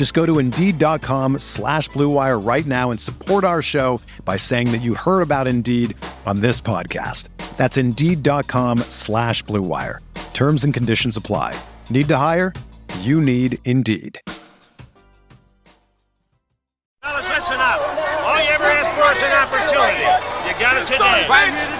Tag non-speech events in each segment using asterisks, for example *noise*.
Just go to Indeed.com slash BlueWire right now and support our show by saying that you heard about Indeed on this podcast. That's Indeed.com slash BlueWire. Terms and conditions apply. Need to hire? You need Indeed. Fellas, listen up. All you ever asked for is an opportunity. You got it today.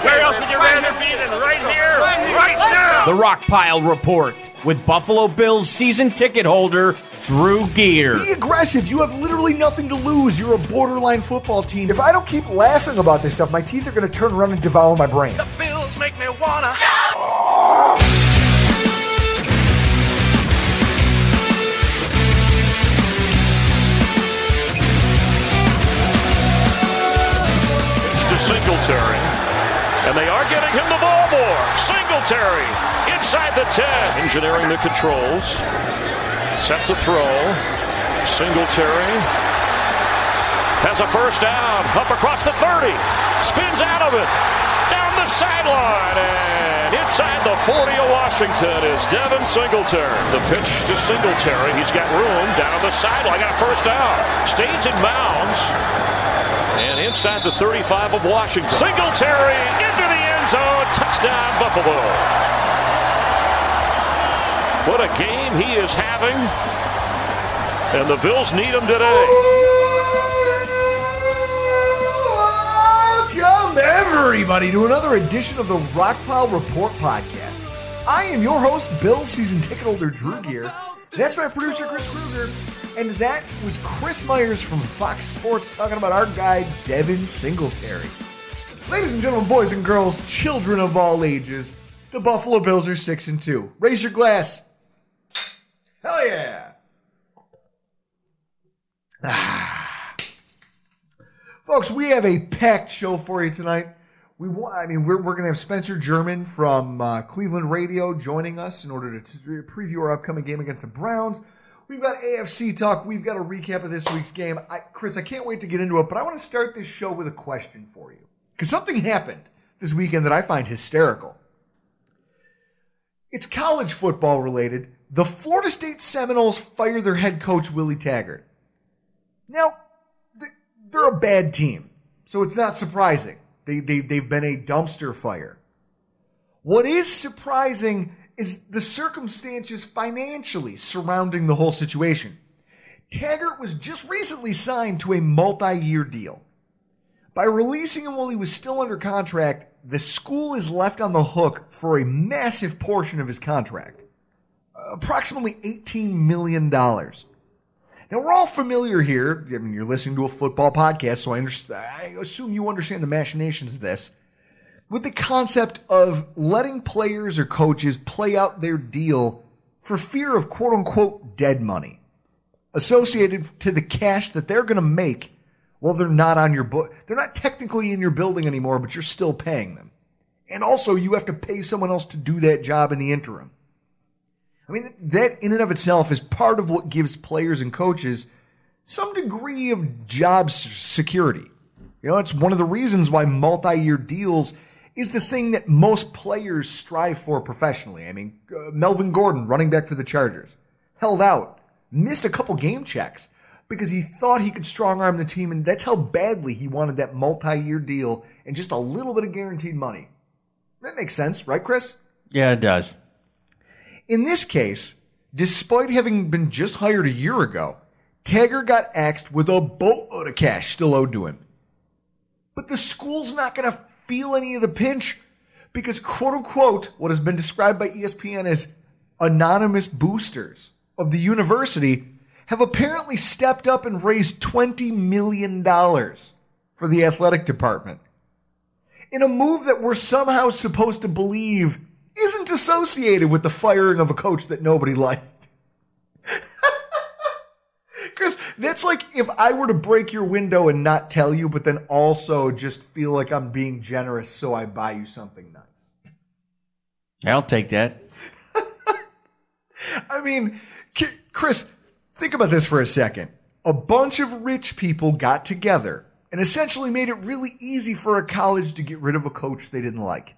Where else would you rather be than right here, right now? The Rockpile Report with Buffalo Bills season ticket holder Drew Gear. Be aggressive. You have literally nothing to lose. You're a borderline football team. If I don't keep laughing about this stuff, my teeth are going to turn around and devour my brain. The Bills make me wanna. Pitch to Singletary. And they are getting him the ball more. Singletary inside the 10. Engineering the controls. Set to throw. Singletary has a first down. Up across the 30. Spins out of it. Down the sideline. And inside the 40 of Washington is Devin Singletary. The pitch to Singletary. He's got room down the sideline. Got a first down. Stays in bounds. And inside the 35 of Washington. Singletary the end zone. Touchdown, Buffalo. What a game he is having. And the Bills need him today. Welcome, everybody, to another edition of the Rockpile Report podcast. I am your host, Bill season ticket holder Drew Gear. That's my producer, Chris Kruger. And that was Chris Myers from Fox Sports talking about our guy, Devin Singletary. Ladies and gentlemen, boys and girls, children of all ages, the Buffalo Bills are 6 and 2. Raise your glass. Hell yeah. *sighs* Folks, we have a packed show for you tonight. We want, I mean, we're, we're going to have Spencer German from uh, Cleveland Radio joining us in order to, to preview our upcoming game against the Browns. We've got AFC talk. We've got a recap of this week's game. I, Chris, I can't wait to get into it, but I want to start this show with a question for you. Because something happened this weekend that I find hysterical. It's college football related. The Florida State Seminoles fire their head coach, Willie Taggart. Now, they- they're a bad team, so it's not surprising. They, they, they've been a dumpster fire. What is surprising is the circumstances financially surrounding the whole situation. Taggart was just recently signed to a multi year deal. By releasing him while he was still under contract, the school is left on the hook for a massive portion of his contract approximately $18 million. Now, we're all familiar here. I mean, you're listening to a football podcast, so I, understand, I assume you understand the machinations of this. With the concept of letting players or coaches play out their deal for fear of quote unquote dead money associated to the cash that they're going to make while they're not on your book. They're not technically in your building anymore, but you're still paying them. And also, you have to pay someone else to do that job in the interim. I mean, that in and of itself is part of what gives players and coaches some degree of job security. You know, it's one of the reasons why multi-year deals is the thing that most players strive for professionally. I mean, uh, Melvin Gordon, running back for the Chargers, held out, missed a couple game checks because he thought he could strong arm the team, and that's how badly he wanted that multi-year deal and just a little bit of guaranteed money. That makes sense, right, Chris? Yeah, it does. In this case, despite having been just hired a year ago, Taggart got axed with a boatload of cash still owed to him. But the school's not going to feel any of the pinch because quote unquote, what has been described by ESPN as anonymous boosters of the university have apparently stepped up and raised $20 million for the athletic department. In a move that we're somehow supposed to believe isn't associated with the firing of a coach that nobody liked. *laughs* Chris, that's like if I were to break your window and not tell you, but then also just feel like I'm being generous, so I buy you something nice. I'll take that. *laughs* I mean, Chris, think about this for a second. A bunch of rich people got together and essentially made it really easy for a college to get rid of a coach they didn't like.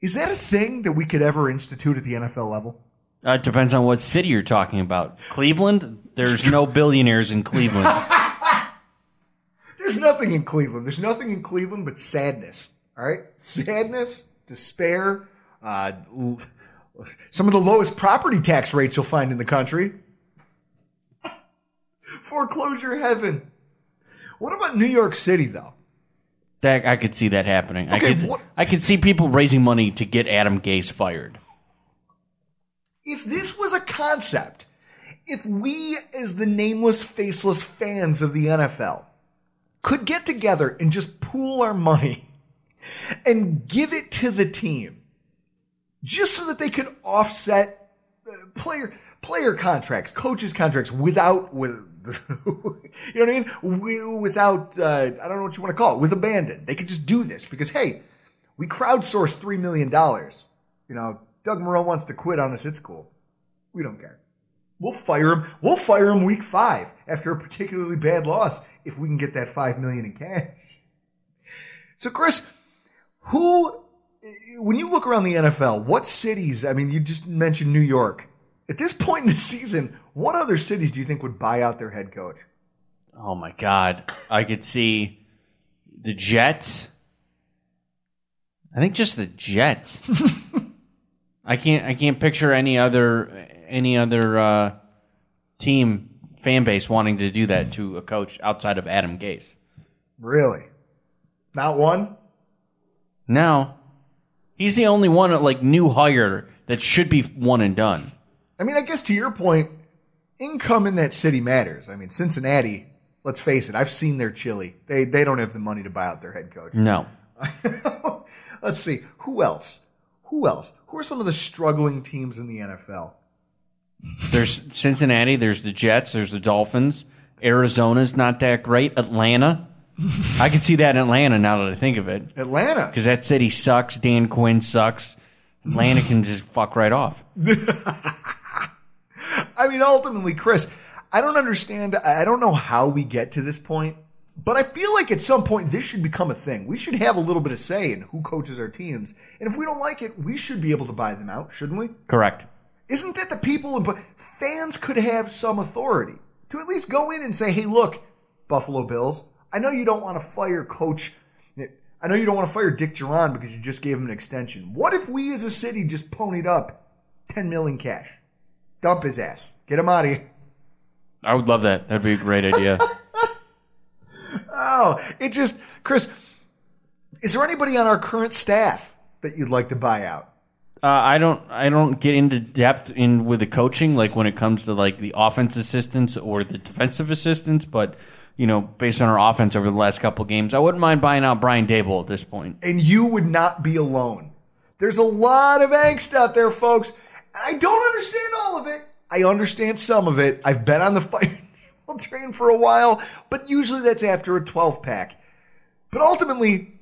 Is that a thing that we could ever institute at the NFL level? Uh, it depends on what city you're talking about. Cleveland, there's no billionaires in Cleveland. *laughs* There's nothing in Cleveland. There's nothing in Cleveland but sadness. All right? Sadness, despair, uh, some of the lowest property tax rates you'll find in the country. Foreclosure heaven. What about New York City, though? That I could see that happening. I Okay, could what- I could see people raising money to get Adam Gase fired. If this was a concept, if we, as the nameless, faceless fans of the NFL, could get together and just pool our money and give it to the team, just so that they could offset uh, player player contracts, coaches contracts without with *laughs* you know what I mean? Wi- Without uh, I don't know what you want to call it, with abandon. They could just do this because hey, we crowdsourced three million dollars. You know, Doug Marrone wants to quit on us. It's cool. We don't care. We'll fire him. We'll fire him week five after a particularly bad loss if we can get that five million in cash. So, Chris, who, when you look around the NFL, what cities? I mean, you just mentioned New York. At this point in the season, what other cities do you think would buy out their head coach? Oh my God! I could see the Jets. I think just the Jets. *laughs* I can't. I can't picture any other any other uh, team fan base wanting to do that to a coach outside of Adam Gase. Really? Not one? No, he's the only one like new hire that should be one and done. I mean, I guess to your point, income in that city matters. I mean, Cincinnati, let's face it, I've seen their chili. They they don't have the money to buy out their head coach. No, *laughs* Let's see. Who else? Who else? Who are some of the struggling teams in the NFL? there's Cincinnati. There's the Jets. There's the Dolphins. Arizona's not that great. Atlanta. I can see that in Atlanta now that I think of it. Atlanta. Because that city sucks. Dan Quinn sucks. Atlanta can just fuck right off. *laughs* I mean, ultimately, Chris, I don't understand. I don't know how we get to this point, but I feel like at some point this should become a thing. We should have a little bit of say in who coaches our teams. And if we don't like it, we should be able to buy them out, shouldn't we? Correct. Isn't that the people? But fans could have some authority to at least go in and say, "Hey, look, Buffalo Bills. I know you don't want to fire Coach. I know you don't want to fire Dick Duran because you just gave him an extension. What if we, as a city, just ponied up ten million cash, dump his ass, get him out of here? I would love that. That'd be a great idea. *laughs* Oh, it just, Chris. Is there anybody on our current staff that you'd like to buy out? Uh, I don't. I don't get into depth in with the coaching, like when it comes to like the offense assistants or the defensive assistants. But you know, based on our offense over the last couple games, I wouldn't mind buying out Brian Daboll at this point. and you would not be alone. There's a lot of angst out there, folks. I don't understand all of it. I understand some of it. I've been on the *laughs* fire train for a while, but usually that's after a 12 pack. But ultimately,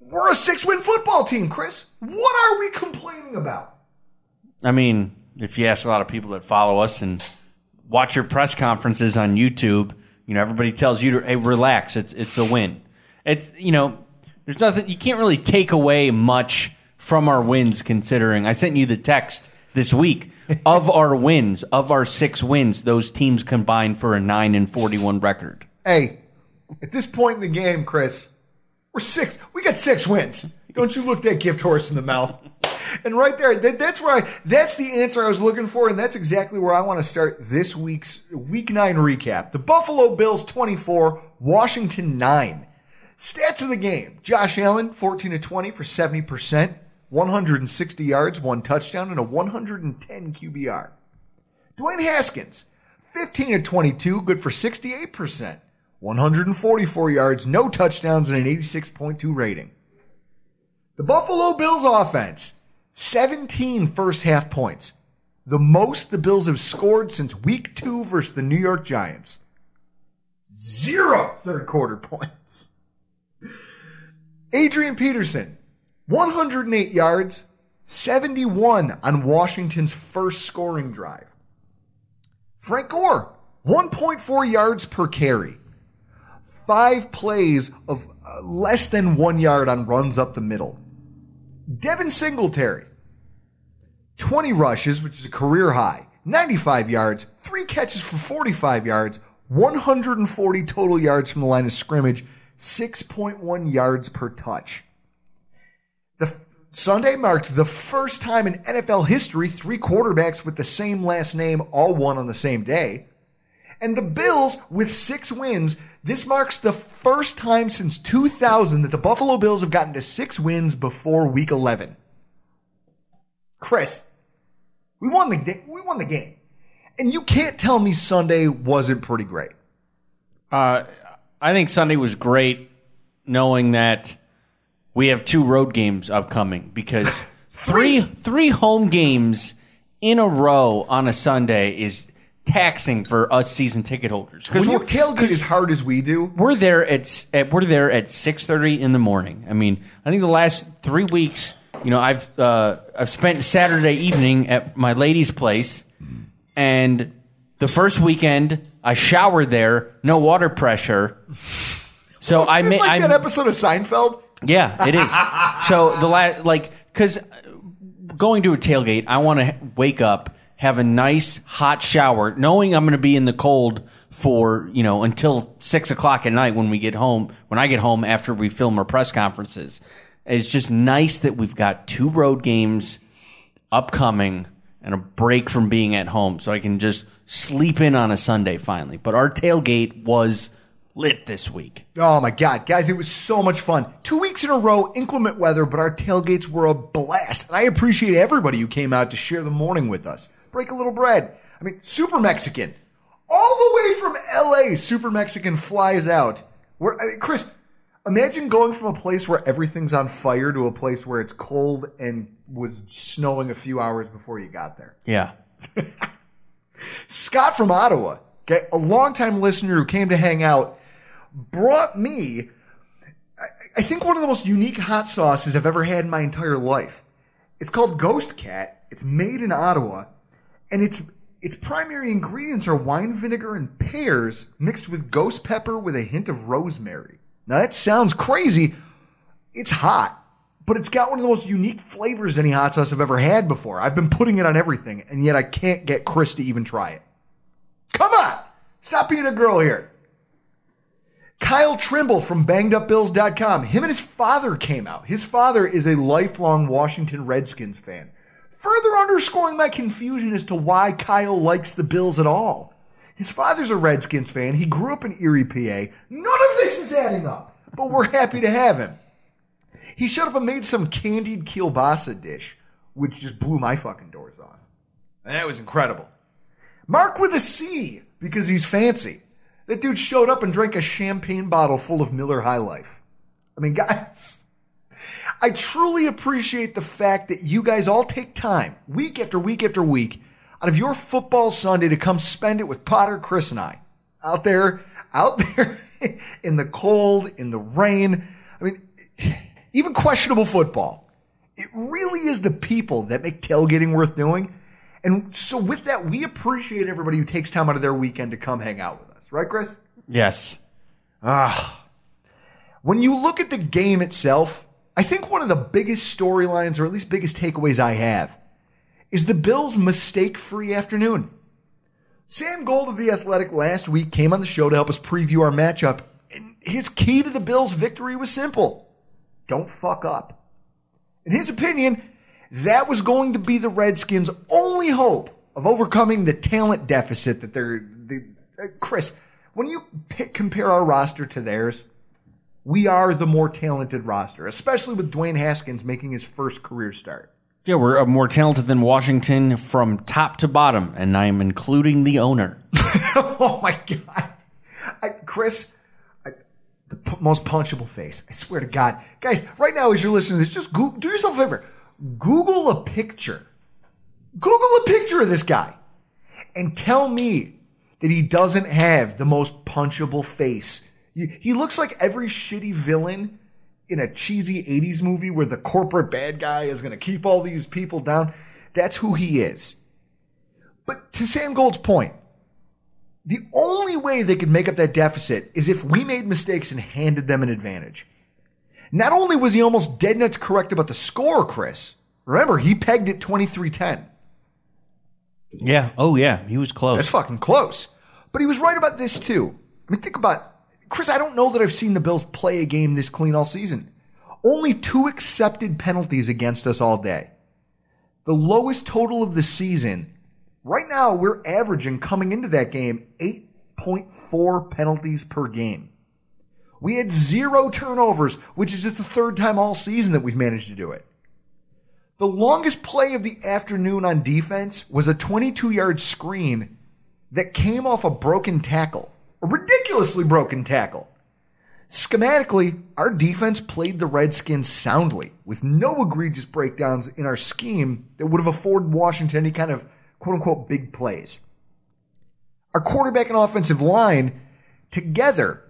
we're a six win football team, Chris. What are we complaining about? I mean, if you ask a lot of people that follow us and watch your press conferences on YouTube, you know, everybody tells you to hey, relax. It's it's a win. It's you know, there's nothing you can't really take away much from our wins considering I sent you the text this week *laughs* of our wins, of our six wins, those teams combined for a 9 and 41 record. Hey, at this point in the game, Chris, we're six. We got six wins. Don't you look that gift horse in the mouth. And right there, that, that's where I, that's the answer I was looking for, and that's exactly where I want to start this week's week nine recap. The Buffalo Bills 24, Washington 9. Stats of the game Josh Allen, 14 to 20 for 70%, 160 yards, one touchdown, and a 110 QBR. Dwayne Haskins, 15 to 22, good for 68%, 144 yards, no touchdowns, and an 86.2 rating. The Buffalo Bills offense, 17 first half points, the most the Bills have scored since week two versus the New York Giants. Zero third quarter *laughs* points. Adrian Peterson, 108 yards, 71 on Washington's first scoring drive. Frank Gore, 1.4 yards per carry. Five plays of uh, less than one yard on runs up the middle. Devin Singletary, 20 rushes, which is a career high, 95 yards, three catches for 45 yards, 140 total yards from the line of scrimmage, 6.1 yards per touch. The Sunday marked the first time in NFL history three quarterbacks with the same last name all won on the same day. And the Bills, with six wins, this marks the first time since 2000 that the Buffalo Bills have gotten to six wins before week 11. Chris, we won the we won the game, and you can't tell me Sunday wasn't pretty great. Uh, I think Sunday was great, knowing that we have two road games upcoming because *laughs* three three home games in a row on a Sunday is taxing for us season ticket holders. Because you we're- tailgate as hard as we do, we're there at, at we're there at six thirty in the morning. I mean, I think the last three weeks, you know, I've uh, I've spent Saturday evening at my lady's place, and the first weekend I showered there, no water pressure. So I made like that episode of Seinfeld. yeah, it is. so the last, like, because going to a tailgate, I want to wake up, have a nice hot shower, knowing I'm going to be in the cold for you know until six o'clock at night when we get home. When I get home after we film our press conferences, it's just nice that we've got two road games upcoming and a break from being at home, so I can just sleep in on a Sunday finally. But our tailgate was lit this week. Oh my God, guys, it was so much fun. Two weeks in a row, inclement weather, but our tailgates were a blast. And I appreciate everybody who came out to share the morning with us. Break a little bread. I mean, Super Mexican. All the way from LA, Super Mexican flies out. Where, I mean, Chris, imagine going from a place where everything's on fire to a place where it's cold and was snowing a few hours before you got there. Yeah. Scott from Ottawa, okay, a longtime listener who came to hang out, brought me, I, I think one of the most unique hot sauces I've ever had in my entire life. It's called Ghost Cat. It's made in Ottawa, and its its primary ingredients are wine vinegar and pears mixed with ghost pepper with a hint of rosemary. Now that sounds crazy. It's hot, but it's got one of the most unique flavors any hot sauce I've ever had before. I've been putting it on everything, and yet I can't get Chris to even try it. Come on! Stop being a girl here. Kyle Trimble from bangedupbills.com. Him and his father came out. His father is a lifelong Washington Redskins fan. Further underscoring my confusion as to why Kyle likes the Bills at all. His father's a Redskins fan. He grew up in Erie, PA. None of this is adding up, but we're happy to have him. He showed up and made some candied kielbasa dish, which just blew my fucking doors off. That was incredible. Mark with a C because he's fancy. That dude showed up and drank a champagne bottle full of Miller High Life. I mean, *laughs* guys, I truly appreciate the fact that you guys all take time, week after week after week, out of your football Sunday to come spend it with Potter, Chris, and I. Out there, out there *laughs* in the cold, in the rain. I mean, *sighs* even questionable football. It really is the people that make tailgating worth doing. And so with that, we appreciate everybody who takes time out of their weekend to come hang out with us. Right, Chris? Yes. Ah. When you look at the game itself, I think one of the biggest storylines, or at least biggest takeaways I have, is the Bills' mistake free afternoon. Sam Gold of The Athletic last week came on the show to help us preview our matchup, and his key to the Bills' victory was simple don't fuck up. In his opinion, that was going to be the Redskins' only hope of overcoming the talent deficit that they're. They, uh, Chris, when you pick, compare our roster to theirs, We are the more talented roster, especially with Dwayne Haskins making his first career start. Yeah, we're uh, more talented than Washington from top to bottom, and I'm including the owner. *laughs* oh my god, I, Chris, I, the p- most punchable face. I swear to God, guys, right now as you're listening to this, just do yourself a favor, Google a picture, Google a picture of this guy, and tell me that he doesn't have the most punchable face. He looks like every shitty villain in a cheesy 80s movie where the corporate bad guy is going to keep all these people down. That's who he is. But to Sam Gold's point, the only way they could make up that deficit is if we made mistakes and handed them an advantage. Not only was he almost dead nuts correct about the score, Chris, remember, he pegged it 23 10. Yeah. Oh, yeah. He was close. That's fucking close. But he was right about this too. I mean, think about Chris. I don't know that I've seen the Bills play a game this clean all season. Only two accepted penalties against us all day. The lowest total of the season. Right now, we're averaging coming into that game 8.4 penalties per game. We had zero turnovers, which is just the third time all season that we've managed to do it. The longest play of the afternoon on defense was a 22 yard screen that came off a broken tackle, a ridiculously broken tackle. Schematically, our defense played the Redskins soundly with no egregious breakdowns in our scheme that would have afforded Washington any kind of quote unquote big plays. Our quarterback and offensive line together,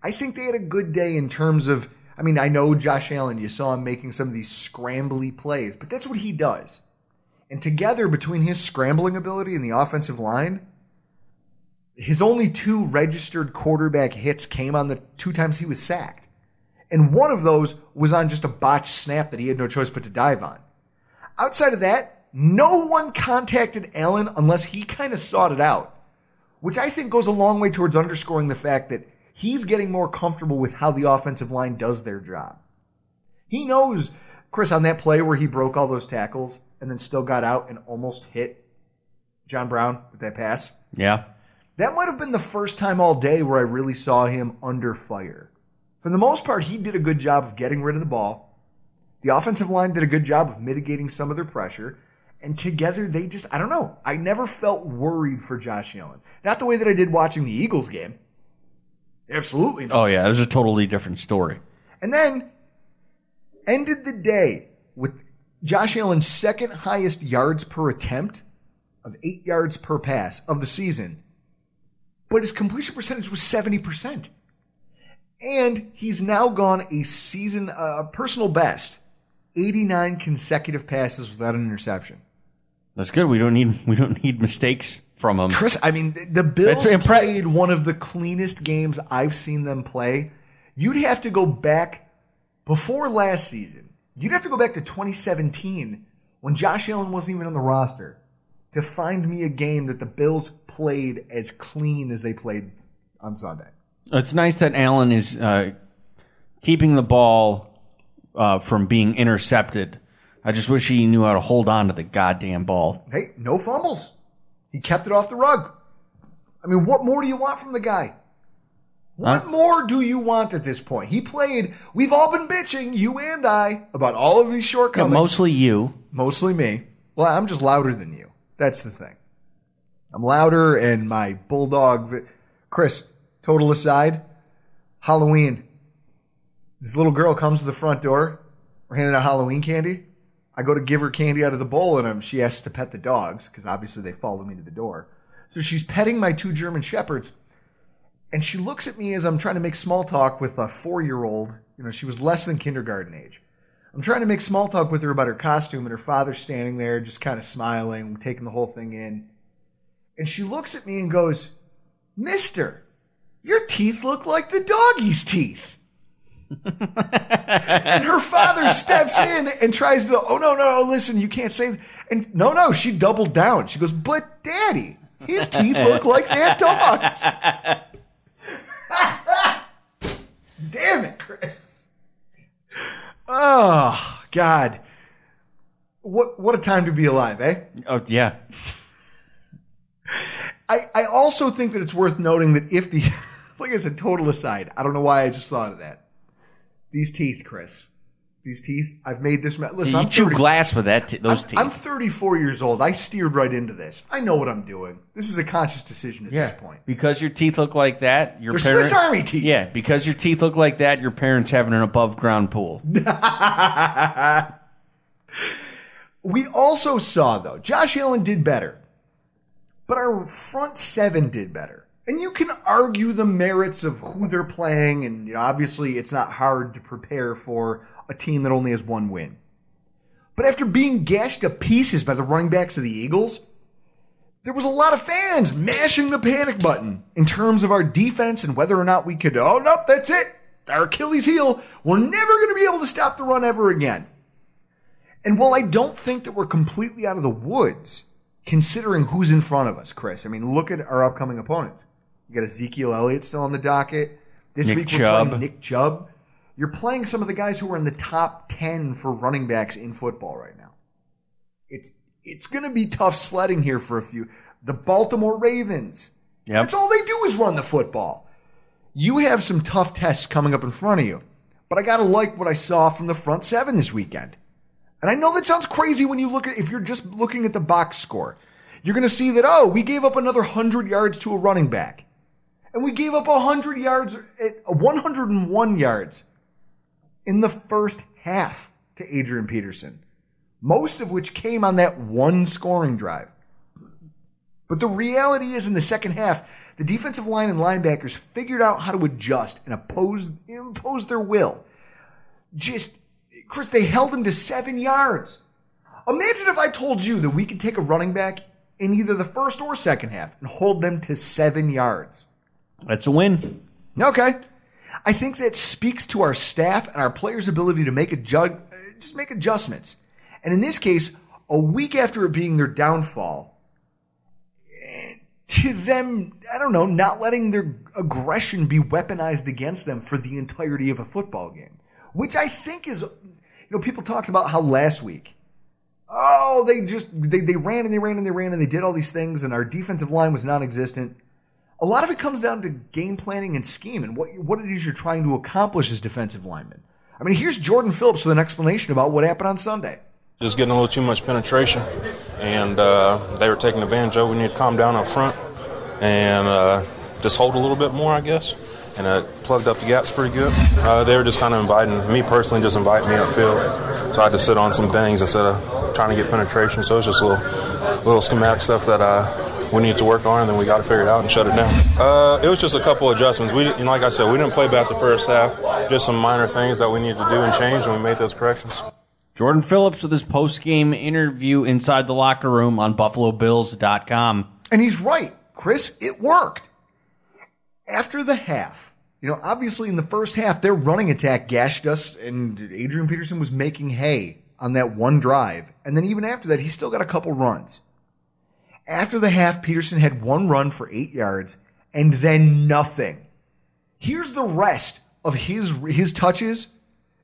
I think they had a good day in terms of, I mean, I know Josh Allen, you saw him making some of these scrambly plays, but that's what he does. And together between his scrambling ability and the offensive line, his only two registered quarterback hits came on the two times he was sacked. And one of those was on just a botched snap that he had no choice but to dive on. Outside of that, no one contacted Allen unless he kind of sought it out, which I think goes a long way towards underscoring the fact that he's getting more comfortable with how the offensive line does their job. He knows, Chris, on that play where he broke all those tackles and then still got out and almost hit John Brown with that pass. yeah. That might have been the first time all day where I really saw him under fire. For the most part, he did a good job of getting rid of the ball. The offensive line did a good job of mitigating some of their pressure. And together, they just, I don't know. I never felt worried for Josh Allen. Not the way that I did watching the Eagles game. Absolutely not. Oh, yeah. It was a totally different story. And then ended the day with Josh Allen's second highest yards per attempt of eight yards per pass of the season. But his completion percentage was 70%. And he's now gone a season, a personal best, 89 consecutive passes without an interception. That's good. We don't need we don't need mistakes from him. Chris, I mean, the Bills impre- played one of the cleanest games I've seen them play. You'd have to go back before last season. You'd have to go back to 2017 when Josh Allen wasn't even on the roster to find me a game that the Bills played as clean as they played on Sunday. It's nice that Allen is uh, keeping the ball uh, from being intercepted. I just wish he knew how to hold on to the goddamn ball. Hey, no fumbles. He kept it off the rug. I mean, what more do you want from the guy? What Huh? more do you want at this point? He played, we've all been bitching, you and I, about all of these Yeah, shortcomings. mostly you. Mostly me. Well, I'm just louder than you. That's the thing. I'm louder and my bulldog. Chris, total aside, Halloween. This little girl comes to the front door. We're handing out Halloween candy. I go to give her candy out of the bowl and um, she asks to pet the dogs because obviously they follow me to the door. So she's petting my two German shepherds and she looks at me as I'm trying to make small talk with a four year old. You know, she was less than kindergarten age. I'm trying to make small talk with her about her costume, and her father's standing there just kind of smiling, taking the whole thing in. And she looks at me and goes, Mister, your teeth look like the doggy's teeth. *laughs* and her father steps in and tries to, oh, no, no, listen, you can't say that. And no, no, she doubled down. She goes, but daddy, his teeth look like that dog's. *laughs* *laughs* Damn it, Chris. Oh, God. What, what a time to be alive, eh? Oh yeah. I, I also think that it's worth noting that if the, *laughs* like I said, total aside, I don't know why I just thought of that. These teeth, Chris. These teeth. I've made this. Me- Listen, you I'm chew 30 glass with that t- those I'm, teeth. I'm 34 years old. I steered right into this. I know what I'm doing. This is a conscious decision at this point. Because your teeth look like that, your They're parents Swiss Army teeth. Yeah, because your teeth look like that, your parents having an above ground pool. *laughs* We also saw, though, Josh Allen did better, but our front seven did better. And you can argue the merits of who they're playing, and you know, obviously it's not hard to prepare for a team that only has one win. But after being gashed to pieces by the running backs of the Eagles, there was a lot of fans mashing the panic button in terms of our defense and whether or not we could, oh, nope, that's it. Our Achilles heel. We're never going to be able to stop the run ever again. And while I don't think that we're completely out of the woods, considering who's in front of us, Chris, I mean, look at our upcoming opponents. You got Ezekiel Elliott still on the docket. This Nick week we're Chubb. playing Nick Chubb. You're playing some of the guys who are in the top 10 for running backs in football right now. It's it's going to be tough sledding here for a few. The Baltimore Ravens. Yep. That's all they do is run the football. You have some tough tests coming up in front of you. But I got to like what I saw from the front seven this weekend. And I know that sounds crazy when you look at if you're just looking at the box score. You're going to see that oh, we gave up another 100 yards to a running back. And we gave up 100 yards eh, at 101 yards in the first half to Adrian Peterson. Most of which came on that one scoring drive. But the reality is in the second half, the defensive line and linebackers figured out how to adjust and oppose impose their will. Just Chris, they held him to seven yards. Imagine if I told you that we could take a running back in either the first or second half and hold them to seven yards. That's a win. Okay. I think that speaks to our staff and our players' ability to make just make adjustments. And in this case, a week after it being their downfall, eh, to them, I don't know, not letting their aggression be weaponized against them for the entirety of a football game, which I think is, you know, people talked about how last week, oh, they just, they, they ran and they ran and they ran and they did all these things and our defensive line was non-existent. A lot of it comes down to game planning and scheme and what, what it is you're trying to accomplish as defensive linemen. I mean, here's Jordan Phillips with an explanation about what happened on Sunday. Just getting a little too much penetration, and uh, they were taking advantage of. it. We need to calm down up front and uh, just hold a little bit more, I guess. And it plugged up the gaps pretty good. Uh, they were just kind of inviting me personally, just inviting me upfield. So I had to sit on some things instead of trying to get penetration. So it's just a little, little schematic stuff that uh, we need to work on, and then we got to figure it out and shut it down. Uh, it was just a couple adjustments. We, didn't- like I said, we didn't play bad the first half. Just some minor things that we needed to do and change, and we made those corrections. Jordan Phillips with his post game interview inside the locker room on BuffaloBills.com. And he's right, Chris. It worked. After the half, you know, obviously in the first half, their running attack gashed us, and Adrian Peterson was making hay on that one drive. And then even after that, he still got a couple runs. After the half, Peterson had one run for eight yards and then nothing. Here's the rest of his, his touches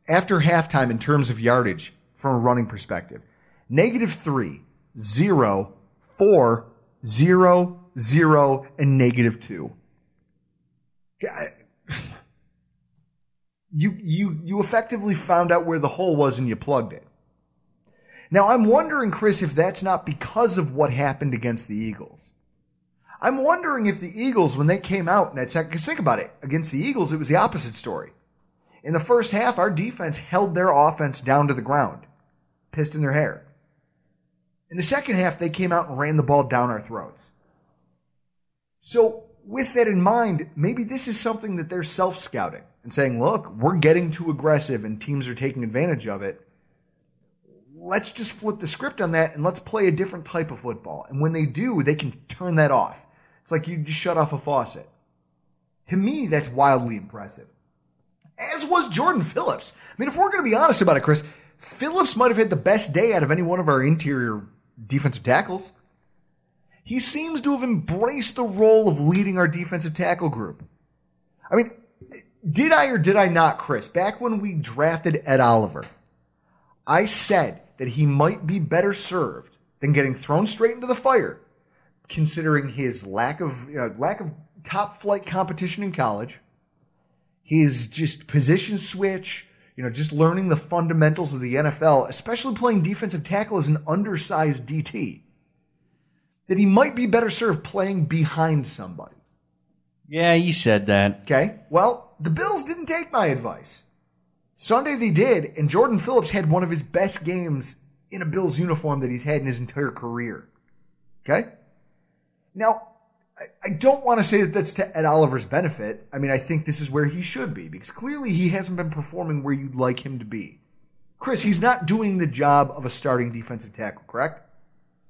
after halftime in terms of yardage from a running perspective. Negative three, zero, four, zero, zero, and negative two. *sighs* You, you, you effectively found out where the hole was and you plugged it. Now, I'm wondering, Chris, if that's not because of what happened against the Eagles. I'm wondering if the Eagles, when they came out in that second, because think about it, against the Eagles, it was the opposite story. In the first half, our defense held their offense down to the ground, pissed in their hair. In the second half, they came out and ran the ball down our throats. So, with that in mind, maybe this is something that they're self scouting and saying, look, we're getting too aggressive and teams are taking advantage of it. Let's just flip the script on that and let's play a different type of football. And when they do, they can turn that off. It's like you just shut off a faucet. To me, that's wildly impressive. As was Jordan Phillips. I mean, if we're going to be honest about it, Chris, Phillips might have had the best day out of any one of our interior defensive tackles. He seems to have embraced the role of leading our defensive tackle group. I mean, did I or did I not, Chris? Back when we drafted Ed Oliver, I said that he might be better served than getting thrown straight into the fire, considering his lack of you know, lack of top flight competition in college, his just position switch, you know, just learning the fundamentals of the NFL, especially playing defensive tackle as an undersized DT, that he might be better served playing behind somebody. Yeah, you said that. Okay. Well, the Bills didn't take my advice. Sunday they did, and Jordan Phillips had one of his best games in a Bills uniform that he's had in his entire career. Okay? Now, I, don't want to say that that's to Ed Oliver's benefit. I mean, I think this is where he should be because clearly he hasn't been performing where you'd like him to be. Chris, he's not doing the job of a starting defensive tackle, correct?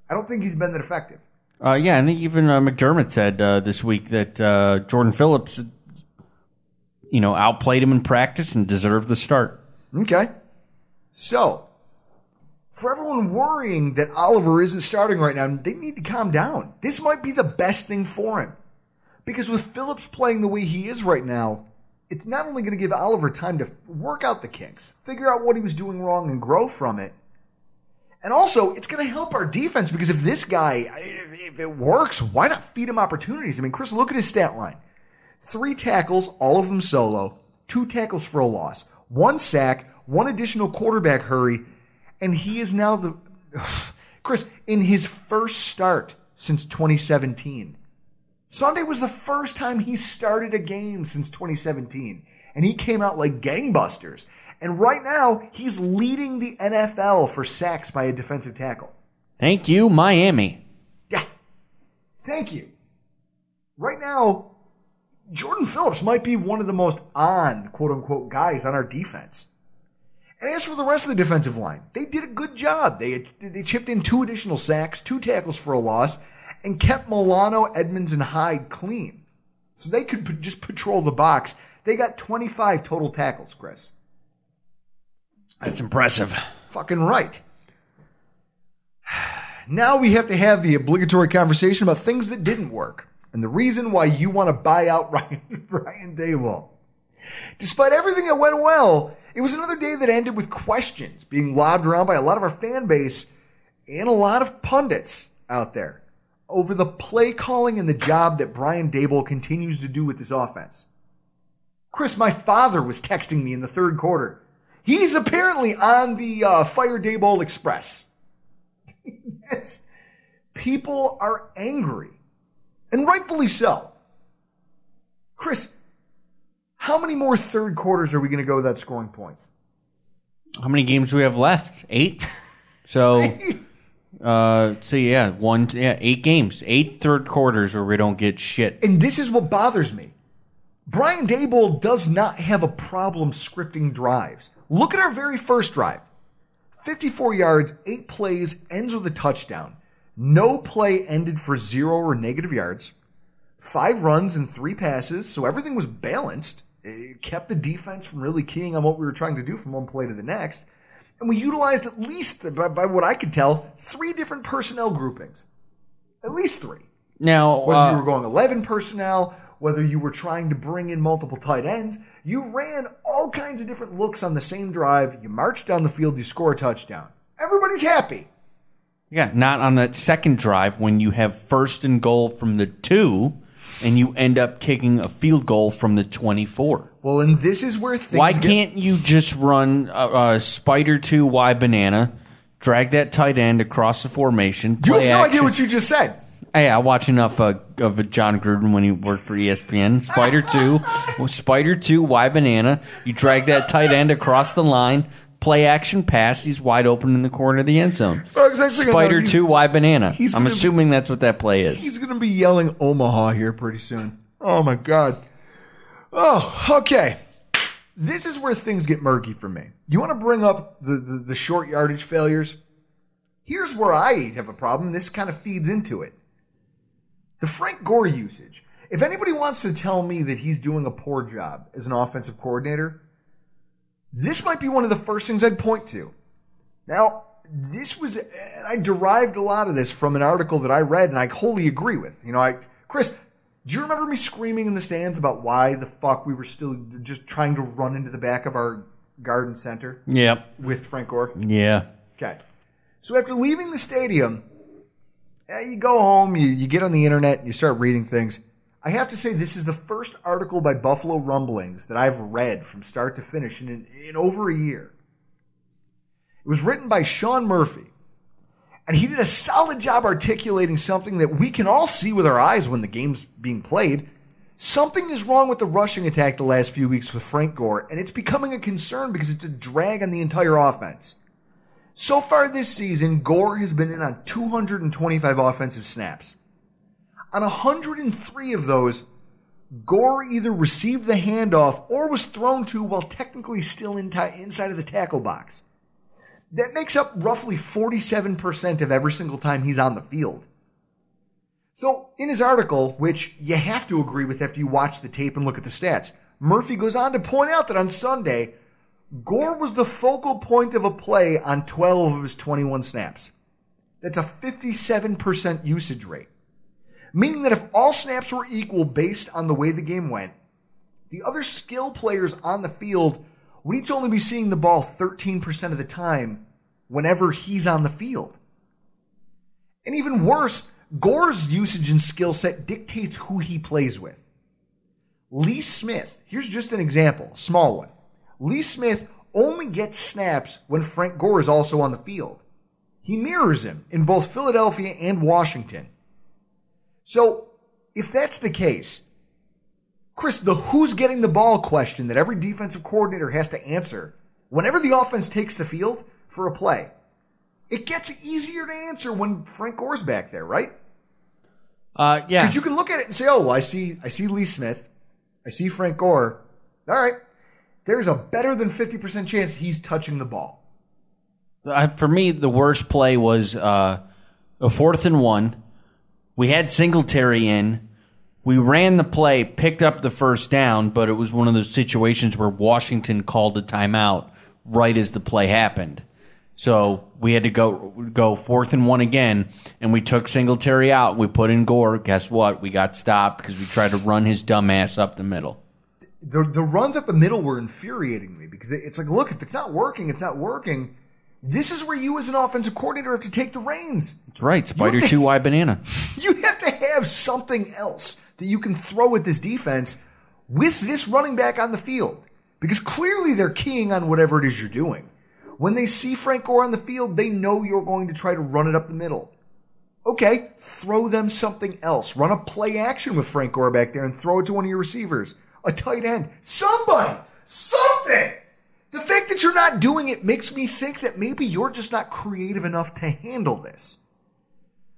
I don't think he's been that effective. Uh, yeah, I think even uh, McDermott said uh, this week that uh, Jordan Phillips, you know, outplayed him in practice and deserved the start. Okay. So, for everyone worrying that Oliver isn't starting right now, they need to calm down. This might be the best thing for him. Because with Phillips playing the way he is right now, it's not only going to give Oliver time to work out the kinks, figure out what he was doing wrong and grow from it, and also it's going to help our defense because if this guy, if it works, why not feed him opportunities? I mean, Chris, look at his stat line. Three tackles, all of them solo, two tackles for a loss, one sack, one additional quarterback hurry, and he is now the *sighs* Chris in his first start since 2017. Sunday was the first time he started a game since 2017, and he came out like gangbusters. And right now, he's leading the NFL for sacks by a defensive tackle. Thank you, Miami. Yeah. Thank you. Right now, Jordan Phillips might be one of the most on, quote unquote, guys on our defense. And as for the rest of the defensive line, they did a good job. They, they chipped in two additional sacks, two tackles for a loss, and kept Milano, Edmonds, and Hyde clean. So they could just patrol the box. They got 25 total tackles, Chris. That's impressive. Fucking right. *sighs* Now we have to have the obligatory conversation about things that didn't work and the reason why you want to buy out *laughs* Ryan, Ryan. Despite everything that went well, it was another day that ended with questions being lobbed around by a lot of our fan base and a lot of pundits out there over the play calling and the job that Brian Daboll continues to do with this offense. Chris, my father was texting me in the third quarter. He's apparently on the uh, Fire Daboll Express. *laughs* yes. People are angry, and rightfully so. Chris, how many more third quarters are we going to go without scoring points? How many games do we have left? Eight. So, *laughs* uh, so yeah, one, yeah, eight games, eight third quarters where we don't get shit. And this is what bothers me. Brian Daboll does not have a problem scripting drives. Look at our very first drive. 54 yards, eight plays, ends with a touchdown. No play ended for zero or negative yards. Five runs and three passes, so everything was balanced. It kept the defense from really keying on what we were trying to do from one play to the next. And we utilized at least, by, by what I could tell, three different personnel groupings. At least three. Now, Whether uh, you were going 11 personnel, whether you were trying to bring in multiple tight ends, you ran all kinds of different looks on the same drive. You marched down the field, you score a touchdown. Everybody's happy. Yeah, not on that second drive when you have first and goal from the two, and you end up kicking a field goal from the twenty-four. Well, and this is where things Why can't you just run a, uh, spider two Y banana, drag that tight end across the formation, You have no action? idea what you just said. Hey, I watch enough uh, of Jon Gruden when he worked for ESPN. Spider two, Spider two, Y banana. You drag that tight end across the line, play action pass. He's wide open in the corner of the end zone. Well, it's Spider two, Y banana. I'm gonna assuming that's what that play is. He's going to be yelling Omaha here pretty soon. Oh my God. Oh, okay. This is where things get murky for me. You want to bring up the, the, the short yardage failures? Here's where I have a problem. This kind of feeds into it. The Frank Gore usage. If anybody wants to tell me that he's doing a poor job as an offensive coordinator, this might be one of the first things I'd point to. Now, this was, and I derived a lot of this from an article that I read and I wholly agree with. You know, I, Chris, do you remember me screaming in the stands about why the fuck we were still just trying to run into the back of our garden center Yep. with Frank Gore? Yeah. Okay. So after leaving the stadium, eh, you go home, you, you get on the internet, and you start reading things. I have to say this is the first article by Buffalo Rumblings that I've read from start to finish in, in over a year. It was written by Sean Murphy, and he did a solid job articulating something that we can all see with our eyes when the game's being played. Something is wrong with the rushing attack the last few weeks with Frank Gore, and it's becoming a concern because it's a drag on the entire offense. So far this season, Gore has been in on 225 offensive snaps. On 103 of those, Gore either received the handoff or was thrown to while technically still in t- inside of the tackle box. That makes up roughly 47% of every single time he's on the field. So, in his article, which you have to agree with after you watch the tape and look at the stats, Murphy goes on to point out that on Sunday, Gore was the focal point of a play on 12 of his 21 snaps. That's a 57% usage rate. Meaning that if all snaps were equal based on the way the game went, the other skill players on the field would each only be seeing the ball 13% of the time whenever he's on the field. And even worse, Gore's usage and skill set dictates who he plays with. Lee Smith, here's just an example, a small one. Lee Smith only gets snaps when Frank Gore is also on the field. He mirrors him in both Philadelphia and Washington. So, if that's the case, Chris, the who's getting the ball question that every defensive coordinator has to answer whenever the offense takes the field for a play, it gets easier to answer when Frank Gore's back there, right? Uh, yeah. Because you can look at it and say, "Oh, well, I see, I see Lee Smith, I see Frank Gore. All right, there's a better than fifty percent chance he's touching the ball." I, for me, the worst play was uh, a fourth and one. We had Singletary in. We ran the play, picked up the first down, but it was one of those situations where Washington called a timeout right as the play happened. So we had to go go fourth and one again, and we took Singletary out. We put in Gore. Guess what? We got stopped because we tried to run his dumb ass up the middle. The the runs up the middle were infuriating me because it's like, look, if it's not working, it's not working. This is where you, as an offensive coordinator, have to take the reins. That's right, Spider Two Y Banana. *laughs* You have to have something else that you can throw at this defense with this running back on the field. Because clearly they're keying on whatever it is you're doing. When they see Frank Gore on the field, they know you're going to try to run it up the middle. Okay, throw them something else. Run a play action with Frank Gore back there and throw it to one of your receivers. A tight end. Somebody! Something! The fact that you're not doing it makes me think that maybe you're just not creative enough to handle this.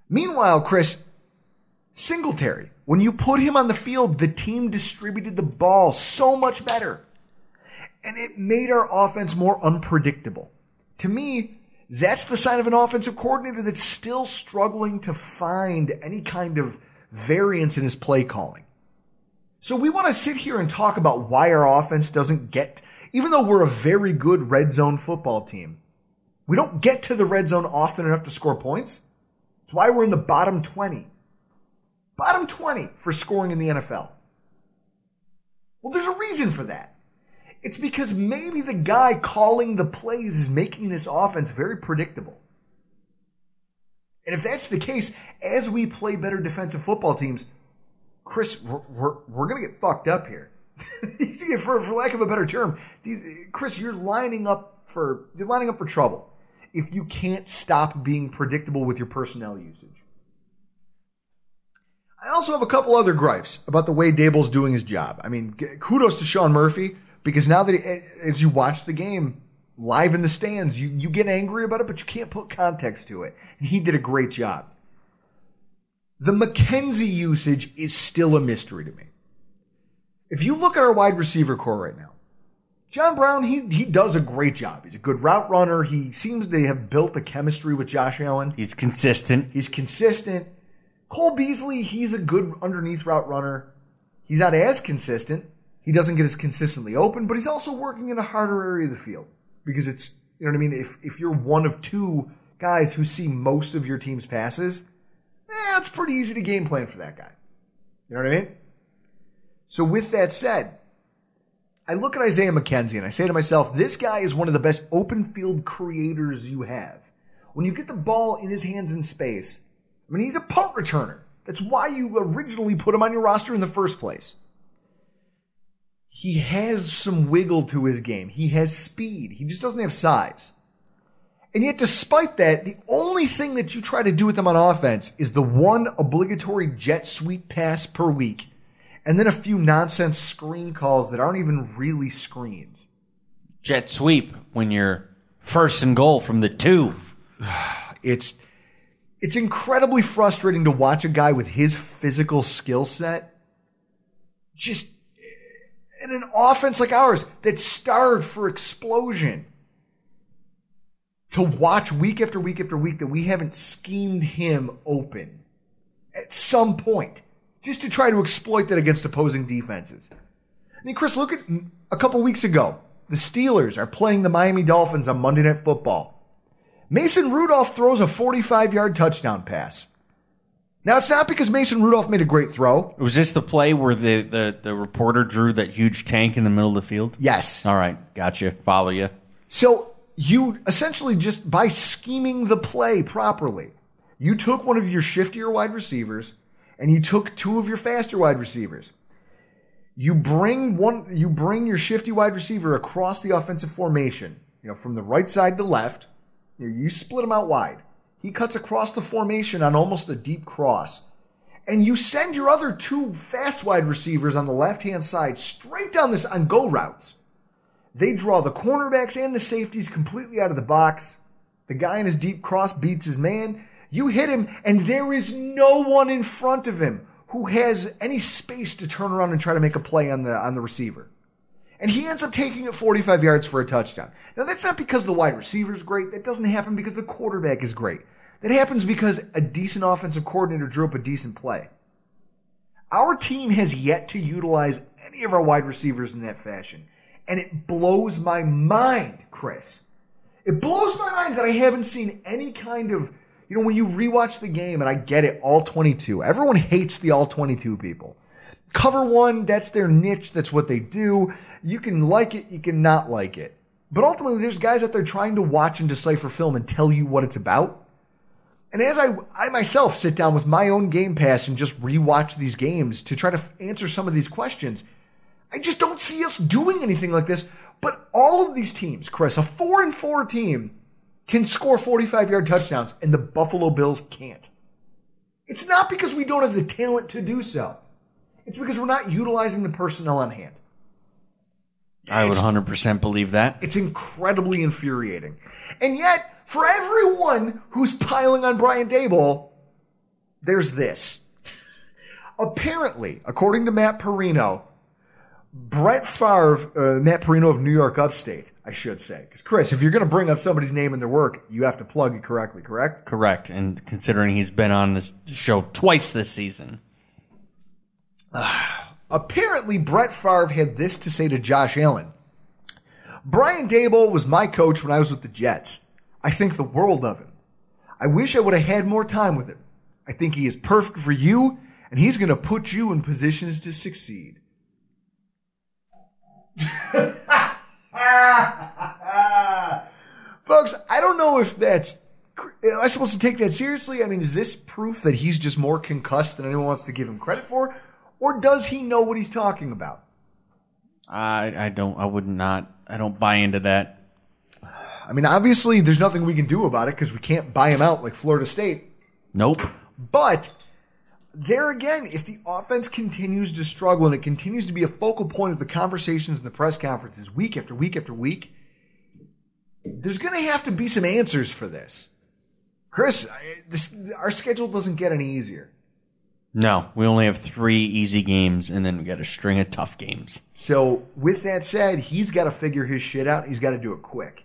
Meanwhile, Chris, Singletary, when you put him on the field, the team distributed the ball so much better. And it made our offense more unpredictable. To me, that's the sign of an offensive coordinator that's still struggling to find any kind of variance in his play calling. So we want to sit here and talk about why our offense doesn't get, even though we're a very good red zone football team, we don't get to the red zone often enough to score points. It's why we're in the bottom 20. Bottom 20 for scoring in the NFL. Well, there's a reason for that. It's because maybe the guy calling the plays is making this offense very predictable. And if that's the case, as we play better defensive football teams, Chris, we're, we're, we're going to get fucked up here. *laughs* for, for lack of a better term, these, Chris, you're lining up for you're lining up for trouble if you can't stop being predictable with your personnel usage. I also have a couple other gripes about the way Daboll's doing his job. I mean, kudos to Sean Murphy because now that he, as you watch the game live in the stands, you, you get angry about it, but you can't put context to it. And he did a great job. The McKenzie usage is still a mystery to me. If you look at our wide receiver corps right now, John Brown, he, he does a great job. He's a good route runner. He seems to have built a chemistry with Josh Allen. He's consistent. He's consistent. Cole Beasley, he's a good underneath route runner. He's not as consistent. He doesn't get as consistently open, but he's also working in a harder area of the field because it's, you know what I mean? If, if you're one of two guys who see most of your team's passes, eh, it's pretty easy to game plan for that guy. You know what I mean? So with that said, I look at Isaiah McKenzie and I say to myself, this guy is one of the best open field creators you have. When you get the ball in his hands in space, I mean, he's a punt returner. That's why you originally put him on your roster in the first place. He has some wiggle to his game. He has speed. He just doesn't have size. And yet, despite that, the only thing that you try to do with him on offense is the one obligatory jet sweep pass per week, and then a few nonsense screen calls that aren't even really screens. Jet sweep when you're first and goal from the two. *sighs* It's it's incredibly frustrating to watch a guy with his physical skill set just eh, in an offense like ours that's starved for explosion. To watch week after week after week that we haven't schemed him open at some point just to try to exploit that against opposing defenses. I mean, Chris, look at a couple weeks ago. The Steelers are playing the Miami Dolphins on Monday Night Football. Mason Rudolph throws a 45 yard touchdown pass. Now, it's not because Mason Rudolph made a great throw. Was this the play where the, the, the reporter drew that huge tank in the middle of the field? Yes. All right, gotcha. Follow you. So you essentially just by scheming the play properly, you took one of your shiftier wide receivers and you took two of your faster wide receivers. You bring one you bring your shifty wide receiver across the offensive formation, you know, from the right side to left. You, you split him out wide. He cuts across the formation on almost a deep cross. And you send your other two fast wide receivers on the left hand side straight down this on go routes. They draw the cornerbacks and the safeties completely out of the box. The guy in his deep cross beats his man. You hit him, and there is no one in front of him who has any space to turn around and try to make a play on the on the receiver. And he ends up taking it 45 yards for a touchdown. Now that's not because the wide receiver is great. That doesn't happen because the quarterback is great. That happens because a decent offensive coordinator drew up a decent play. Our team has yet to utilize any of our wide receivers in that fashion. And it blows my mind, Chris. It blows my mind that I haven't seen any kind of, you know, when you rewatch the game, and I get it, all 22. Everyone hates the all 22 people. Cover one, that's their niche, that's what they do. You can like it, you can not like it. But ultimately, there's guys out there trying to watch and decipher film and tell you what it's about. And as I, I myself sit down with my own Game Pass and just rewatch these games to try to answer some of these questions, I just don't see us doing anything like this. But all of these teams, Chris, a four and four team can score 45 yard touchdowns and the Buffalo Bills can't. It's not because we don't have the talent to do so. It's because we're not utilizing the personnel on hand. I would 100% believe that. It's incredibly infuriating. And yet, for everyone who's piling on Brian Daboll, there's this. *laughs* Apparently, according to Matt Parrino, Brett Favre, uh, Matt Parrino of New York Upstate, I should say. Because, Chris, if you're going to bring up somebody's name in their work, you have to plug it correctly, correct? Correct. And considering he's been on this show twice this season. *sighs* Apparently, Brett Favre had this to say to Josh Allen. Brian Daboll was my coach when I was with the Jets. I think the world of him. I wish I would have had more time with him. I think he is perfect for you, and he's going to put you in positions to succeed. *laughs* Folks, I don't know if that's. Am I supposed to take that seriously? I mean, is this proof that he's just more concussed than anyone wants to give him credit for? Or does he know what he's talking about? I, I don't, I would not, I don't buy into that. I mean, obviously, there's nothing we can do about it because we can't buy him out like Florida State. Nope. But there again, if the offense continues to struggle and it continues to be a focal point of the conversations and the press conferences week after week after week, there's going to have to be some answers for this. Chris, this, our schedule doesn't get any easier. No, we only have three easy games and then we got a string of tough games. So with that said, he's got to figure his shit out. He's got to do it quick.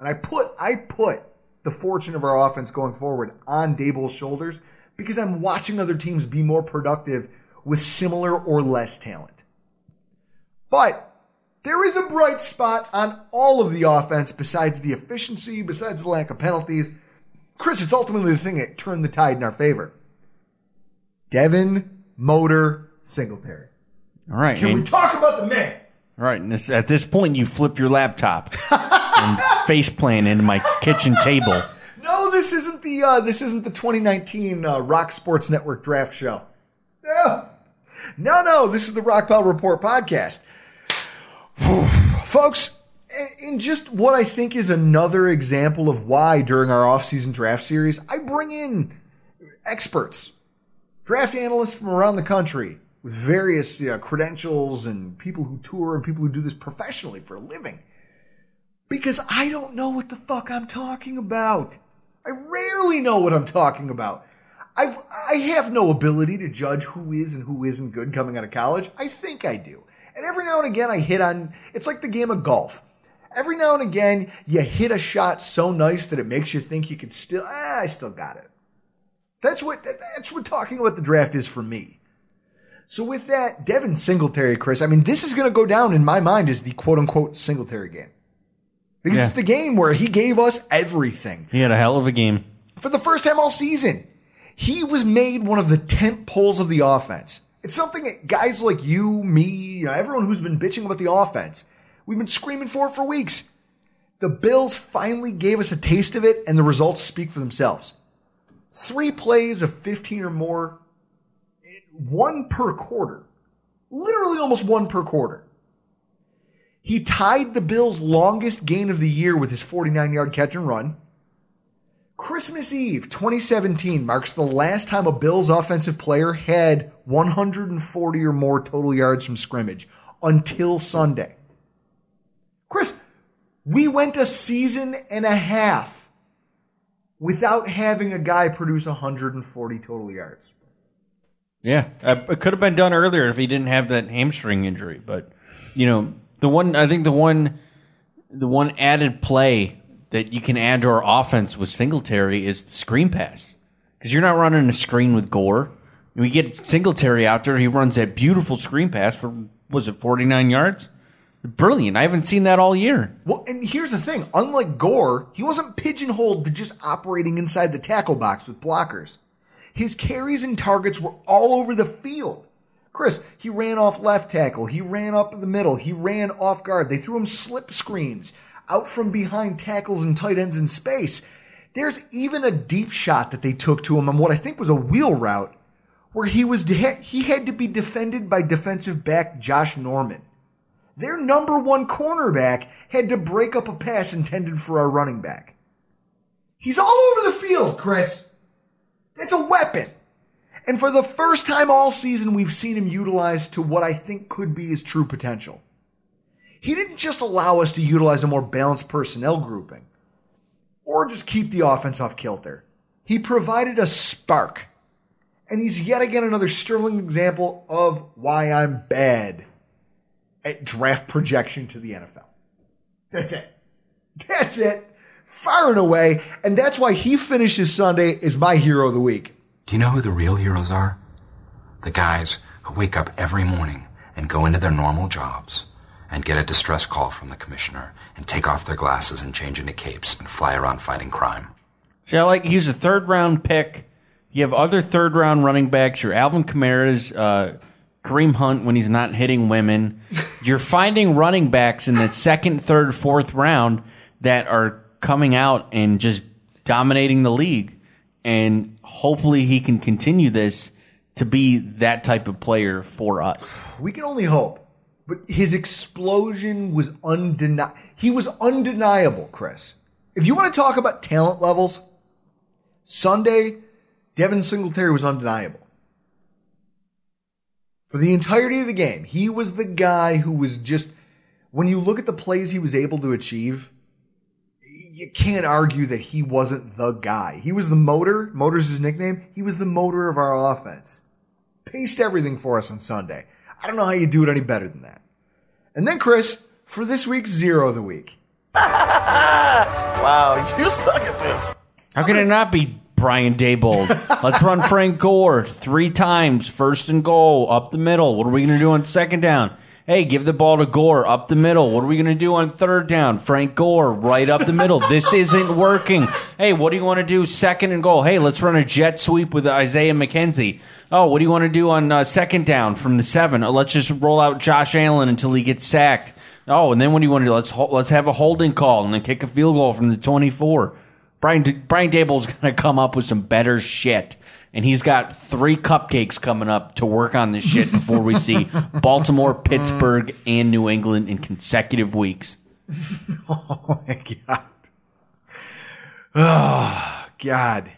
And I put I put the fortune of our offense going forward on Daboll's shoulders because I'm watching other teams be more productive with similar or less talent. But there is a bright spot on all of the offense besides the efficiency, besides the lack of penalties. Chris, it's ultimately the thing that turned the tide in our favor. Devin Motor Singletary. All right. Can we talk about the man? all right. And this, at this point, you flip your laptop *laughs* and face plant into my kitchen table. This isn't the uh, this isn't the 2019 uh, Rock Sports Network draft show. No, no, no. This is the Rockpile Report podcast, *sighs* folks. In just what I think is another example of why during our offseason draft series, I bring in experts, draft analysts from around the country with various you know, credentials and people who tour and people who do this professionally for a living. Because I don't know what the fuck I'm talking about. I rarely know what I'm talking about. I've, I have no ability to judge who is and who isn't good coming out of college. I think I do. And every now and again I hit on, it's like the game of golf. Every now and again you hit a shot so nice that it makes you think you could still, ah, I still got it. That's what, that's what talking about the draft is for me. So with that, Devin Singletary, Chris, I mean, this is going to go down in my mind as the quote unquote Singletary game. Because Yeah. it's the game where he gave us everything. He had a hell of a game. For the first time all season, he was made one of the tent poles of the offense. It's something that guys like you, me, you know, everyone who's been bitching about the offense, we've been screaming for it for weeks. The Bills finally gave us a taste of it, and the results speak for themselves. Three plays of 15 or more, one per quarter. Literally almost one per quarter. He tied the Bills' longest gain of the year with his 49 yard catch and run. Christmas Eve 2017 marks the last time a Bills offensive player had 140 or more total yards from scrimmage until Sunday. Chris, we went a season and a half without having a guy produce 140 total yards. Yeah, uh, it could have been done earlier if he didn't have that hamstring injury. But you know, the one I think the one the one added play that you can add to our offense with Singletary is the screen pass because you're not running a screen with Gore. We get Singletary out there; he runs that beautiful screen pass for was it 49 yards? Brilliant! I haven't seen that all year. Well, and here's the thing unlike Gore, he wasn't pigeonholed to just operating inside the tackle box with blockers. His carries and targets were all over the field. Chris, he ran off left tackle. He ran up the middle. He ran off guard. They threw him slip screens out from behind tackles and tight ends in space. There's even a deep shot that they took to him on what I think was a wheel route where he was he had to be defended by defensive back Josh Norman. Their number one cornerback had to break up a pass intended for our running back. He's all over the field, Chris. It's a weapon. And for the first time all season, we've seen him utilized to what I think could be his true potential. He didn't just allow us to utilize a more balanced personnel grouping or just keep the offense off kilter. He provided a spark. And he's yet again another sterling example of why I'm bad at draft projection to the NFL. That's it. That's it. Far and away. And that's why he finishes Sunday as my hero of the week. Do you know who the real heroes are? The guys who wake up every morning and go into their normal jobs and get a distress call from the commissioner and take off their glasses and change into capes and fly around fighting crime. See, I like he's a third round pick. You have other third round running backs. Your Alvin Kamara's, uh, Kareem Hunt when he's not hitting women. *laughs* You're finding running backs in the second, third, fourth round that are coming out and just dominating the league. And hopefully he can continue this to be that type of player for us. We can only hope. But his explosion was undeniable. He was undeniable, Chris. If you want to talk about talent levels, Sunday, Devin Singletary was undeniable. For the entirety of the game, he was the guy who was just, when you look at the plays he was able to achieve, you can't argue that he wasn't the guy. He was the motor. Motor's his nickname. He was the motor of our offense. Paced everything for us on Sunday. I don't know how you do it any better than that. And then, Chris, for this week's zero of the week. *laughs* Wow, you suck at this. How can it not be Brian Daboll? Let's run Frank Gore three times, first and goal, up the middle. What are we going to do on second down? Hey, give the ball to Gore up the middle. What are we going to do on third down? Frank Gore right up the middle. This *laughs* isn't working. Hey, what do you want to do second and goal? Hey, let's run a jet sweep with Isaiah McKenzie. Oh, what do you want to do on uh, second down from the seven? Oh, let's just roll out Josh Allen until he gets sacked. Oh, and then what do you want to do? Let's ho- let's have a holding call and then kick a field goal from the twenty-four. Brian Brian Daboll's *laughs* going to come up with some better shit, and he's got three cupcakes coming up to work on this shit before we see *laughs* Baltimore, Pittsburgh, mm. and New England in consecutive weeks. *laughs* Oh my god. Oh god.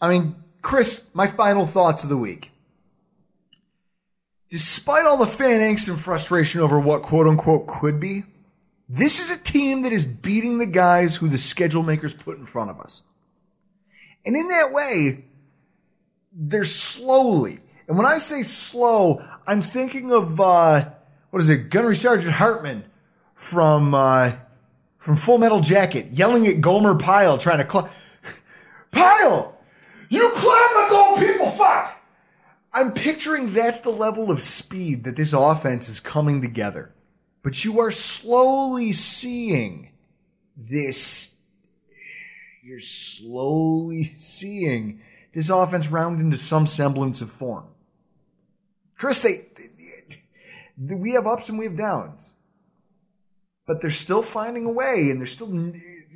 I mean, Chris, my final thoughts of the week. Despite all the fan angst and frustration over what quote unquote could be, this is a team that is beating the guys who the schedule makers put in front of us. And in that way, they're slowly. And when I say slow, I'm thinking of uh, what is it, Gunnery Sergeant Hartman from uh, from Full Metal Jacket, yelling at Gomer Pyle, trying to climb. *laughs* Pyle, you climb the goal, people. Fuck. I'm picturing that's the level of speed that this offense is coming together. But you are slowly seeing this. You're slowly seeing this offense round into some semblance of form. Chris, they, they, we have ups and we have downs, but they're still finding a way and they're still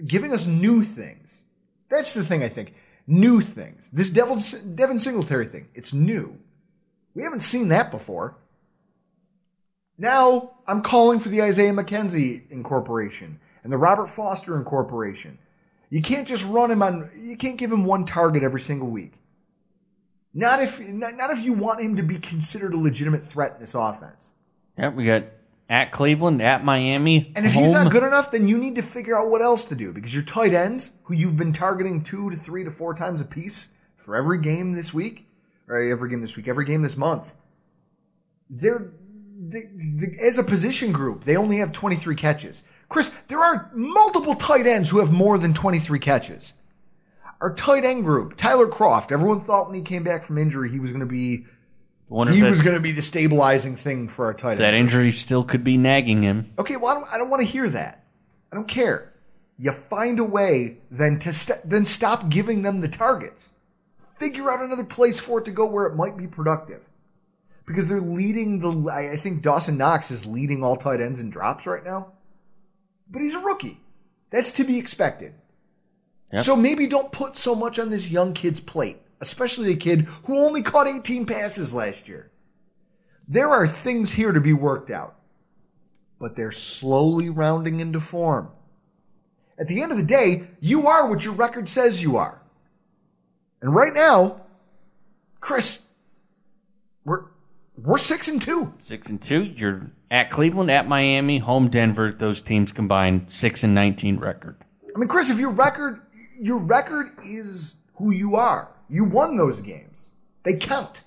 giving us new things. That's the thing I think. New things. This Devil, Devin Singletary thing, it's new. We haven't seen that before. Now I'm calling for the Isaiah McKenzie incorporation and the Robert Foster incorporation. You can't just run him on, you can't give him one target every single week. Not if, not, not if you want him to be considered a legitimate threat in this offense. Yep, we got at Cleveland, at Miami. And if he's not good enough, then you need to figure out what else to do because your tight ends, who you've been targeting two to three to four times a piece for every game this week, or every game this week, every game this month, they're they, they, as a position group, they only have 23 catches. Chris, there are multiple tight ends who have more than 23 catches. Our tight end group, Tyler Kroft, everyone thought when he came back from injury he was going to be Wonder he was going to be the stabilizing thing for our tight end. that injury still could be nagging him. Okay, well, I don't, I don't want to hear that. I don't care. You find a way then to st- then stop giving them the targets. Figure out another place for it to go where it might be productive. Because they're leading the. I I think Dawson Knox is leading all tight ends in drops right now. But he's a rookie. That's to be expected. Yep. So maybe don't put so much on this young kid's plate, especially a kid who only caught 18 passes last year. There are things here to be worked out but they're slowly rounding into form. At the end of the day, you are what your record says you are. And right now, Chris, we're we're six and two. Six and two. You're at Cleveland, at Miami, home Denver. Those teams combined six and nineteen record. I mean, Chris, if your record your record is who you are, you won those games. They count.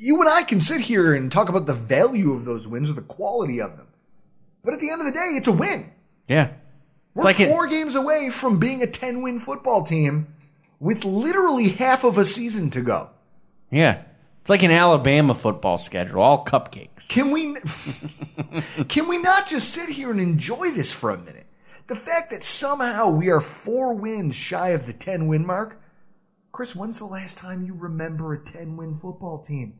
You and I can sit here and talk about the value of those wins or the quality of them. But at the end of the day, it's a win. Yeah, We're like it- four games away from being a 10 win football team with literally half of a season to go. yeah. It's like an Alabama football schedule, all cupcakes. Can we *laughs* can we not just sit here and enjoy this for a minute? The fact that somehow we are four wins shy of the 10 win mark. Chris, when's the last time you remember a 10 win football team?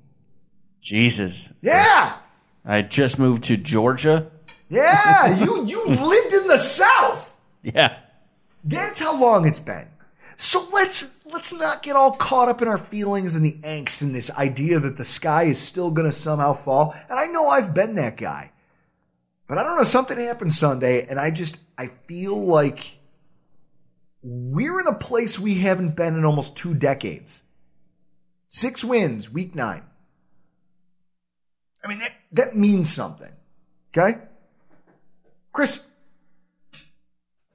Jesus, Yeah! I just moved to Georgia. Yeah, *laughs* you you lived in the South. Yeah, That's how long it's been. So let's let's not get all caught up in our feelings and the angst and this idea that the sky is still going to somehow fall. And I know I've been that guy. But I don't know something happened Sunday and I just I feel like we're in a place we haven't been in almost 2 decades. 6 wins, week 9. I mean that that means something. Okay? Chris,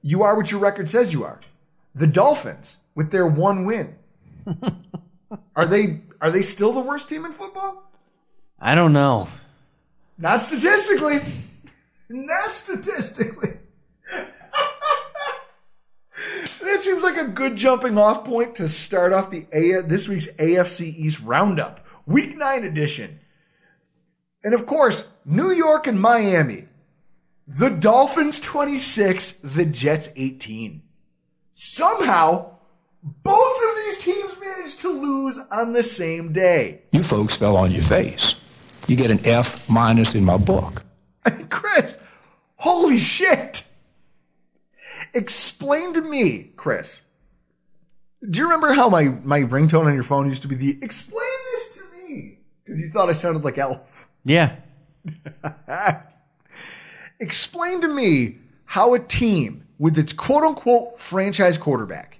you are what your record says you are. The Dolphins, with their one win, *laughs* are they are they still the worst team in football? I don't know. Not statistically. Not statistically. *laughs* that seems like a good jumping off point to start off the A- this week's AFC East roundup, Week Nine edition. And of course, New York and Miami. The Dolphins 26, the Jets 18. Somehow, both of these teams managed to lose on the same day. You folks fell on your face. You get an F minus in my book. I *laughs* mean, Chris, holy shit. Explain to me, Chris. Do you remember how my, my ringtone on your phone used to be the explain this to me? Because you thought I sounded like Elf. Yeah. *laughs* Explain to me how a team with its quote unquote franchise quarterback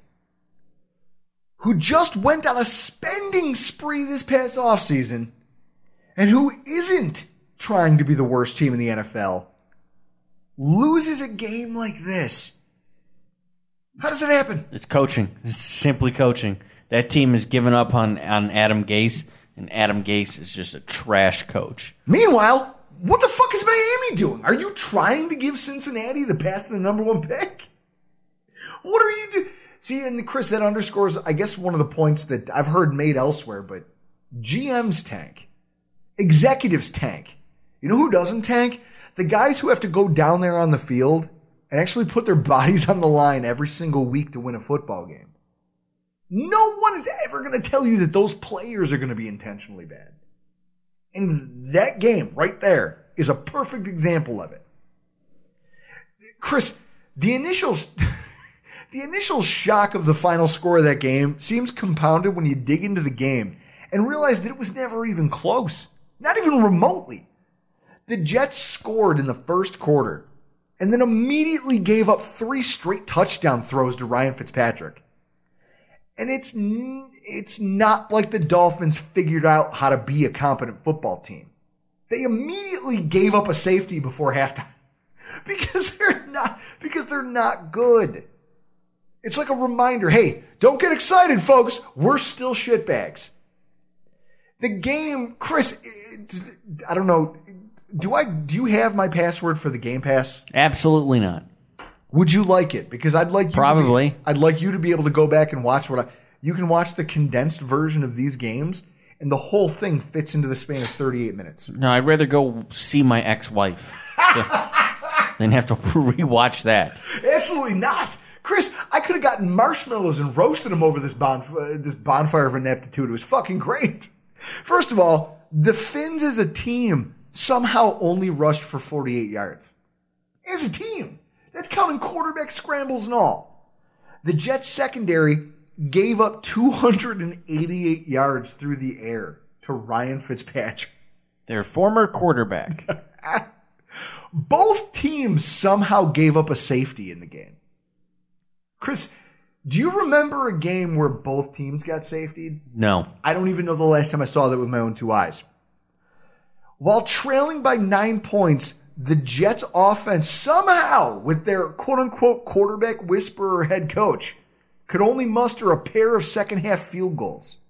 who just went on a spending spree this past offseason and who isn't trying to be the worst team in the NFL loses a game like this. How does it happen? It's coaching. It's simply coaching. That team has given up on, on Adam Gase, and Adam Gase is just a trash coach. Meanwhile, what the fuck is Miami doing? Are you trying to give Cincinnati the path to the number one pick? What are you doing? See, and Chris, that underscores, I guess, one of the points that I've heard made elsewhere, but GM's tank, executives tank. You know who doesn't tank? The guys who have to go down there on the field and actually put their *laughs* bodies on the line every single week to win a football game. No one is ever going to tell you that those players are going to be intentionally bad. And that game right there is a perfect example of it. Chris, the initial *laughs* the initial shock of the final score of that game seems compounded when you dig into the game and realize that it was never even close. Not even remotely. The Jets scored in the first quarter and then immediately gave up three straight touchdown throws to Ryan Fitzpatrick. And it's it's not like the Dolphins figured out how to be a competent football team. They immediately gave up a safety before halftime *laughs* because they're not because they're not good. It's like a reminder, hey, don't get excited, folks. We're still shitbags. The game, Chris, I don't know. Do I do you have my password for the Game Pass? Absolutely not. Would you like it? Because I'd like you Probably. To be, I'd like you to be able to go back and watch what I. You can watch the condensed version of these games, and the whole thing fits into the span of 38 minutes. No, I'd rather go see my ex-wife *laughs* than have to *laughs* rewatch that. Absolutely not, Chris. I could have gotten marshmallows and roasted them over this bonfire, uh, this bonfire of ineptitude. It was fucking great. *laughs* First of all, the Finns as a team somehow only rushed for 48 yards. As a team. That's counting quarterback scrambles and all. The Jets secondary gave up 288 yards through the air to Ryan Fitzpatrick. Their former quarterback. *laughs* Both teams somehow gave up a safety in the game. Chris, do you remember a game where both teams got safety? No. I don't even know the last time I saw that with my own two eyes. While trailing by nine points, the Jets offense somehow, with their quote unquote quarterback whisperer head coach, could only muster a pair of second half field goals.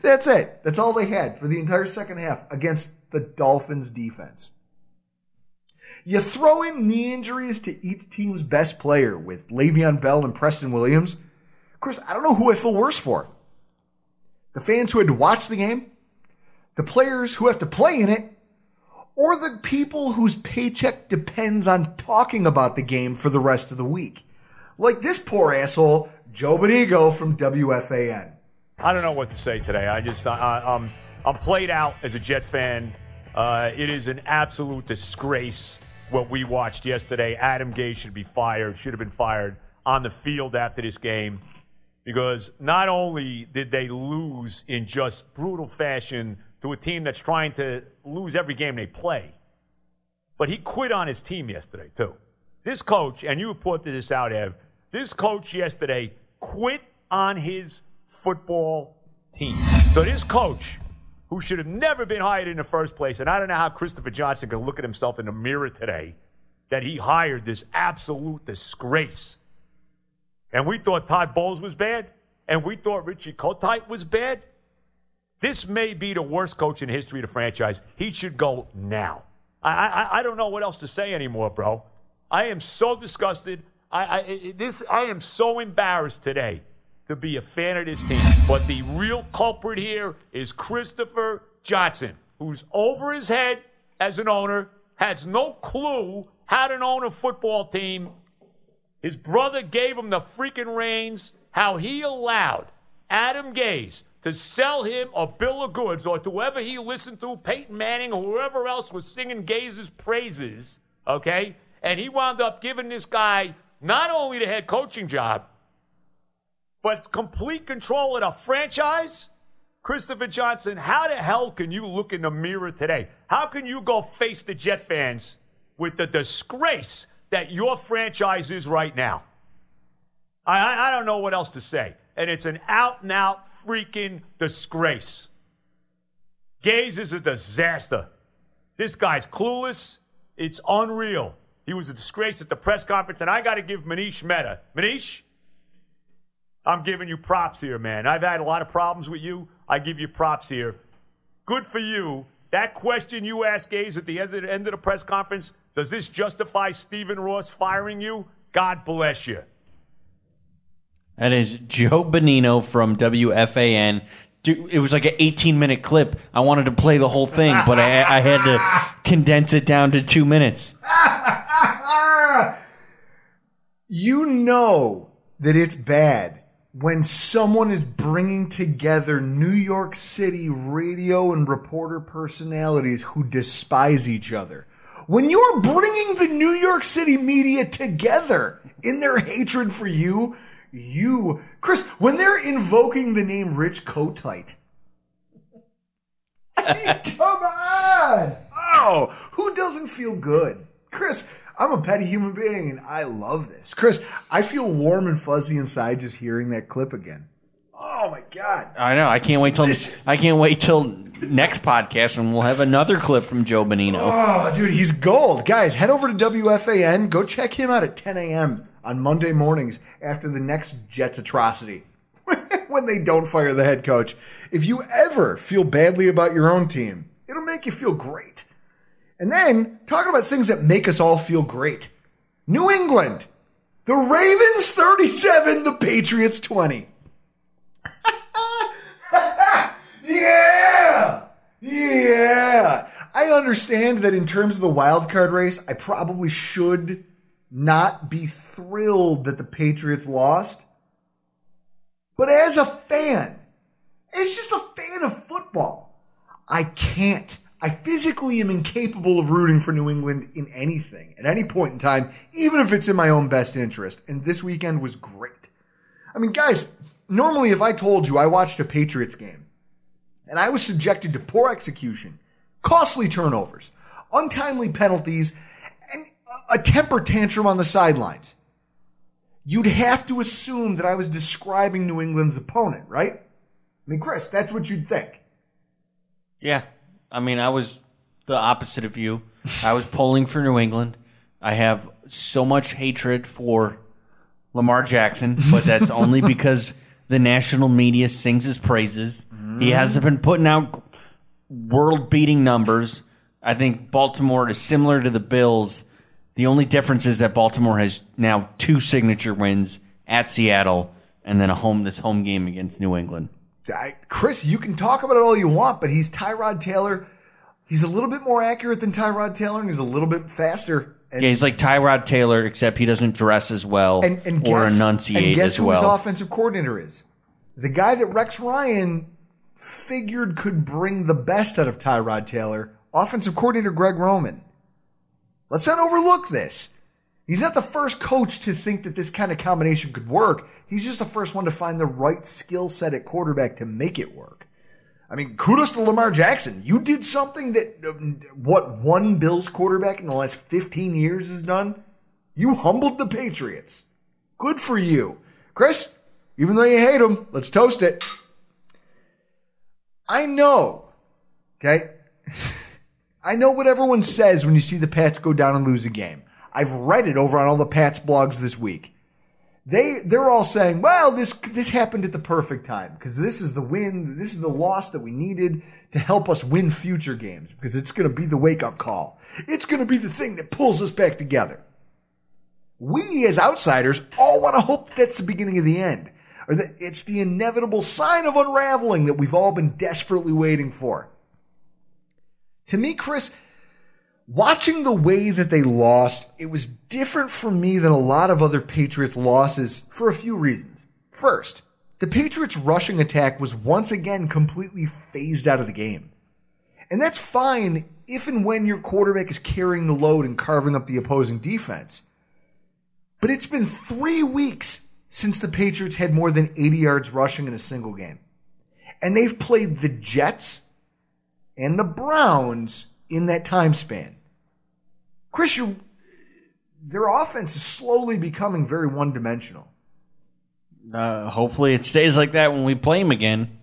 That's it. That's all they had for the entire second half against the Dolphins defense. You throw in knee injuries to each team's best player with Le'Veon Bell and Preston Williams. Course, I don't know who I feel worse for. The fans who had to watch the game, the players who have to play in it, or the people whose paycheck depends on talking about the game for the rest of the week. Like this poor asshole, Joe Benigno from WFAN. I don't know what to say today. I just, I, I'm, I'm played out as a Jet fan. Uh, it is an absolute disgrace what we watched yesterday. Adam Gase should be fired, should have been fired on the field after this game because not only did they lose in just brutal fashion to a team that's trying to lose every game they play. But he quit on his team yesterday, too. This coach, and you reported this out, Ev, this coach yesterday quit on his football team. So this coach, who should have never been hired in the first place, and I don't know how Christopher Johnson can look at himself in the mirror today, that he hired this absolute disgrace. And we thought Todd Bowles was bad, and we thought Richie Kotite was bad. This may be the worst coach in the history of the franchise. He should go now. I, I, I don't know what else to say anymore, bro. I am so disgusted. I, I, this, I am so embarrassed today to be a fan of this team. But the real culprit here is Christopher Johnson, who's over his head as an owner, has no clue how to own a football team. His brother gave him the freaking reins. How he allowed Adam Gase to sell him a bill of goods or to whoever he listened to, Peyton Manning or whoever else was singing Gase's praises, okay? And he wound up giving this guy not only the head coaching job, but complete control of the franchise. Christopher Johnson, how the hell can you look in the mirror today? How can you go face the Jet fans with the disgrace that your franchise is right now? I, I, I don't know what else to say. And it's an out and out freaking disgrace. Gase is a disaster. This guy's clueless. It's unreal. He was a disgrace at the press conference, and I got to give Manish Mehta. Manish, I'm giving you props here, man. I've had a lot of problems with you. I give you props here. Good for you. That question you asked Gase at the end of the, end of the press conference, does this justify Stephen Ross firing you? God bless you. That is Joe Benigno from WFAN. Dude, It was like an 18 minute clip. I wanted to play the whole thing, but I, I had to condense it down to two minutes. *laughs* You know that it's bad when someone is bringing together New York City radio and reporter personalities who despise each other. When you're bringing the New York City media together in their hatred for you, you, Chris, when they're invoking the name Rich Kotite. *laughs* I mean, come on! Oh, who doesn't feel good? Chris, I'm a petty human being and I love this. Chris, I feel warm and fuzzy inside just hearing that clip again. Oh my god. I know. I can't wait till I can't wait till next podcast, and we'll have another clip from Joe Benigno. Oh, dude, he's gold. Guys, head over to WFAN. Go check him out at 10 a.m. on Monday mornings after the next Jets atrocity. *laughs* when they don't fire the head coach. If you ever feel badly about your own team, it'll make you feel great. And then, talking about things that make us all feel great. New England. The Ravens 37, the Patriots 20. *laughs* yeah! Yeah! I understand that in terms of the wild card race, I probably should not be thrilled that the Patriots lost. But as a fan, as just a fan of football, I can't. I physically am incapable of rooting for New England in anything at any point in time, even if it's in my own best interest. And this weekend was great. I mean, guys, normally if I told you I watched a Patriots game and I was subjected to poor execution, costly turnovers, untimely penalties, and a temper tantrum on the sidelines, you'd have to assume that I was describing New England's opponent, right? I mean, Chris, that's what you'd think. Yeah. I mean, I was the opposite of you. I was pulling for New England. I have so much hatred for Lamar Jackson, but that's *laughs* only because the national media sings his praises. He mm. hasn't been putting out world beating numbers. I think Baltimore is similar to the Bills. The only difference is that Baltimore has now two signature wins at Seattle and then a home this home game against New England. I, Chris, you can talk about it all you want, but he's Tyrod Taylor. He's a little bit more accurate than Tyrod Taylor, and he's a little bit faster. And, Yeah, he's like Tyrod Taylor, except he doesn't dress as well and, and or guess, enunciate and guess as who his offensive coordinator is? The guy that Rex Ryan figured could bring the best out of Tyrod Taylor, offensive coordinator Greg Roman. Let's not overlook this. He's not the first coach to think that this kind of combination could work. He's just the first one to find the right skill set at quarterback to make it work. I mean, kudos to Lamar Jackson. You did something that um, what one Bills quarterback in the last 15 years has done. You humbled the Patriots. Good for you. Chris, even though you hate them, let's toast it. I know, okay? *laughs* I know what everyone says when you see the Pats go down and lose a game. I've read it over on all the Pats blogs this week. They they're all saying, "Well, this this happened at the perfect time because this is the win, this is the loss that we needed to help us win future games because it's going to be the wake-up call. It's going to be the thing that pulls us back together." We as outsiders all want to hope that that's the beginning of the end or that it's the inevitable sign of unraveling that we've all been desperately waiting for. To me, Chris, watching the way that they lost, it was different for me than a lot of other Patriots losses for a few reasons. First, the Patriots rushing attack was once again completely phased out of the game. And that's fine if and when your quarterback is carrying the load and carving up the opposing defense. But it's been three weeks since the Patriots had more than 80 yards rushing in a single game. And they've played the Jets and the Browns in that time span. Chris, their offense is slowly becoming very one dimensional. Uh, hopefully, it stays like that when we play them again.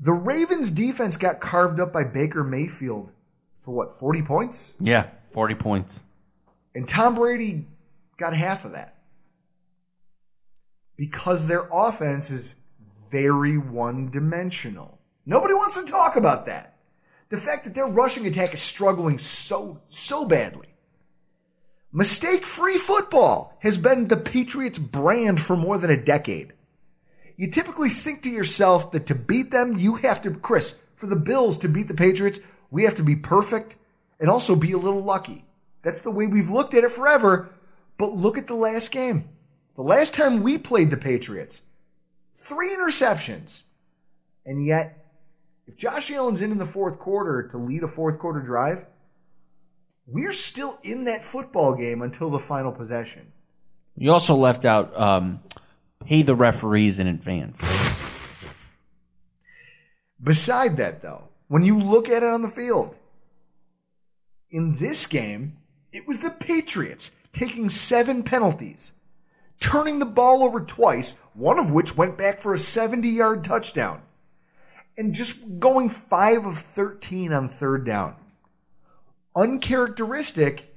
The Ravens defense got carved up by Baker Mayfield for what, 40 points? Yeah, 40 points. And Tom Brady got half of that. Because their offense is very one dimensional. Nobody wants to talk about that. The fact that their rushing attack is struggling so, so badly. Mistake free football has been the Patriots brand for more than a decade. You typically think to yourself that to beat them, you have to, Chris, for the Bills to beat the Patriots, we have to be perfect and also be a little lucky. That's the way we've looked at it forever. But look at the last game. The last time we played the Patriots, three interceptions. And yet, if Josh Allen's in in the fourth quarter to lead a fourth quarter drive, we're still in that football game until the final possession. You also left out um, pay the referees in advance. Beside that, though, when you look at it on the field, in this game, it was the Patriots taking seven penalties, turning the ball over twice, one of which went back for a 70 yard touchdown, and just going 5 of 13 on third down. Uncharacteristic,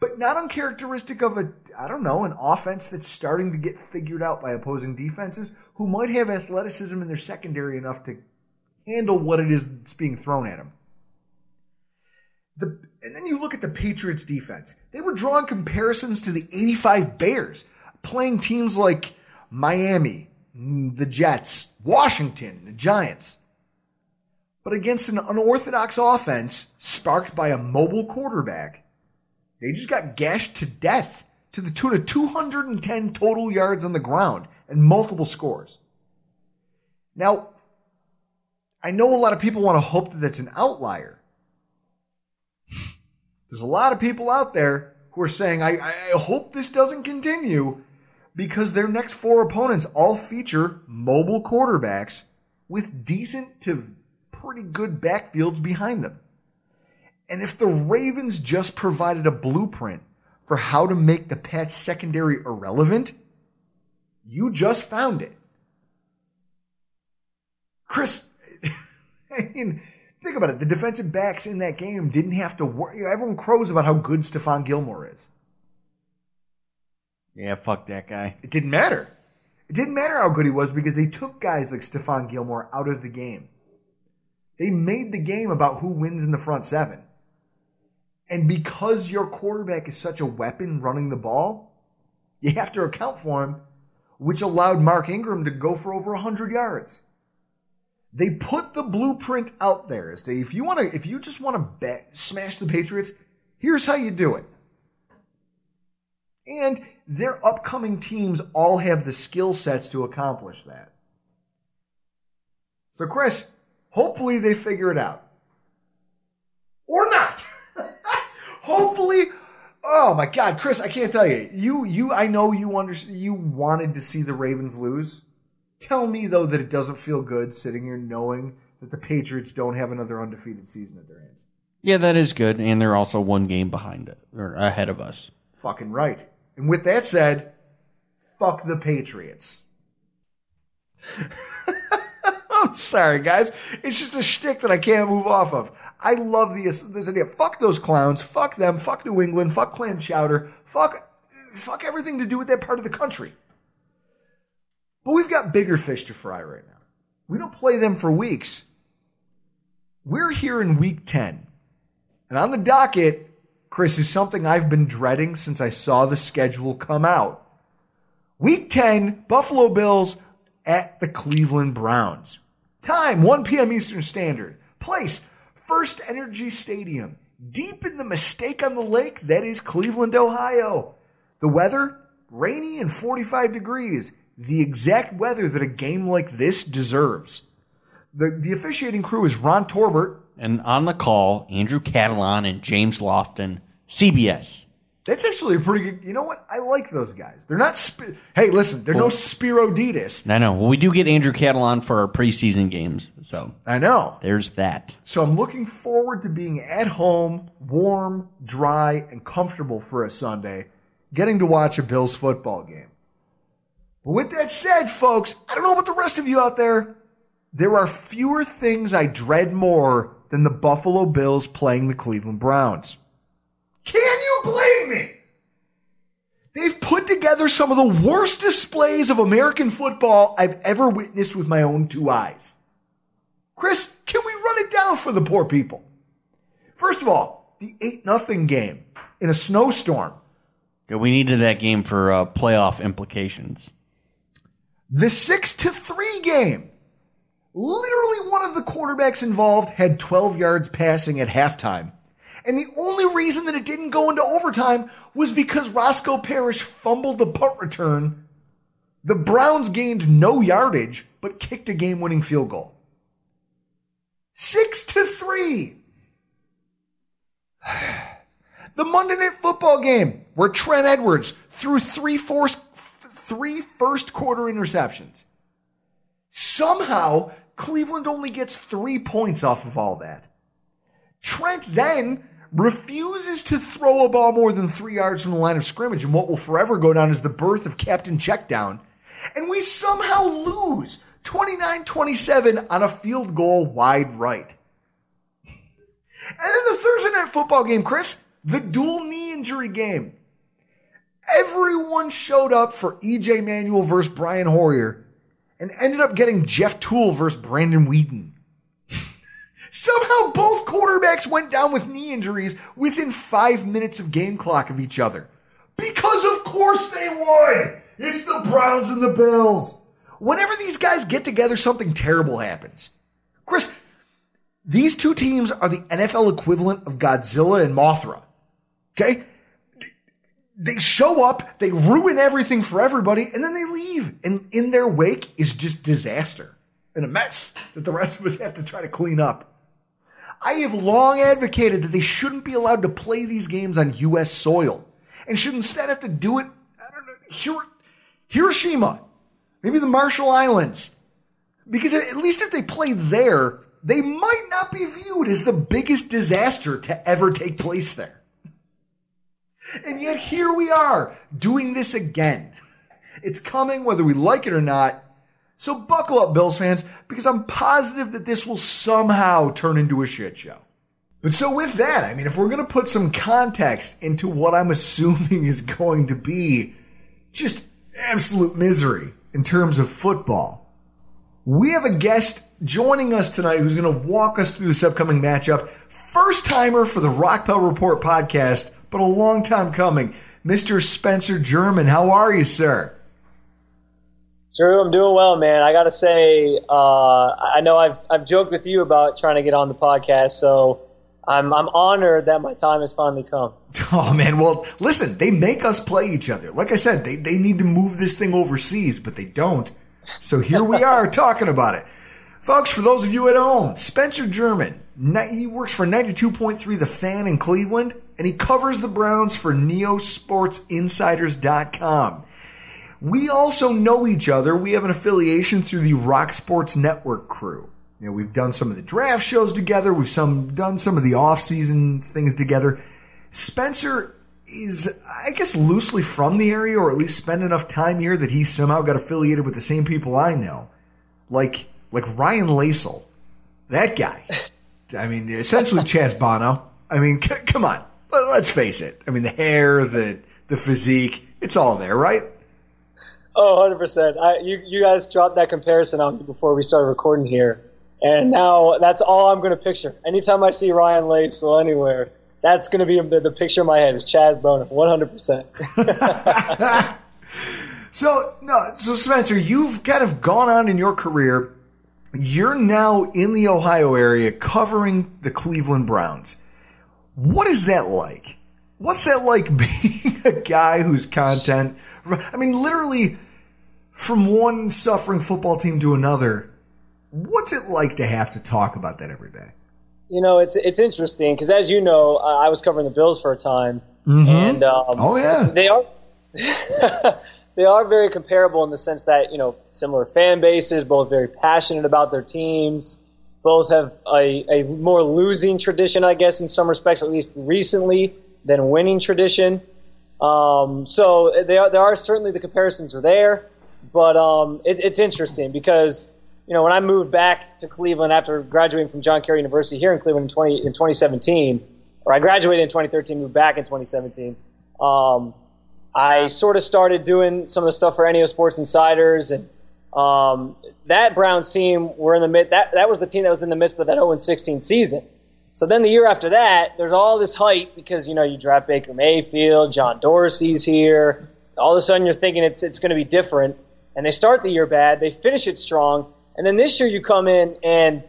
but not uncharacteristic of a, I don't know, an offense that's starting to get figured out by opposing defenses who might have athleticism in their secondary enough to handle what it is that's being thrown at them. The, and then you look at the Patriots defense. They were drawing comparisons to the 85 Bears, playing teams like Miami, Mm, the Jets, Washington, the Giants. But against an unorthodox offense sparked by a mobile quarterback, they just got gashed to death to the tune of 210 total yards on the ground and multiple scores. Now, I know a lot of people want to hope that that's an outlier. There's a lot of people out there who are saying, I, I hope this doesn't continue because their next four opponents all feature mobile quarterbacks with decent to pretty good backfields behind them. And if the Ravens just provided a blueprint for how to make the Pats secondary irrelevant, you just found it. Chris, *laughs* I mean, think about it. The defensive backs in that game didn't have to worry. Everyone crows about how good Stephon Gilmore is. Yeah, fuck that guy. It didn't matter. It didn't matter how good he was because they took guys like Stephon Gilmore out of the game. They made the game about who wins in the front seven. And because your quarterback is such a weapon running the ball, you have to account for him, which allowed Mark Ingram to go for over 100 yards. They put the blueprint out there as to if you want to, if you just want to bet, smash the Patriots, here's how you do it. And their upcoming teams all have the skill sets to accomplish that. So, Chris, hopefully they figure it out. Or not. *laughs* hopefully. Oh my God, Chris, I can't tell you. You, you, I know you under, you wanted to see the Ravens lose. Tell me though that it doesn't feel good sitting here knowing that the Patriots don't have another undefeated season at their hands. Yeah, that is good, and they're also one game behind it or ahead of us. Fucking right. And with that said, fuck the Patriots. *laughs* I'm sorry, guys. It's just a shtick that I can't move off of. I love this, this idea. Fuck those clowns. Fuck them. Fuck New England. Fuck clam chowder. Fuck, fuck everything to do with that part of the country. But we've got bigger fish to fry right now. We don't play them for weeks. We're here in week 10. And on the docket, Chris, is something I've been dreading since I saw the schedule come out. Week 10, Buffalo Bills at the Cleveland Browns. Time, 1 p.m. Eastern Standard. Place, First Energy Stadium. Deep in the mistake on the lake, that is Cleveland, Ohio. The weather, rainy and 45 degrees. The exact weather that a game like this deserves. The, the officiating crew is Ron Torbert. And on the call, Andrew Catalon and James Lofton, CBS. That's actually a pretty good. You know what? I like those guys. They're not. Sp- hey, listen, they're no Spero Dedes. I know. Well, we do get Andrew Catalon for our preseason games, so I know. there's that. So I'm looking forward to being at home, warm, dry, and comfortable for a Sunday, getting to watch a Bills football game. But with that said, folks, I don't know about the rest of you out there. There are fewer things I dread more than the Buffalo Bills playing the Cleveland Browns. Blame me? They've put together some of the worst displays of American football I've ever witnessed with my own two eyes. Chris, can we run it down for the poor people? First of all, the 8 nothing game in a snowstorm. Yeah, we needed that game for uh, playoff implications. The 6 to 3 game. Literally one of the quarterbacks involved had 12 yards passing at halftime. And the only reason that it didn't go into overtime was because Roscoe Parrish fumbled the punt return. The Browns gained no yardage, but kicked a game winning field goal. Six to three. *sighs* The Monday Night Football game, where Trent Edwards threw three, force, three first quarter interceptions. Somehow, Cleveland only gets three points off of all that. Trent then refuses to throw a ball more than three yards from the line of scrimmage and what will forever go down as the birth of Captain Checkdown. And we somehow lose 29 27 on a field goal wide right. And then the Thursday night football game, Chris, the dual knee injury game. Everyone showed up for EJ Manuel versus Brian Hoyer and ended up getting Jeff Tuel versus Brandon Weeden. Somehow both quarterbacks went down with knee injuries within five minutes of game clock of each other. Because of course they would! It's the Browns and the Bills. Whenever these guys get together, something terrible happens. Chris, these two teams are the NFL equivalent of Godzilla and Mothra. Okay? They show up, they ruin everything for everybody, and then they leave. And in their wake is just disaster and a mess that the rest of us have to try to clean up. I have long advocated that they shouldn't be allowed to play these games on U.S. soil and should instead have to do it, I don't know, Hir- Hiroshima, maybe the Marshall Islands. Because at least if they play there, they might not be viewed as the biggest disaster to ever take place there. And yet here we are doing this again. It's coming whether we like it or not. So buckle up, Bills fans, because I'm positive that this will somehow turn into a shit show. But so with that, I mean, if we're going to put some context into what I'm *laughs* assuming is going to be just absolute misery in terms of football, we have a guest joining us tonight who's going to walk us through this upcoming matchup. First timer for the Rockpile Report podcast, but a long time coming. Mr. Spencer German, how are you, sir? Drew, I'm doing well, man. I gotta say, uh, I know I've I've joked with you about trying to get on the podcast, so I'm I'm honored that my time has finally come. *laughs* Oh man, well, listen, they make us play each other. Like I said, they, they need to move this thing overseas, but they don't. So here we are *laughs* talking about it. Folks, for those of you at home, Spencer German, he works for 92.3 The Fan in Cleveland, and he covers the Browns for NeoSportsInsiders.com. We also know each other. We have an affiliation through the Rock Sports Network crew. You know, we've done some of the draft shows together. We've some done some of the off-season things together. Spencer is, I guess, loosely from the area, or at least spent enough time here that he somehow got affiliated with the same people I know, like like Ryan Lasel, that guy. I mean, essentially *laughs* Chaz Bono. I mean, c- come on, let's face it. I mean, the hair, the the physique, it's all there, right? Oh, 100%. I, you, you guys dropped that comparison on me before we started recording here. And now that's all I'm going to picture. Anytime I see Ryan Lasel anywhere, that's going to be the, the picture in my head is Chaz Bono, 100%. *laughs* So, no, so Spencer, you've kind of gone on in your career. You're now in the Ohio area covering the Cleveland Browns. What is that like? What's that like *laughs* being a guy whose content, I mean, literally from one suffering football team to another, what's it like to have to talk about that every day? You know, it's it's interesting because as you know, I was covering the Bills for a time, and um, Oh, yeah. they are *laughs* they are very comparable in the sense that you know similar fan bases, both very passionate about their teams, both have a, a more losing tradition, I guess, in some respects, at least recently, than winning tradition. Um, so they are, there are certainly the comparisons are there, but um, it, it's interesting because you know when I moved back to Cleveland after graduating from John Carroll University here in Cleveland in 20 in 2017, or I graduated in 2013, moved back in 2017. Um, I sort of started doing some of the stuff for NEO Sports Insiders, and um, that Browns team were in the mid. That that was the team that was in the midst of that 0 16 season. So then the year after that, there's all this hype because you know you draft Baker Mayfield, John Dorsey's here. All of a sudden, you're thinking it's it's going to be different, and they start the year bad. They finish it strong, and then this year you come in and,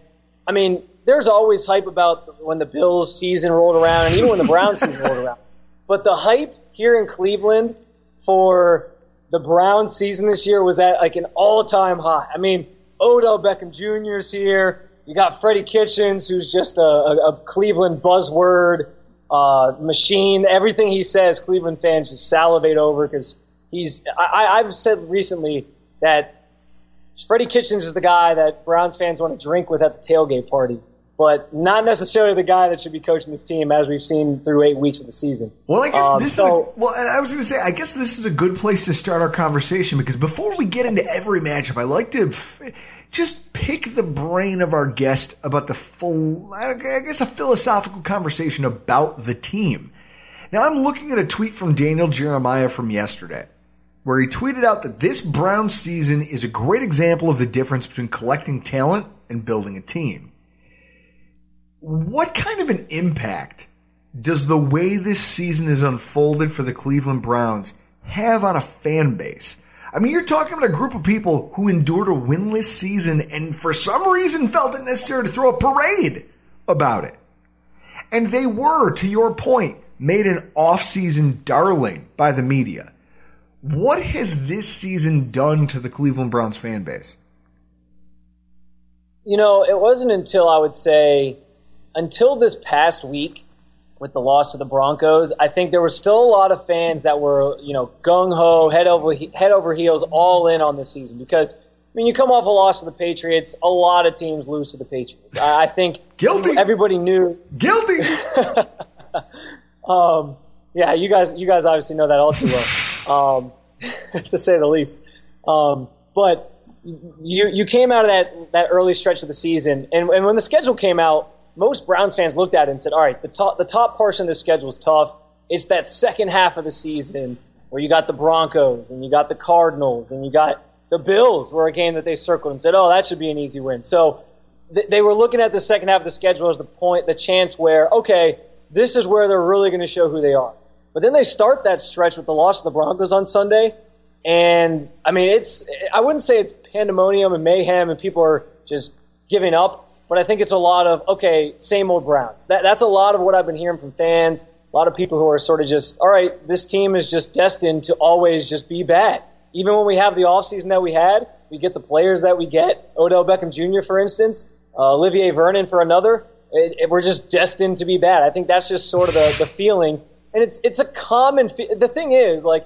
I mean, there's always hype about when the Bills season rolled around, and even when the Browns season rolled around. *laughs* But the hype here in Cleveland for the Browns season this year was at like an all-time high. I mean, Odell Beckham Jr. is here. You got Freddie Kitchens, who's just a, a, a Cleveland buzzword uh, machine. Everything he says, Cleveland fans just salivate over because he's. I, I- I've said recently that Freddie Kitchens is the guy that Browns fans want to drink with at the tailgate party, but not necessarily the guy that should be coaching this team, as we've seen through eight weeks of the season. Well, I guess Um, this so- is a, well. and I was going to say, I guess this is a good place to start our conversation because before we get into every matchup, I like to f- just pick the brain of our guest about the full, I guess, a philosophical conversation about the team. Now, I'm looking at a tweet from Daniel Jeremiah from yesterday, where he tweeted out that this Browns season is a great example of the difference between collecting talent and building a team. What kind of an impact does the way this season is unfolded for the Cleveland Browns have on a fan base? I mean, you're talking about a group of people who endured a winless season and for some reason felt it necessary to throw a parade about it. And they were, to your point, made an off-season darling by the media. What has this season done to the Cleveland Browns fan base? You know, it wasn't until I would say until this past week with the loss to the Broncos, I think there were still a lot of fans that were, you know, gung ho, head over head over heels, all in on this season because. I mean, you come off a loss to the Patriots. A lot of teams lose to the Patriots. I I think Guilty. everybody knew Guilty. *laughs* Um, yeah, you guys, you guys obviously know that all too well, *laughs* um, *laughs* to say the least. Um, but you you came out of that that early stretch of the season, and, and when the schedule came out, most Browns fans looked at it and said, "All right, the top the top portion of the schedule is tough. It's that second half of the season where you got the Broncos and you got the Cardinals and you got the Bills, were a game that they circled and said, "Oh, that should be an easy win." So th- they were looking at the second half of the schedule as the point, the chance where, okay, this is where they're really going to show who they are. But then they start that stretch with the loss to the Broncos on Sunday, and I mean, it's I wouldn't say it's pandemonium and mayhem and people are just giving up, but I think it's a lot of okay, same old Browns. That, that's a lot of what I've been hearing from fans. A lot of people who are sort of just, all right, this team is just destined to always just be bad. Even when we have the offseason that we had, we get the players that we get. Odell Beckham Jr., for instance, uh, Olivier Vernon for another. It, it- we're just destined to be bad. I think that's just sort of the, the feeling. And it's it's a common. Fe- the thing is, like,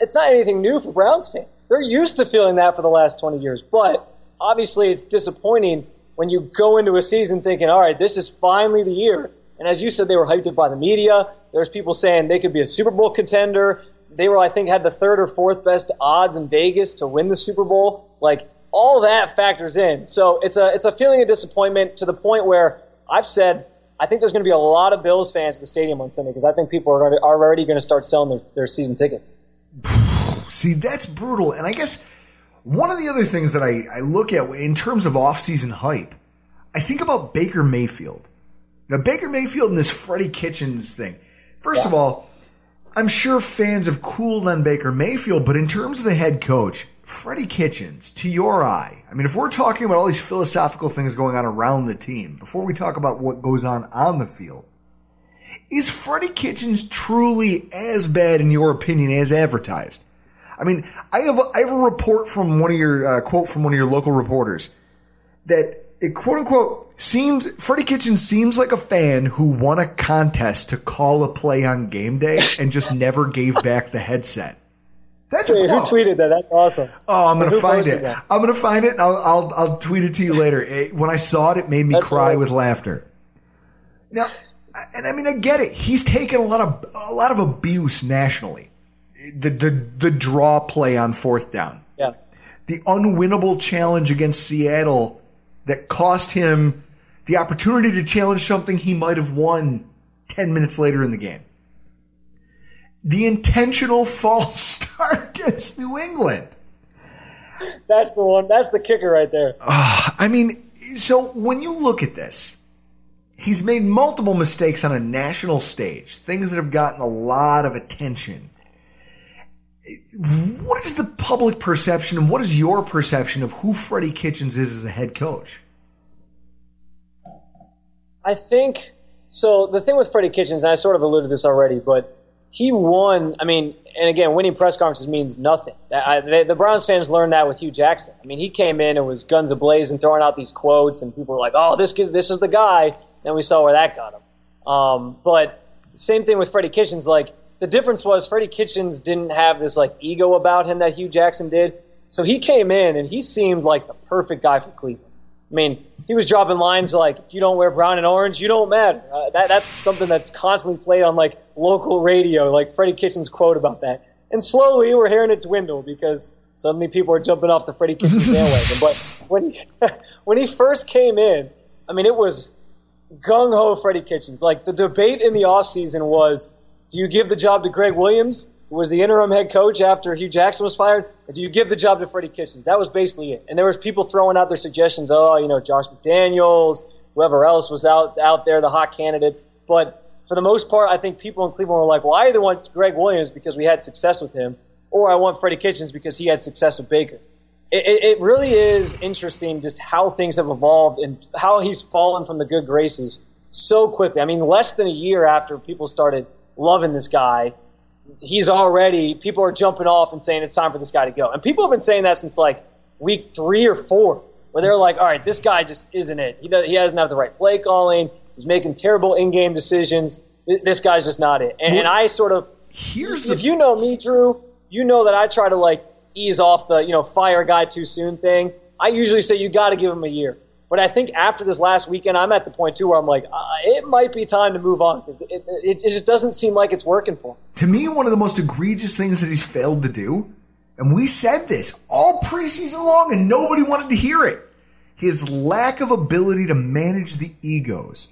it's not anything new for Browns fans. They're used to feeling that for the last 20 years. But obviously, it's disappointing when you go into a season thinking, all right, this is finally the year. And as you said, they were hyped up by the media. There's people saying they could be a Super Bowl contender. They were, I think, had the third or fourth best odds in Vegas to win the Super Bowl. Like all that factors in. So it's a it's a feeling of disappointment to the point where I've said I think there's going to be a lot of Bills fans at the stadium on Sunday because I think people are already, are already going to start selling their, their season tickets. *sighs* See, that's brutal. And I guess one of the other things that I, I look at in terms of offseason hype, I think about Baker Mayfield. Now, Baker Mayfield and this Freddie Kitchens thing. First of all, I'm sure fans have cooled on Baker Mayfield, but in terms of the head coach, Freddie Kitchens, to your eye, I mean, if we're talking about all these philosophical things going on around the team, before we talk about what goes on on the field, is Freddie Kitchens truly as bad, in your opinion, as advertised? I mean, I have a, I have a report from one of your uh, quote from one of your local reporters that it quote unquote seems Freddie Kitchens seems like a fan who won a contest to call a play on game day and just never gave back the headset. That's *laughs* a Wait, who tweeted that? That's awesome. Oh, I'm gonna find it. that? I'm gonna find it. And I'll, I'll I'll tweet it to you later. It- when I saw it, it made me That's cry right. with laughter. Now, and I mean, I get it. He's taken a lot of a lot of abuse nationally. The the the draw play on fourth down, Yeah. the unwinnable challenge against Seattle that cost him the opportunity to challenge something he might have won ten minutes later in the game. The intentional false *laughs* start against New England. That's the one. That's the kicker right there. Ah, I mean, so when you look at this, he's made multiple mistakes on a national stage, things that have gotten a lot of attention. What is the public perception and what is your perception of who Freddie Kitchens is as a head coach? I think so. The thing with Freddie Kitchens, and I sort of alluded to this already, but he won. I mean, and again, winning press conferences means nothing. I, they, the Browns fans learned that with Hue Jackson. I mean, he came in and was guns and throwing out these quotes, and people were like, "Oh, this is this is the guy." Then we saw where that got him. Um, but same thing with Freddie Kitchens. Like the difference was Freddie Kitchens didn't have this like ego about him that Hue Jackson did. So he came in and he seemed like the perfect guy for Cleveland. I mean, he was dropping lines like, "If you don't wear brown and orange, you don't matter." Uh, that, that's something that's constantly played on like local radio, like Freddie Kitchens' quote about that. And slowly, we're hearing it dwindle because suddenly people are jumping off the Freddie Kitchens *laughs* bandwagon. but when he, *laughs* when he first came in, I mean, it was gung ho Freddie Kitchens. Like the debate in the offseason was, do you give the job to Gregg Williams, was the interim head coach after Hue Jackson was fired, do you give the job to Freddie Kitchens? That was basically it. And there was people throwing out their suggestions. Oh, you know, Josh McDaniels, whoever else was out out there, the hot candidates. But for the most part, I think people in Cleveland were like, well, I either want Gregg Williams because we had success with him, or I want Freddie Kitchens because he had success with Baker. It, it really is interesting just how things have evolved and how he's fallen from the good graces so quickly. I mean, less than a year after people started loving this guy, he's already people are jumping off and saying it's time for this guy to go. And people have been saying that since like week three or four, where they're like, all right, this guy just isn't it. He, does, he doesn't have the right play calling. He's making terrible in-game decisions. This guy's just not it. And, and I sort of Here's if the you know me, Drew, you know that I try to like ease off the you know fire a guy too soon thing. I usually say you got to give him a year. But I think after this last weekend, I'm at the point too where I'm like, uh, it might be time to move on because it, it, it just doesn't seem like it's working for him. to me one of the most egregious things that he's failed to do, and we said this all preseason long, and nobody wanted to hear it. His lack of ability to manage the egos.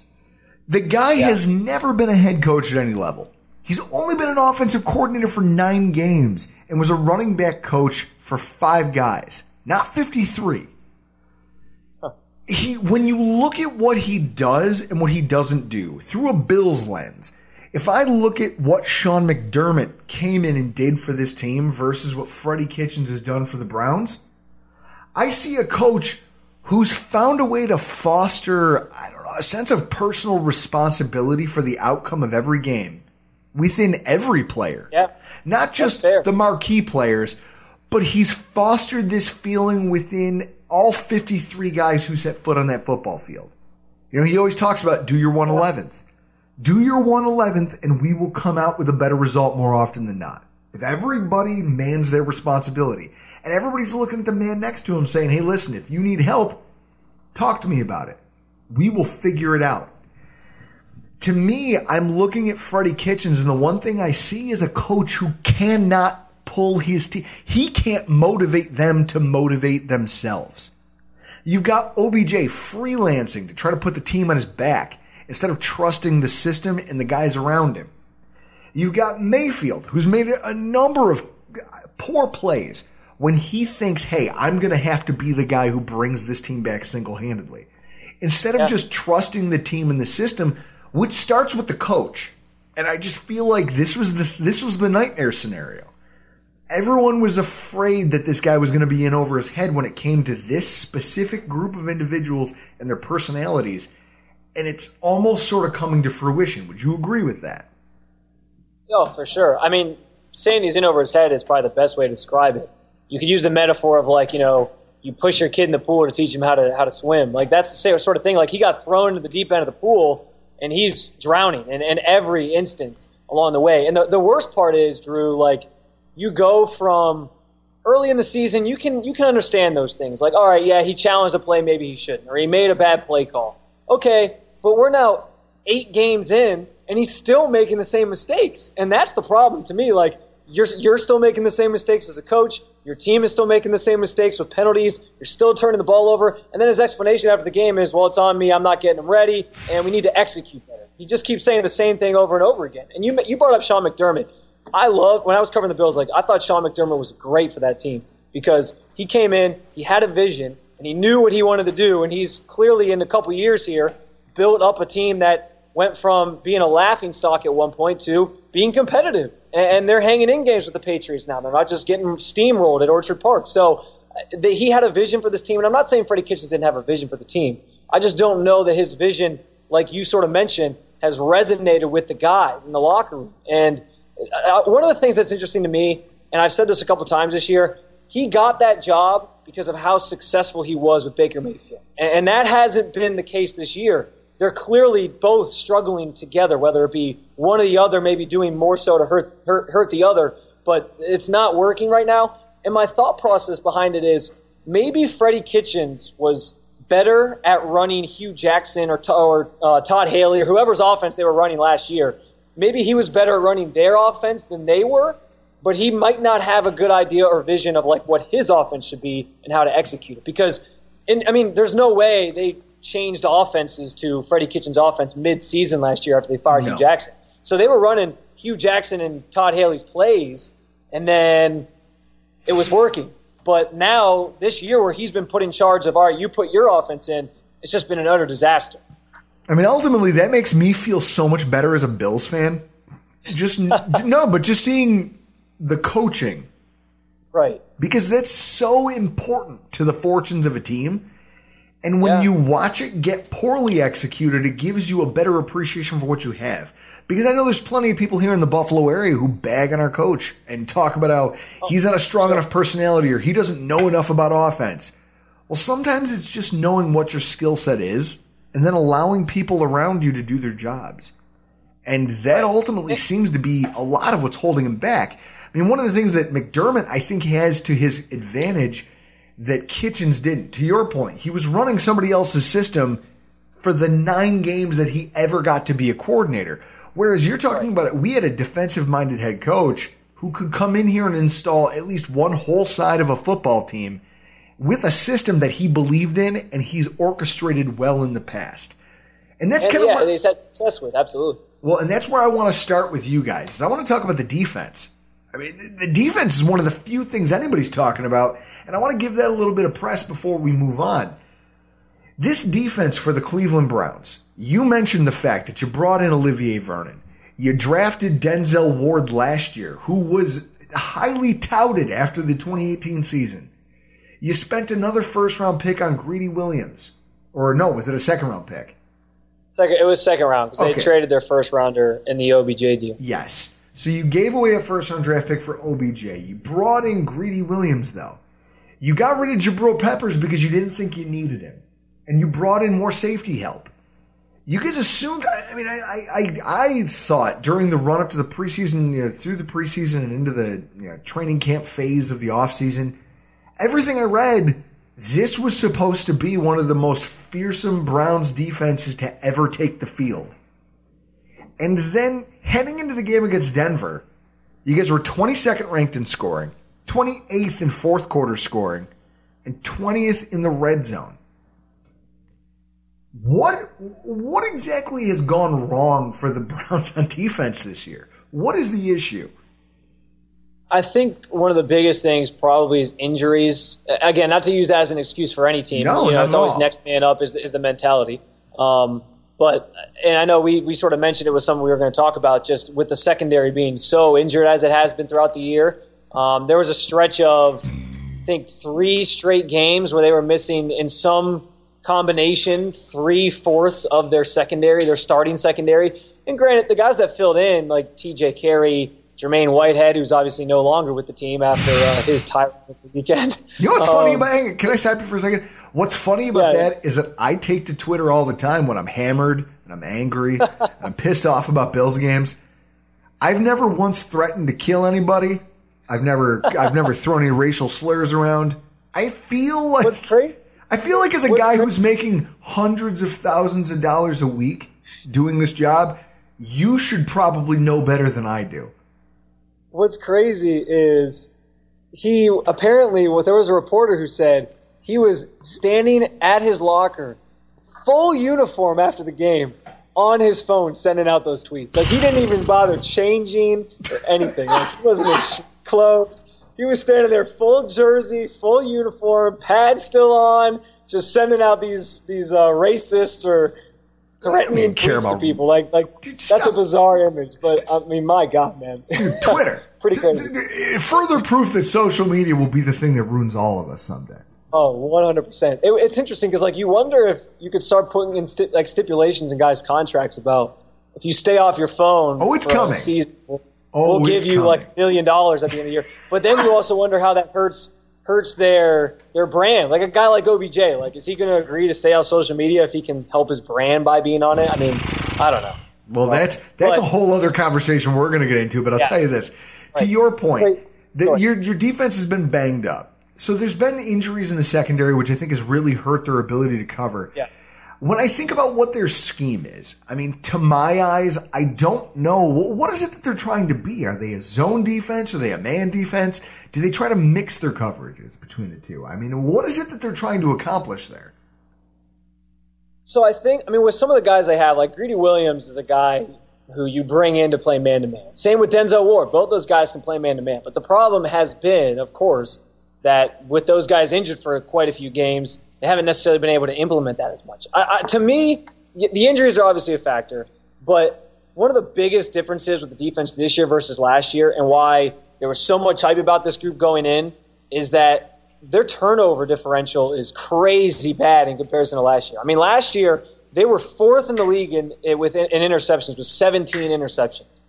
The guy has never been a head coach at any level. He's only been an offensive coordinator for nine games and was a running back coach for five guys, not 53. He, when you look at what he does and what he doesn't do through a Bills lens, if I look at what Sean McDermott came in and did for this team versus what Freddie Kitchens has done for the Browns, I see a coach who's found a way to foster, I don't know, a sense of personal responsibility for the outcome of every game within every player. Yeah. Not just the marquee players, but he's fostered this feeling within all 53 guys who set foot on that football field. You know, he always talks about do your 111th. Do your 111th and we will come out with a better result more often than not. If everybody mans their responsibility and everybody's looking at the man next to him saying, hey, listen, if you need help, talk to me about it. We will figure it out. To me, I'm looking at Freddie Kitchens, and the one thing I see is a coach who cannot pull his team. He can't motivate them to motivate themselves. You've got OBJ freelancing to try to put the team on his back instead of trusting the system and the guys around him. You've got Mayfield, who's made a number of uh, poor plays when he thinks, hey, I'm going to have to be the guy who brings this team back single handedly. Instead of Yeah. just trusting the team and the system, which starts with the coach. And I just feel like this was the this was the nightmare scenario. Everyone was afraid that this guy was going to be in over his head when it came to this specific group of individuals and their personalities. And it's almost sort of coming to fruition. Would you agree with that? Oh, for sure. I mean, saying he's in over his head is probably the best way to describe it. You could use the metaphor of like, you know, you push your kid in the pool to teach him how to how to swim. Like that's the same sort of thing. Like he got thrown into the deep end of the pool and he's drowning in, in every instance along the way. And the, the worst part is, Drew, like you go from early in the season, you can you can understand those things. Like, all right, yeah, he challenged a play maybe he shouldn't, or he made a bad play call. Okay, but we're now eight games in, and he's still making the same mistakes, and that's the problem to me. Like, you're you're still making the same mistakes as a coach. Your team is still making the same mistakes with penalties. You're still turning the ball over, and then his explanation after the game is, "Well, it's on me. I'm not getting them ready, and we need to execute better." He just keeps saying the same thing over and over again. And you you brought up Sean McDermott. I love when I was covering the Bills. Like I thought Sean McDermott was great for that team because he came in, he had a vision, and he knew what he wanted to do. And he's clearly in a couple years here built up a team that went from being a laughing stock at one point to being competitive. And they're hanging in games with the Patriots now. They're not just getting steamrolled at Orchard Park. So uh, he had a vision for this team. And I'm not saying Freddie Kitchens didn't have a vision for the team. I just don't know that his vision, like you sort of mentioned, has resonated with the guys in the locker room. And one of the things that's interesting to me, and I've said this a couple times this year, he got that job because of how successful he was with Baker Mayfield. And that hasn't been the case this year. They're clearly both struggling together, whether it be one or the other, maybe doing more so to hurt, hurt, hurt the other, but it's not working right now. And my thought process behind it is maybe Freddie Kitchens was better at running Hue Jackson or, or uh, Todd Haley or whoever's offense they were running last year. Maybe he was better at running their offense than they were, but he might not have a good idea or vision of like what his offense should be and how to execute it. Because, in, I mean, there's no way they changed offenses to Freddie Kitchens' offense mid-season last year after they fired no. Hue Jackson. So they were running Hue Jackson and Todd Haley's plays, and then it was working. But now this year, where he's been put in charge of, all right, you put your offense in, it's just been an utter disaster. I mean, ultimately, that makes me feel so much better as a Bills fan. Just *laughs* no, but just seeing the coaching. Right. Because that's so important to the fortunes of a team. And when yeah. you watch it get poorly executed, it gives you a better appreciation for what you have. Because I know there's plenty of people here in the Buffalo area who bag on our coach and talk about how oh, he's not a strong sure. enough personality or he doesn't know enough about offense. Well, sometimes it's just knowing what your skill set is and then allowing people around you to do their jobs. And that ultimately seems to be a lot of what's holding him back. I mean, one of the things that McDermott, I think, has to his advantage that Kitchens didn't. To your point, he was running somebody else's system for the nine games that he ever got to be a coordinator. Whereas you're talking about it, we had a defensive minded head coach who could come in here and install at least one whole side of a football team with a system that he believed in and he's orchestrated well in the past. And that's kind yeah, of what he's had success with, absolutely. Well, and that's where I want to start with you guys. I want to talk about the defense. I mean, the defense is one of the few things anybody's talking about, and I want to give that a little bit of press before we move on. This defense for the Cleveland Browns, you mentioned the fact that you brought in Olivier Vernon. You drafted Denzel Ward last year, who was highly touted after the 2018 season. You spent another first round pick on Greedy Williams. Or no, was it a second round pick? Second, it was second round because okay. they traded their first rounder in the OBJ deal. Yes. So you gave away a first round draft pick for OBJ. You brought in Greedy Williams, though. You got rid of Jabril Peppers because you didn't think you needed him. And you brought in more safety help. You guys assumed, I mean, I, I, I thought during the run up to the preseason, you know, through the preseason and into the you know, training camp phase of the offseason, everything I read, this was supposed to be one of the most fearsome Browns defenses to ever take the field. And then heading into the game against Denver, you guys were 22nd ranked in scoring, 28th in fourth quarter scoring, and 20th in the red zone. What what exactly has gone wrong for the *laughs* Browns on defense this year? What is the issue? I think one of the biggest things probably is injuries. Again, not to use that as an excuse for any team. No, you know, it's all. always next man up is, is the mentality. Um, but and I know we, we sort of mentioned it was something we were going to talk about just with the secondary being so injured as it has been throughout the year. Um, there was a stretch of I think three straight games where they were missing in some combination three fourths of their secondary, their starting secondary. And granted, the guys that filled in like T.J. Carrie, Jermaine Whitehead, who's obviously no longer with the team after uh, his at *laughs* the weekend. You know what's funny Um, about hang on, Can I stop you for a second? What's funny about Yeah. that is that I take to Twitter all the time when I'm hammered and I'm angry *laughs* and I'm pissed off about Bills games. I've never once threatened to kill anybody. I've never *laughs* I've never thrown any racial slurs around. I feel like What's crazy? I feel like as a What's guy cra- who's making hundreds of thousands of dollars a week doing this job, you should probably know better than I do. What's crazy is he apparently well, there was a reporter who said he was standing at his locker full uniform after the game on his phone sending out those tweets. Like he didn't even bother changing or anything. Like he wasn't in clothes. He was standing there full jersey full uniform pads still on just sending out these these uh, racist or threatening tweets to people like like Dude, that's a bizarre image but i mean my god man Dude, *laughs* Twitter. Pretty crazy. Further proof that social media will be the thing that ruins all of us someday. Oh, 100%. It, it's interesting because, like, you wonder if you could start putting in sti- like stipulations in guys' contracts about if you stay off your phone. Oh, it's for a coming. Season, we'll, Oh, we'll give you coming. like a million dollars at the end of the year. But then you also wonder how that hurts hurts their their brand. Like a guy like OBJ, like, is he going to agree to stay on social media if he can help his brand by being on it? I mean, I don't know. Well, that's that's a whole other conversation we're going to get into. But I'll Yeah. tell you this: to Right. your point, that your your defense has been banged up. So there's been injuries in the secondary, which I think has really hurt their ability to cover. Yeah. When I think about what their scheme is, I mean, to my eyes, I don't know. What is it that they're trying to be? Are they a zone defense? Are they a man defense? Do they try to mix their coverages between the two? I mean, what is it that they're trying to accomplish there? So I think, I mean, with some of the guys they have, like Greedy Williams is a guy who you bring in to play man to man. Same with Denzel Ward. Both those guys can play man to man. But the problem has been, of course, that with those guys injured for quite a few games, they haven't necessarily been able to implement that as much. I, I, to me, the injuries are obviously a factor, but one of the biggest differences with the defense this year versus last year, and why there was so much hype about this group going in, is that their turnover differential is crazy bad in comparison to last year. I mean, last year they were fourth in the league in, in with in, in interceptions with 17 interceptions.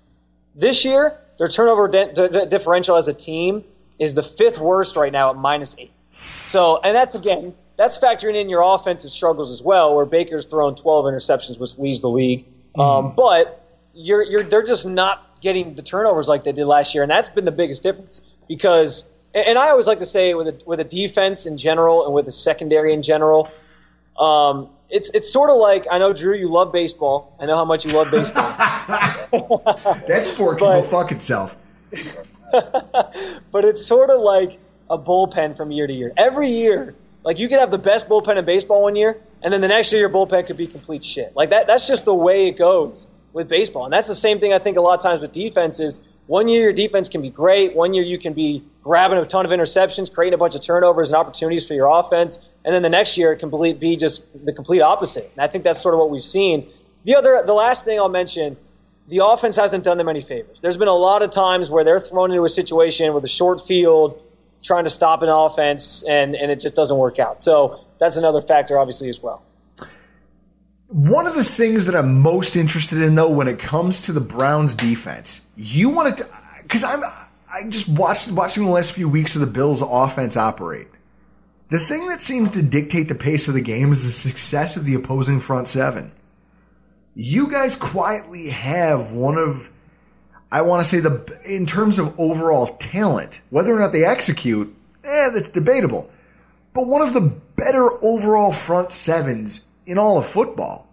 This year, their turnover di- di- differential as a team is the fifth worst right now at minus eight. So, and that's again, that's factoring in your offensive struggles as well, where Baker's thrown 12 interceptions, which leads the league. Um, but you're, you're, they're just not getting the turnovers like they did last year, and that's been the biggest difference. Because, and and I always like to say with a, with a defense in general and with a secondary in general, um, it's it's sort of like I know Drew, you love baseball. I know how much you love baseball. That sport can But- go fuck itself. *laughs* but it's sort of like a bullpen from year to year. Every year, like you could have the best bullpen in baseball one year, and then the next year your bullpen could be complete shit. Like that. That's just the way it goes with baseball, and that's the same thing I think a lot of times with defenses. One year your defense can be great. One year you can be grabbing a ton of interceptions, creating a bunch of turnovers and opportunities for your offense, and then the next year it can be just the complete opposite. And I think that's sort of what we've seen. The other, the last thing I'll mention the offense hasn't done them any favors. There's been a lot of times where they're thrown into a situation with a short field, trying to stop an offense, and, and it just doesn't work out. So that's another factor, obviously, as well. One of the things that I'm most interested in, though, when it comes to the Browns' defense, you want to, because I'm, I just watched watching the last few weeks of the Bills' offense operate. The thing that seems to dictate the pace of the game is the success of the opposing front seven. You guys quietly have one of, I want to say the, in terms of overall talent, whether or not they execute, eh, that's debatable. But one of the better overall front sevens in all of football.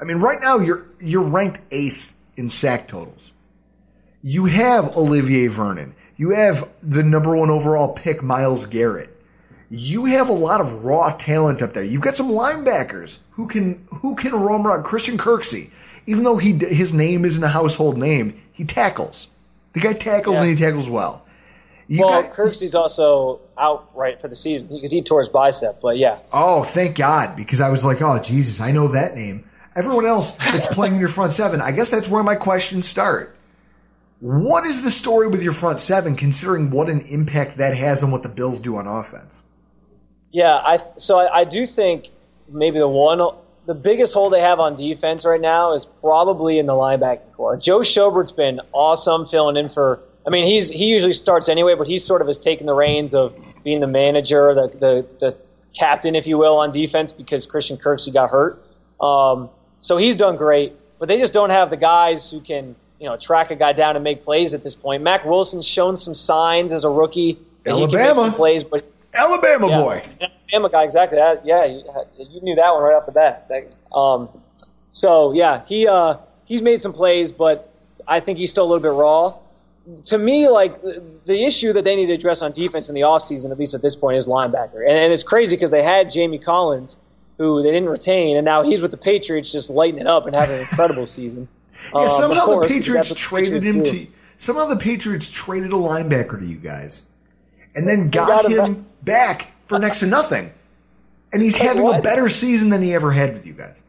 I mean, right now you're you're ranked eighth in sack totals. You have Olivier Vernon. You have the number one overall pick, Myles Garrett. You have a lot of raw talent up there. You've got some linebackers who can who can roam around. Christian Kirksey, even though he his name isn't a household name, he tackles. The guy tackles Yeah. and he tackles well. You well, got- Kirksey's also out right for the season because he tore his bicep. But yeah, Oh, thank God, because I was like, oh, Jesus, I know that name. Everyone else that's playing in your front seven, I guess that's where my questions start. What is the story with your front seven, considering what an impact that has on what the Bills do on offense? yeah. I so I, I do think maybe the one the biggest hole they have on defense right now is probably in the linebacking corps. Joe Schobert's been awesome filling in for. I mean, he's he usually starts anyway, but he sort of has taken the reins of being the manager, the the, the captain, if you will, on defense because Christian Kirksey got hurt. Um, so he's done great, but they just don't have the guys who can you know track a guy down and make plays at this point. Mack Wilson's shown some signs as a rookie that he can make Alabama. some plays, but Alabama yeah. boy. Alabama guy, exactly. That, yeah, you, you knew that one right off the bat. Exactly. Um, so yeah, he uh, he's made some plays, but I think he's still a little bit raw. To me, like the- the issue that they need to address on defense in the offseason, at least at this point, is linebacker. And, and it's crazy because they had Jamie Collins, who they didn't retain, and now he's with the Patriots, just lighting it up and having an incredible season. *laughs* Yeah, Um, of somehow course, the Patriots what the traded Patriots him do. to. Somehow the Patriots traded a linebacker to you guys, and then got got him back for next to nothing. And he's having a better season than he ever had with you guys.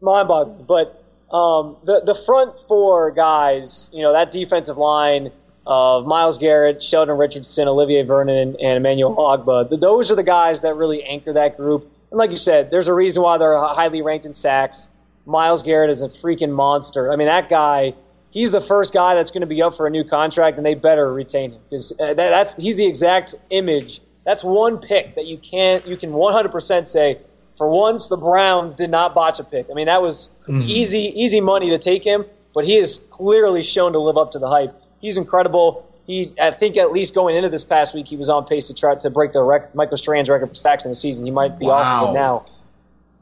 mind-boggling. But um, the the front four guys, you know, that defensive line of Myles Garrett, Sheldon Richardson, Olivier Vernon, and Emmanuel Ogbah, those are the guys that really anchor that group. And like you said, there's a reason why they're highly ranked in sacks. Myles Garrett is a freaking monster. I mean, that guy. He's the first guy that's going to be up for a new contract, and they better retain him because uh, that, that's he's the exact image. That's one pick that you can't you can 100% say for once the Browns did not botch a pick. I mean, that was easy easy money to take him, but he is clearly shown to live up to the hype. He's incredible. He, I think, at least going into this past week, he was on pace to try to break the rec- Michael Strahan's record for sacks in the season. He might be off of it now.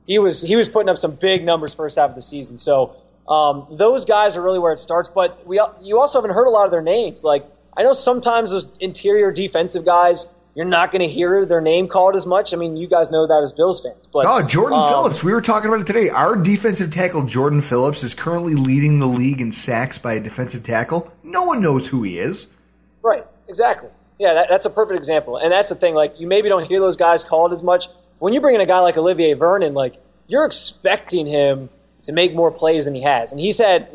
He was he was putting up some big numbers first half of the season. So um, those guys are really where it starts. But we you also haven't heard a lot of their names. Like I know sometimes those interior defensive guys, you're not going to hear their name called as much. I mean, you guys know that as Bills fans. But Oh, Jordan um, Phillips. We were talking about it today. Our defensive tackle, Jordan Phillips, is currently leading the league in sacks by a defensive tackle. No one knows who he is. Right, exactly. Yeah, that, that's a perfect example. And that's the thing. Like, you maybe don't hear those guys called as much. When you bring in a guy like Olivier Vernon, like, you're expecting him to make more plays than he has. And he's had,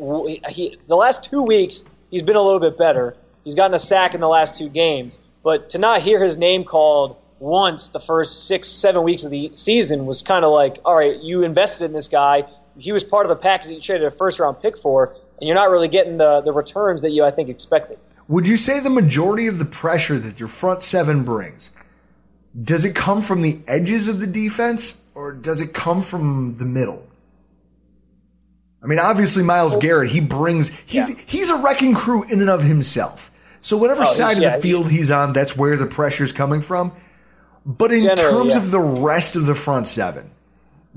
he, the last two weeks, he's been a little bit better. He's gotten a sack in the last two games. But to not hear his name called once the first six, seven weeks of the season was kind of like, all right, you invested in this guy. He was part of the package that you traded a first round pick for, and you're not really getting the, the returns that you, I think, expected. Would you say the majority of the pressure that your front seven brings does it come from the edges of the defense or does it come from the middle? I mean, obviously Myles Garrett, he brings he's Yeah. he's a wrecking crew in and of himself. So whatever Oh, side of yeah, the field he's on, that's where the pressure's coming from. But in terms yeah. of the rest of the front seven,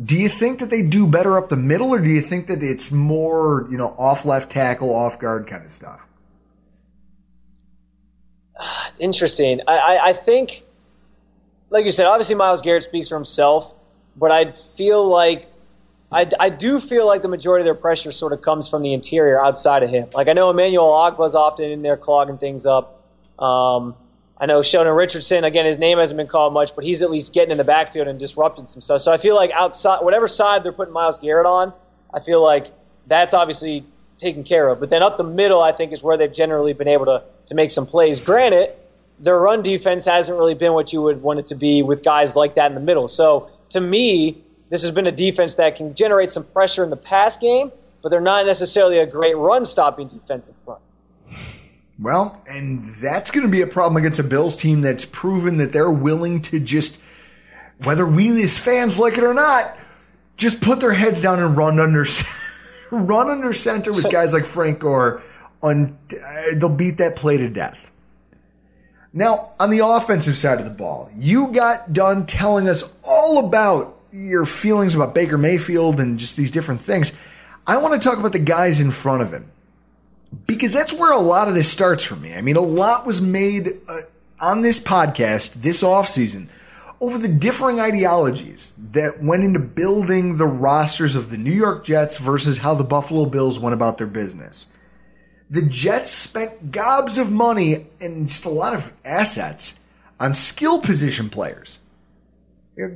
do you think that they do better up the middle or do you think that it's more, you know, off left tackle, off guard kind of stuff? Ah, it's interesting. I, I, I think, like you said, obviously Myles Garrett speaks for himself, but I feel like I, I do feel like the majority of their pressure sort of comes from the interior outside of him. Like I know Emmanuel Ogbah's often in there clogging things up. Um, I know Sheldon Richardson, again, his name hasn't been called much, but he's at least getting in the backfield and disrupting some stuff. So I feel like outside, whatever side they're putting Myles Garrett on, I feel like that's obviously taken care of. But then up the middle, I think, is where they've generally been able to, to make some plays. Granted, their run defense hasn't really been what you would want it to be with guys like that in the middle. So to me, this has been a defense that can generate some pressure in the pass game, but they're not necessarily a great run stopping defensive front. Well, and that's going to be a problem against a Bills team that's proven that they're willing to just, whether we as fans like it or not, just put their heads down and run under, *laughs* run under center with guys like Frank Gore. On, uh, they'll beat that play to death. Now, on the offensive side of the ball, you got done telling us all about your feelings about Baker Mayfield and just these different things. I want to talk about the guys in front of him because that's where a lot of this starts for me. I mean, a lot was made uh, on this podcast this offseason over the differing ideologies that went into building the rosters of the New York Jets versus how the Buffalo Bills went about their business. The Jets spent gobs of money and just a lot of assets on skill position players.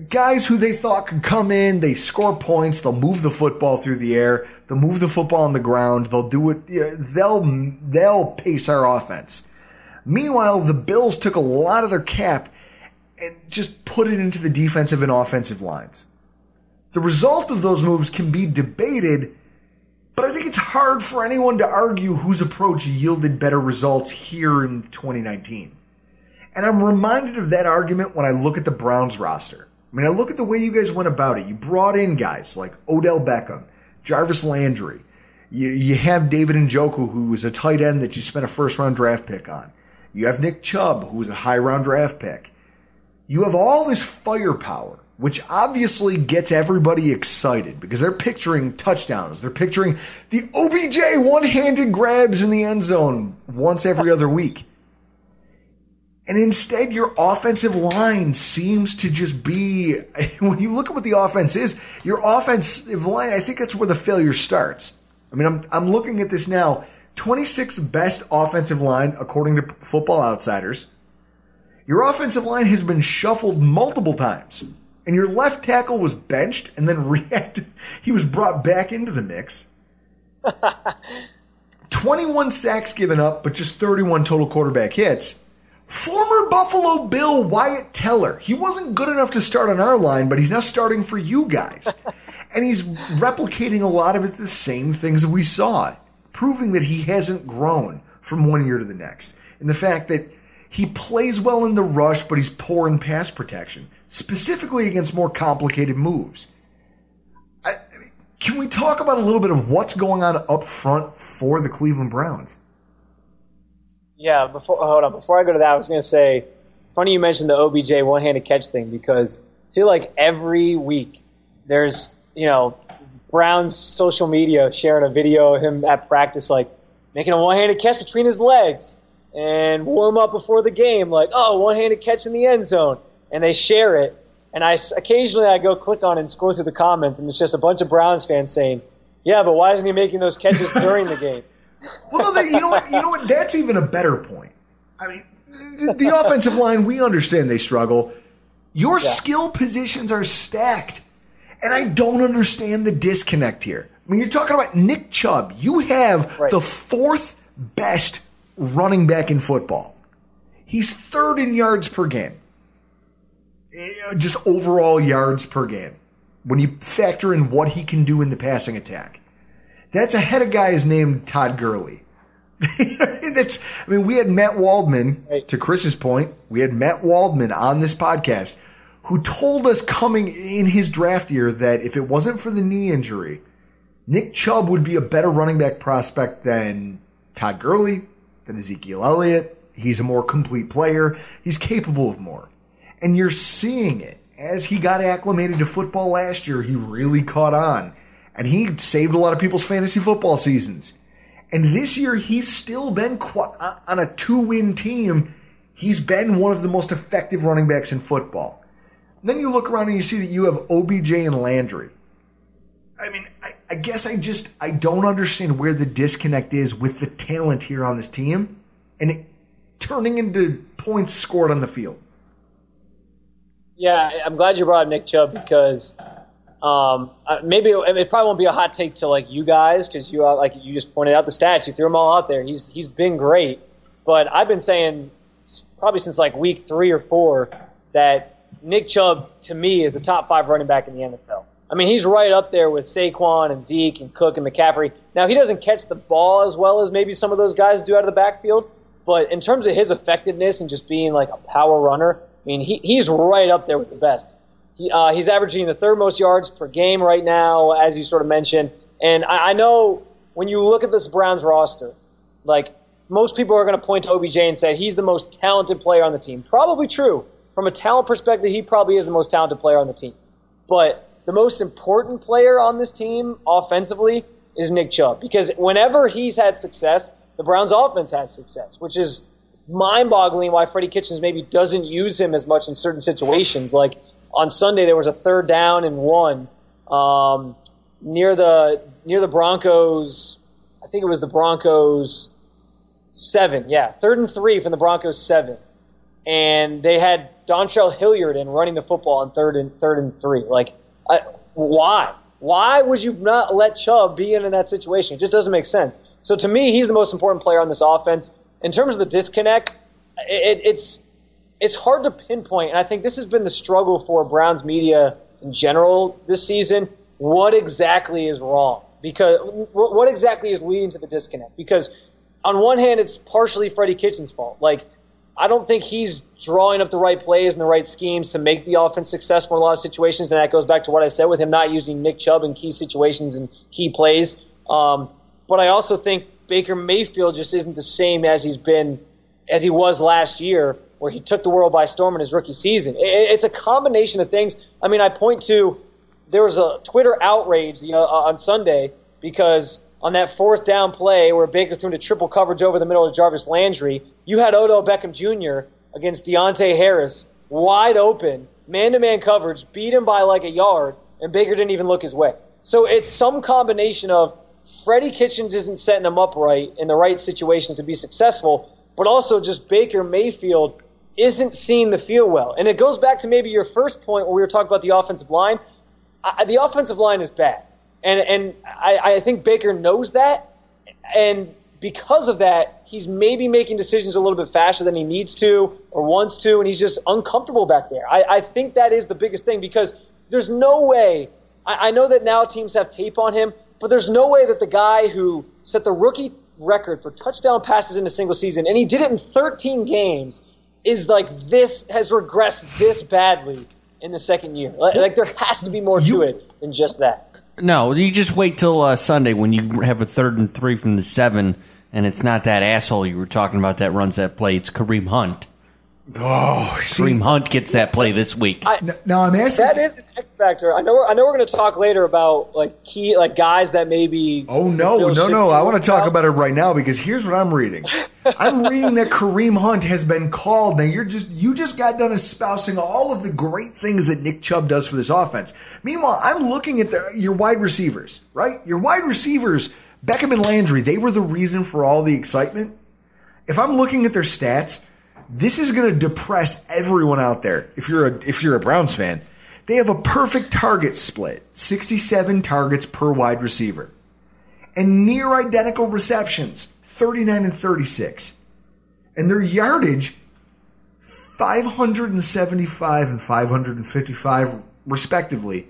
Guys who they thought could come in, they score points, they'll move the football through the air, they'll move the football on the ground, they'll do it, they'll they'll pace our offense. Meanwhile, the Bills took a lot of their cap and just put it into the defensive and offensive lines. The result of those moves can be debated, but I think it's hard for anyone to argue whose approach yielded better results here in 2019. And I'm reminded of that argument when I look at the Browns roster. I mean, I look at the way you guys went about it. You brought in guys like Odell Beckham, Jarvis Landry. You, you have David Njoku, who was a tight end that you spent a first round draft pick on. You have Nick Chubb, who was a high round draft pick. You have all this firepower, which obviously gets everybody excited because they're picturing touchdowns. They're picturing the OBJ one handed grabs in the end zone once every other week. And instead, your offensive line seems to just be, *laughs* when you look at what the offense is, your offensive line, I think that's where the failure starts. I mean, I'm, I'm looking at this now. 26th best offensive line, according to Football Outsiders. Your offensive line has been shuffled multiple times. And your left tackle was benched and then *laughs* reacted. He was brought back into the mix. *laughs* 21 sacks given up, but just 31 total quarterback hits. Former Buffalo Bill Wyatt Teller. He wasn't good enough to start on our line, but he's now starting for you guys. *laughs* and he's replicating a lot of it, the same things we saw, proving that he hasn't grown from one year to the next. And the fact that he plays well in the rush, but he's poor in pass protection, specifically against more complicated moves. I, can we talk about a little bit of what's going on up front for the Cleveland Browns? Yeah, before uh, hold on. Before I go to that, I was going to say funny you mentioned the OBJ one-handed catch thing because I feel like every week there's you know Brown's social media sharing a video of him at practice like making a one-handed catch between his legs and warm up before the game like oh one-handed catch in the end zone. And they share it. And I occasionally I go click on and scroll through the comments and it's just a bunch of Browns fans saying yeah but why isn't he making those catches during the game well, no, you know what? You know what? That's even a better point. I mean, the, the offensive line, we understand they struggle. Your yeah. skill positions are stacked. And I don't understand the disconnect here. I mean, you're talking about Nick Chubb. You have right. the fourth best running back in football. He's third in yards per game. Eh, just overall yards per game. When you factor in what he can do in the passing attack. That's ahead of guys named Todd Gurley. *laughs* That's, I mean, we had Matt Waldman, right. to Chris's point, we had Matt Waldman on this podcast who told us coming in his draft year that if it wasn't for the knee injury, Nick Chubb would be a better running back prospect than Todd Gurley, than Ezekiel Elliott. He's a more complete player. He's capable of more. And you're seeing it. As he got acclimated to football last year, he really caught on and he saved a lot of people's fantasy football seasons. And this year, he's still been uh, on a two win team. He's been one of the most effective running backs in football. And then you look around and you see that you have OBJ and Landry. I mean, I, I guess I just I don't understand where the disconnect is with the talent here on this team, and it turning into points scored on the field. Yeah, I'm glad you brought up Nick Chubb because um, uh, maybe it, it, probably won't be a hot take to like you guys because you uh, like you just pointed out the stats. You threw them all out there. He's he's been great, but I've been saying probably since like week three or four that Nick Chubb to me is the top five running back in the NFL. I mean, he's right up there with Saquon and Zeke and Cook and McCaffrey. Now he doesn't catch the ball as well as maybe some of those guys do out of the backfield, but in terms of his effectiveness and just being like a power runner, I mean, he, he's right up there with the best. He, uh, he's averaging the third most yards per game right now, as you sort of mentioned. And I, I know when you look at this Browns roster, like most people are going to point to OBJ and say he's the most talented player on the team. Probably true. From a talent perspective, he probably is the most talented player on the team. But the most important player on this team offensively is Nick Chubb because whenever he's had success, the Browns offense has success, which is mind-boggling why Freddie Kitchens maybe doesn't use him as much in certain situations. Like on Sunday there was a third down and one um, near the near the Broncos. I think it was the Broncos seven. Yeah, third and three from the Broncos seven, and they had Dontrell Hilliard in running the football on third and third and three. Like, I, why? Why would you not let Chubb be in, in that situation? It just doesn't make sense. So to me, he's the most important player on this offense. In terms of the disconnect, it, it's it's hard to pinpoint, and I think this has been the struggle for Browns media in general this season, what exactly is wrong? Because what exactly is leading to the disconnect? Because on one hand, it's partially Freddie Kitchens' fault. Like, I don't think he's drawing up the right plays and the right schemes to make the offense successful in a lot of situations, and that goes back to what I said with him not using Nick Chubb in key situations and key plays. Um, but I also think Baker Mayfield just isn't the same as he's been as he was last year, where he took the world by storm in his rookie season. It's a combination of things. I mean, I point to there was a Twitter outrage, you know, on Sunday because on that fourth down play where Baker threw into triple coverage over the middle of Jarvis Landry, you had Odell Beckham Jr. against Deonte Harris wide open, man to man coverage, beat him by like a yard, and Baker didn't even look his way. So it's some combination of Freddie Kitchens isn't setting him up right in the right situations to be successful, but also just Baker Mayfield isn't seeing the field well. And it goes back to maybe your first point where we were talking about the offensive line. I, the offensive line is bad. And, and I, I think Baker knows that. And because of that, he's maybe making decisions a little bit faster than he needs to or wants to, and he's just uncomfortable back there. I, I think that is the biggest thing because there's no way. I, I know that now teams have tape on him, but there's no way that the guy who set the rookie record for touchdown passes in a single season, and he did it in 13 games, is like this has regressed this badly in the second year. Like, there has to be more to it than just that. No, you just wait till uh, Sunday when you have a third and three from the seven, and it's not that asshole you were talking about that runs that play. It's Kareem Hunt. Oh, see, Kareem Hunt gets that play this week. I, now I'm asking. That is an X factor. I know. We're, I know we're going to talk later about like key, like guys that maybe. Oh no, no, no! I want to talk about it right now because here's what I'm reading. I'm reading that Kareem Hunt has been called. Now you're just you just got done espousing all of the great things that Nick Chubb does for this offense. Meanwhile, I'm looking at the, your wide receivers, right? Your wide receivers, Beckham and Landry, they were the reason for all the excitement. If I'm looking at their stats this is going to depress everyone out there. If you're a if you're a Browns fan, they have a perfect target split, 67 targets per wide receiver. And near identical receptions, 39 and 36. And their yardage 575 and 555 respectively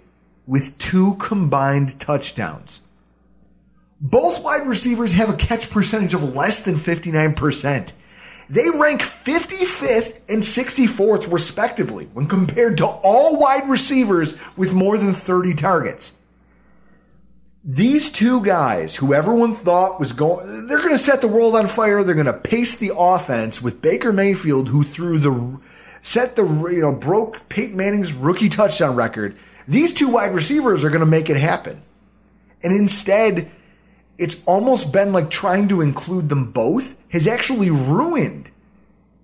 with two combined touchdowns. Both wide receivers have a catch percentage of less than 59%. They rank 55th and 64th respectively when compared to all wide receivers with more than 30 targets. These two guys, who everyone thought was going, they're going to set the world on fire. They're going to pace the offense with Baker Mayfield, who threw the, set the, you know, broke Peyton Manning's rookie touchdown record. These two wide receivers are going to make it happen. And instead, it's almost been like trying to include them both has actually ruined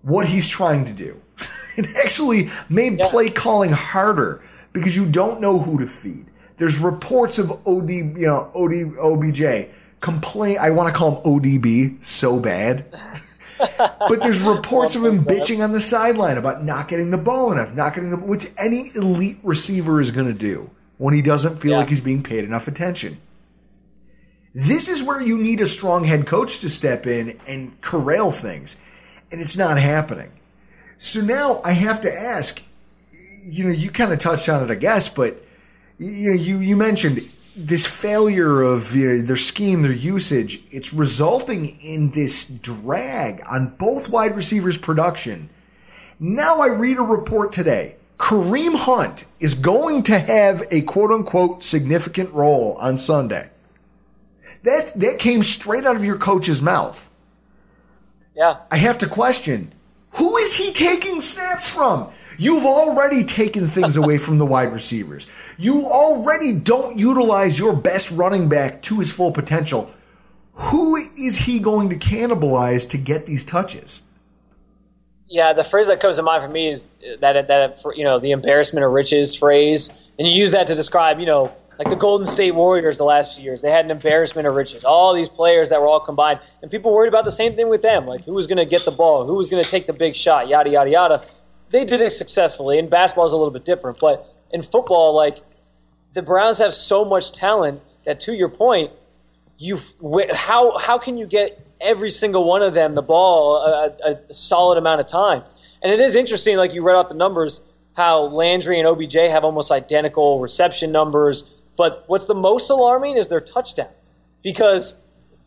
what he's trying to do. *laughs* it actually made yeah. play calling harder because you don't know who to feed. There's reports of OD, you know, OD, OBJ complain. I want to call him ODB so bad. *laughs* but there's reports of him bitching on the sideline about not getting the ball enough, not getting the, which any elite receiver is going to do when he doesn't feel yeah. like he's being paid enough attention. This is where you need a strong head coach to step in and corral things. And it's not happening. So now I have to ask, you know, you kind of touched on it, I guess, but you know, you, you mentioned this failure of you know, their scheme, their usage. It's resulting in this drag on both wide receivers' production. Now I read a report today. Kareem Hunt is going to have a quote unquote significant role on Sunday. That that came straight out of your coach's mouth. Yeah. I have to question who is he taking snaps from? You've already taken things away from the wide receivers. You already don't utilize your best running back to his full potential. Who is he going to cannibalize to get these touches? Yeah, the phrase that comes to mind for me is that that you know the embarrassment of riches phrase, and you use that to describe you know like the Golden State Warriors the last few years. They had an embarrassment of riches. All these players that were all combined, and people worried about the same thing with them, like who was going to get the ball, who was going to take the big shot, yada yada yada. They did it successfully. And basketball is a little bit different, but in football, like the Browns have so much talent that, to your point, you how how can you get every single one of them the ball a, a solid amount of times? And it is interesting, like you read out the numbers how Landry and OBJ have almost identical reception numbers. But what's the most alarming is their touchdowns because,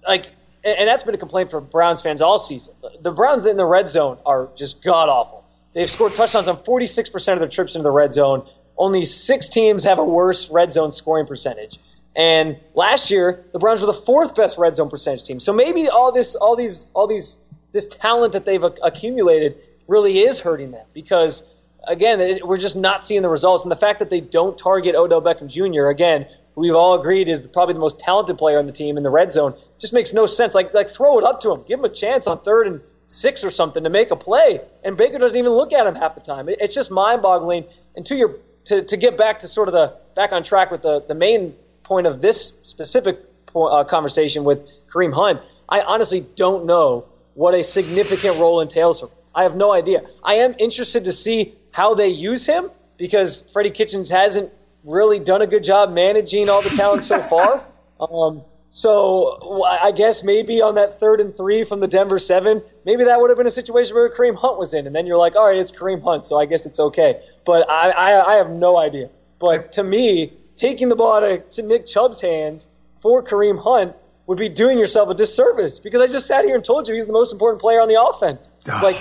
like, and that's been a complaint for Browns fans all season. The Browns in the red zone are just god awful. They've scored touchdowns on 46% of their trips into the red zone. Only six teams have a worse red zone scoring percentage. And last year, the Browns were the fourth best red zone percentage team. So maybe all this, all these, all these, this talent that they've accumulated really is hurting them because, again, we're just not seeing the results. And the fact that they don't target Odell Beckham Jr. again, we've all agreed is probably the most talented player on the team in the red zone, just makes no sense. Like, like throw it up to him, give him a chance on third and six or something to make a play, and Baker doesn't even look at him half the time. It's just mind-boggling. And to your to, to get back to sort of the back on track with the the main point of this specific uh, conversation with Kareem Hunt, I honestly don't know what a significant role entails for. I have no idea. I am interested to see how they use him because Freddie Kitchens hasn't really done a good job managing all the talent so *laughs* far. Um, so I guess maybe on that third and three from the Denver seven, maybe that would have been a situation where Kareem Hunt was in, and then you're like, all right, it's Kareem Hunt, so I guess it's okay. But I, I, I have no idea. But to me, taking the ball out of Nick Chubb's hands for Kareem Hunt would be doing yourself a disservice because I just sat here and told you he's the most important player on the offense. like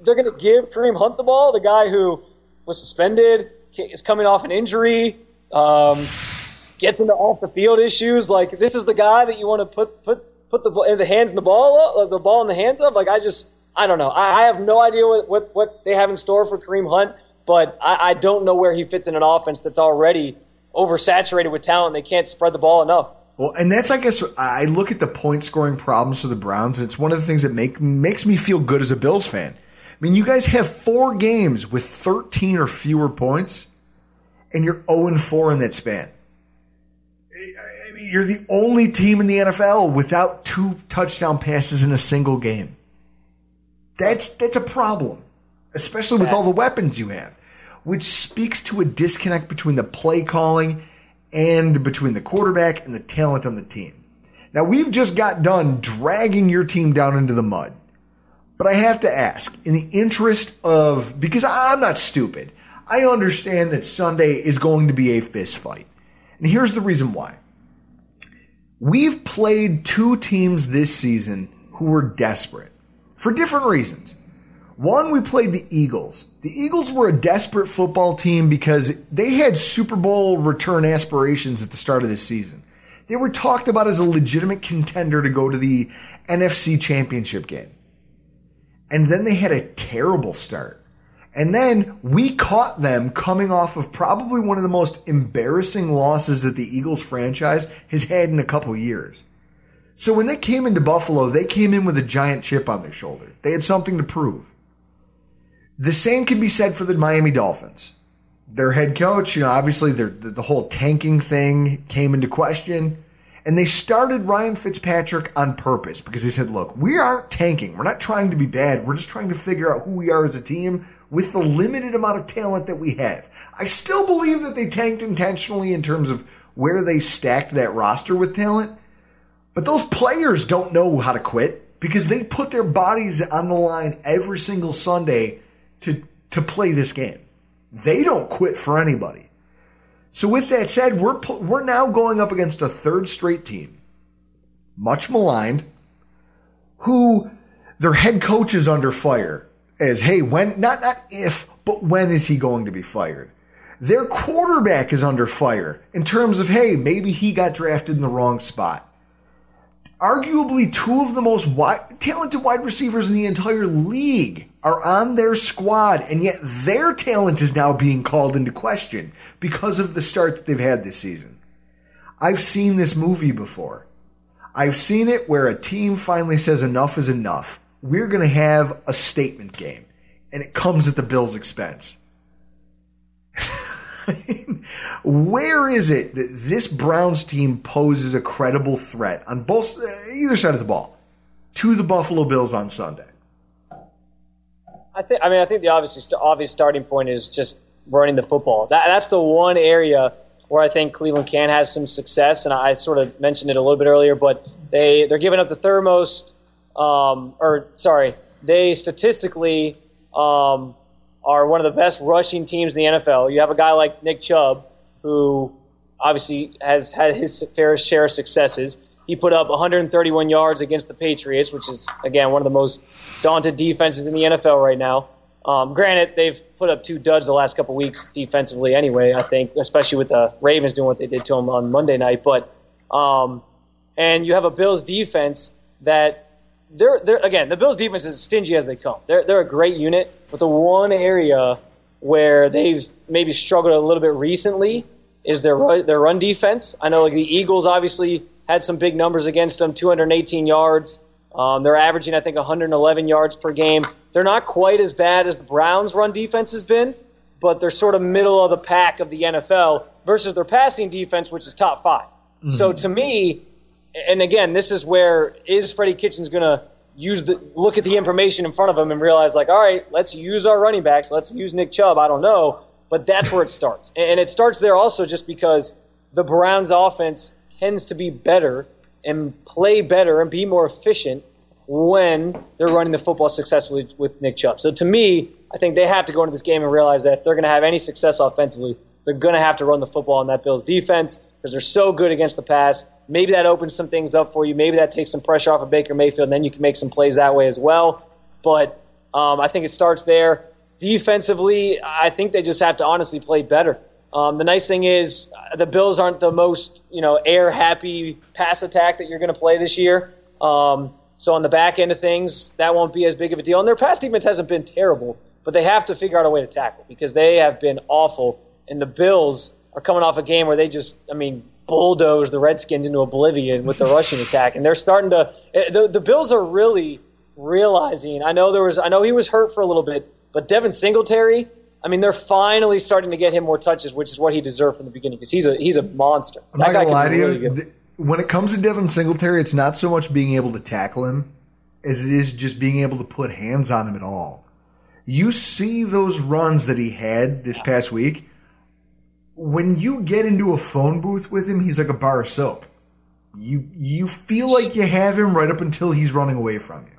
they're going to give Kareem Hunt the ball, the guy who was suspended, is coming off an injury. Um, gets into off the field issues. Like this is the guy that you want to put put put the in the hands in the ball the ball in the hands of. Like I just I don't know. I, I have no idea what, what what they have in store for Kareem Hunt, but I, I don't know where he fits in an offense that's already oversaturated with talent. They can't spread the ball enough. Well, and that's I guess I look at the point scoring problems for the Browns, and it's one of the things that make makes me feel good as a Bills fan. I mean, you guys have four games with 13 or fewer points, and you're 0 4 in that span. I mean, you're the only team in the NFL without two touchdown passes in a single game. That's that's a problem, especially with all the weapons you have, which speaks to a disconnect between the play calling and between the quarterback and the talent on the team. Now we've just got done dragging your team down into the mud. But I have to ask, in the interest of because I'm not stupid, I understand that Sunday is going to be a fist fight. And here's the reason why. We've played two teams this season who were desperate for different reasons. One, we played the Eagles. The Eagles were a desperate football team because they had Super Bowl return aspirations at the start of this season. They were talked about as a legitimate contender to go to the NFC championship game. And then they had a terrible start. And then we caught them coming off of probably one of the most embarrassing losses that the Eagles franchise has had in a couple years. So when they came into Buffalo, they came in with a giant chip on their shoulder. They had something to prove. The same can be said for the Miami Dolphins. Their head coach, you know, obviously the, the whole tanking thing came into question. And they started Ryan Fitzpatrick on purpose because they said, look, we aren't tanking. We're not trying to be bad. We're just trying to figure out who we are as a team with the limited amount of talent that we have. I still believe that they tanked intentionally in terms of where they stacked that roster with talent, but those players don't know how to quit because they put their bodies on the line every single Sunday to, to play this game. They don't quit for anybody. So with that said, we're, we're now going up against a third straight team, much maligned, who their head coach is under fire as hey, when not not if, but when is he going to be fired? Their quarterback is under fire in terms of hey, maybe he got drafted in the wrong spot. Arguably, two of the most wide, talented wide receivers in the entire league are on their squad, and yet their talent is now being called into question because of the start that they've had this season. I've seen this movie before. I've seen it where a team finally says enough is enough we're going to have a statement game, and it comes at the Bills' expense. *laughs* Where is it that this Browns team poses a credible threat on both uh, either side of the ball to the Buffalo Bills on Sunday? I think. I mean, I think the obvious obvious starting point is just running the football. That, that's the one area where I think Cleveland can have some success, and I sort of mentioned it a little bit earlier. But they they're giving up the third most um, or sorry, they statistically um, are one of the best rushing teams in the NFL. You have a guy like Nick Chubb, who obviously has had his fair share of successes. He put up 131 yards against the Patriots, which is, again, one of the most daunted defenses in the NFL right now. Um, granted, they've put up two duds the last couple weeks defensively anyway, I think, especially with the Ravens doing what they did to them on Monday night. But, um, and you have a Bills defense that they're, they're, again, the Bills defense is stingy as they come. They're, they're a great unit, but the one area where they've maybe struggled a little bit recently is their run, their run defense. I know like the Eagles obviously had some big numbers against them, 218 yards. Um, they're averaging, I think, 111 yards per game. They're not quite as bad as the Browns' run defense has been, but they're sort of middle of the pack of the NFL versus their passing defense, which is top 5 mm-hmm. So to me, and again, this is where is Freddie Kitchens going to use the look at the information in front of him and realize like, all right, let's use our running backs, let's use Nick Chubb. I don't know, but that's where it starts, and it starts there also just because the Browns' offense tends to be better and play better and be more efficient when they're running the football successfully with Nick Chubb. So to me, I think they have to go into this game and realize that if they're going to have any success offensively, they're going to have to run the football on that Bills defense because they're so good against the pass. Maybe that opens some things up for you. Maybe that takes some pressure off of Baker Mayfield, and then you can make some plays that way as well. But um, I think it starts there. Defensively, I think they just have to honestly play better. Um, the nice thing is uh, the Bills aren't the most you know air happy pass attack that you're going to play this year. Um, so on the back end of things, that won't be as big of a deal. And their pass defense hasn't been terrible, but they have to figure out a way to tackle because they have been awful. And the Bills are coming off a game where they just, I mean, bulldoze the Redskins into oblivion with the rushing *laughs* attack, and they're starting to. Eh, the, the Bills are really realizing. I know there was. I know he was hurt for a little bit, but Devin Singletary. I mean, they're finally starting to get him more touches, which is what he deserved from the beginning because he's a he's a monster. I'm that not gonna lie to really you. When it comes to Devin Singletary, it's not so much being able to tackle him as it is just being able to put hands on him at all. You see those runs that he had this past week. When you get into a phone booth with him, he's like a bar of soap. You you feel like you have him right up until he's running away from you.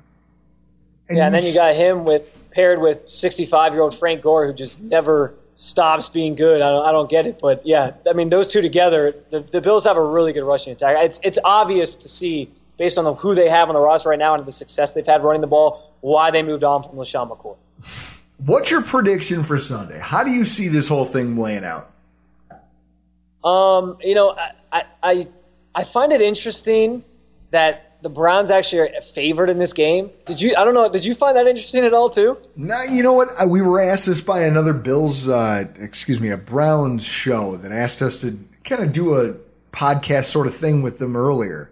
And yeah, and then you got him with paired with 65 year old Frank Gore, who just never stops being good. I don't, I don't get it, but yeah, I mean those two together, the, the Bills have a really good rushing attack. It's it's obvious to see based on the, who they have on the roster right now and the success they've had running the ball, why they moved on from LeSean McCoy. What's your prediction for Sunday? How do you see this whole thing playing out? Um, you know, I, I I find it interesting that the Browns actually are favored in this game. Did you? I don't know. Did you find that interesting at all too? No, you know what? We were asked this by another Bills, uh, excuse me, a Browns show that asked us to kind of do a podcast sort of thing with them earlier.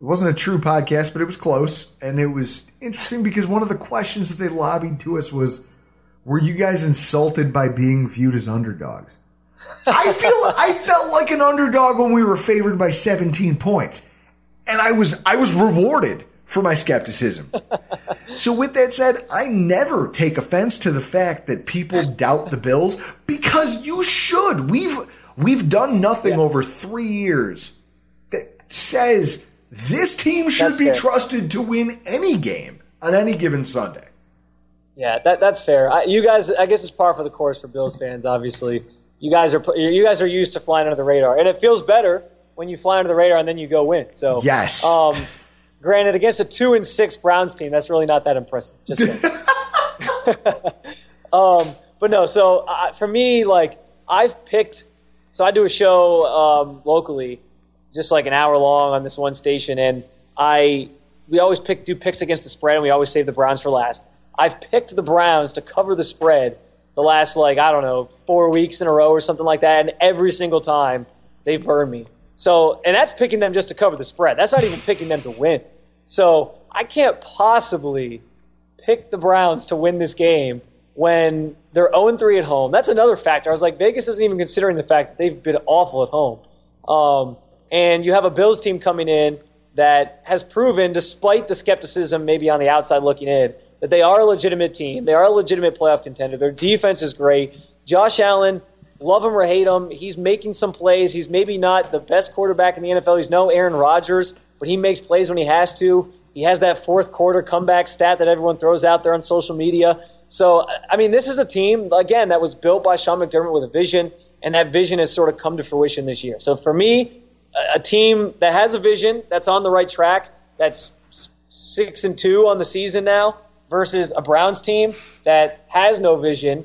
It wasn't a true podcast, but it was close, and it was interesting because one of the questions that they lobbied to us was, "Were you guys insulted by being viewed as underdogs?" I feel I felt like an underdog when we were favored by 17 points and I was I was rewarded for my skepticism. so with that said, I never take offense to the fact that people *laughs* doubt the Bills because you should. We've we've done nothing yeah. over 3 years that says this team should that's be fair. trusted to win any game on any given Sunday. Yeah, that, that's fair. I, you guys, I guess it's par for the course for Bills fans. Obviously, you guys are you guys are used to flying under the radar, and it feels better when you fly under the radar and then you go win. So yes. Um, granted, against a two and six Browns team, that's really not that impressive. Just *laughs* um, but no. So uh, for me, like I've picked. So I do a show um, locally, just like an hour long on this one station, and I we always pick do picks against the spread, and we always save the Browns for last. I've picked the Browns to cover the spread the last like I don't know four weeks in a row or something like that, and every single time they've burned me. So, and that's picking them just to cover the spread. That's not even picking them to win. So, I can't possibly pick the Browns to win this game when they're 0 3 at home. That's another factor. I was like, Vegas isn't even considering the fact that they've been awful at home. Um, and you have a Bills team coming in that has proven, despite the skepticism maybe on the outside looking in, that they are a legitimate team. They are a legitimate playoff contender. Their defense is great. Josh Allen love him or hate him, he's making some plays. He's maybe not the best quarterback in the NFL. He's no Aaron Rodgers, but he makes plays when he has to. He has that fourth quarter comeback stat that everyone throws out there on social media. So, I mean, this is a team, again, that was built by Sean McDermott with a vision, and that vision has sort of come to fruition this year. So, for me, a, team that has a vision, that's on the right track, that's six and two on the season now, versus a Browns team that has no vision,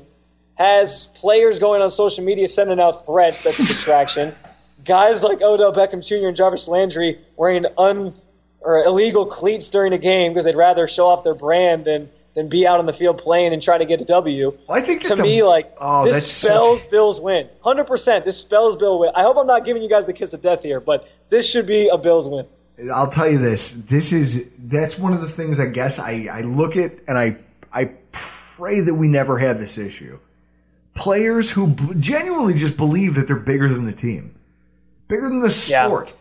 has players going on social media sending out threats that's a distraction, *laughs* guys like Odell Beckham Jr. and Jarvis Landry wearing un or illegal cleats during a game because they'd rather show off their brand than than be out on the field playing and trying to get a W. I think to it's a- me like Oh, this spells such- Bills win. Hundred percent, this spells Bill win. I hope I'm not giving you guys the kiss of death here, but this should be a Bills win. I'll tell you this. This is that's one of the things I guess I, I look at and I I pray that we never had this issue. Players who b- genuinely just believe that they're bigger than the team, bigger than the sport.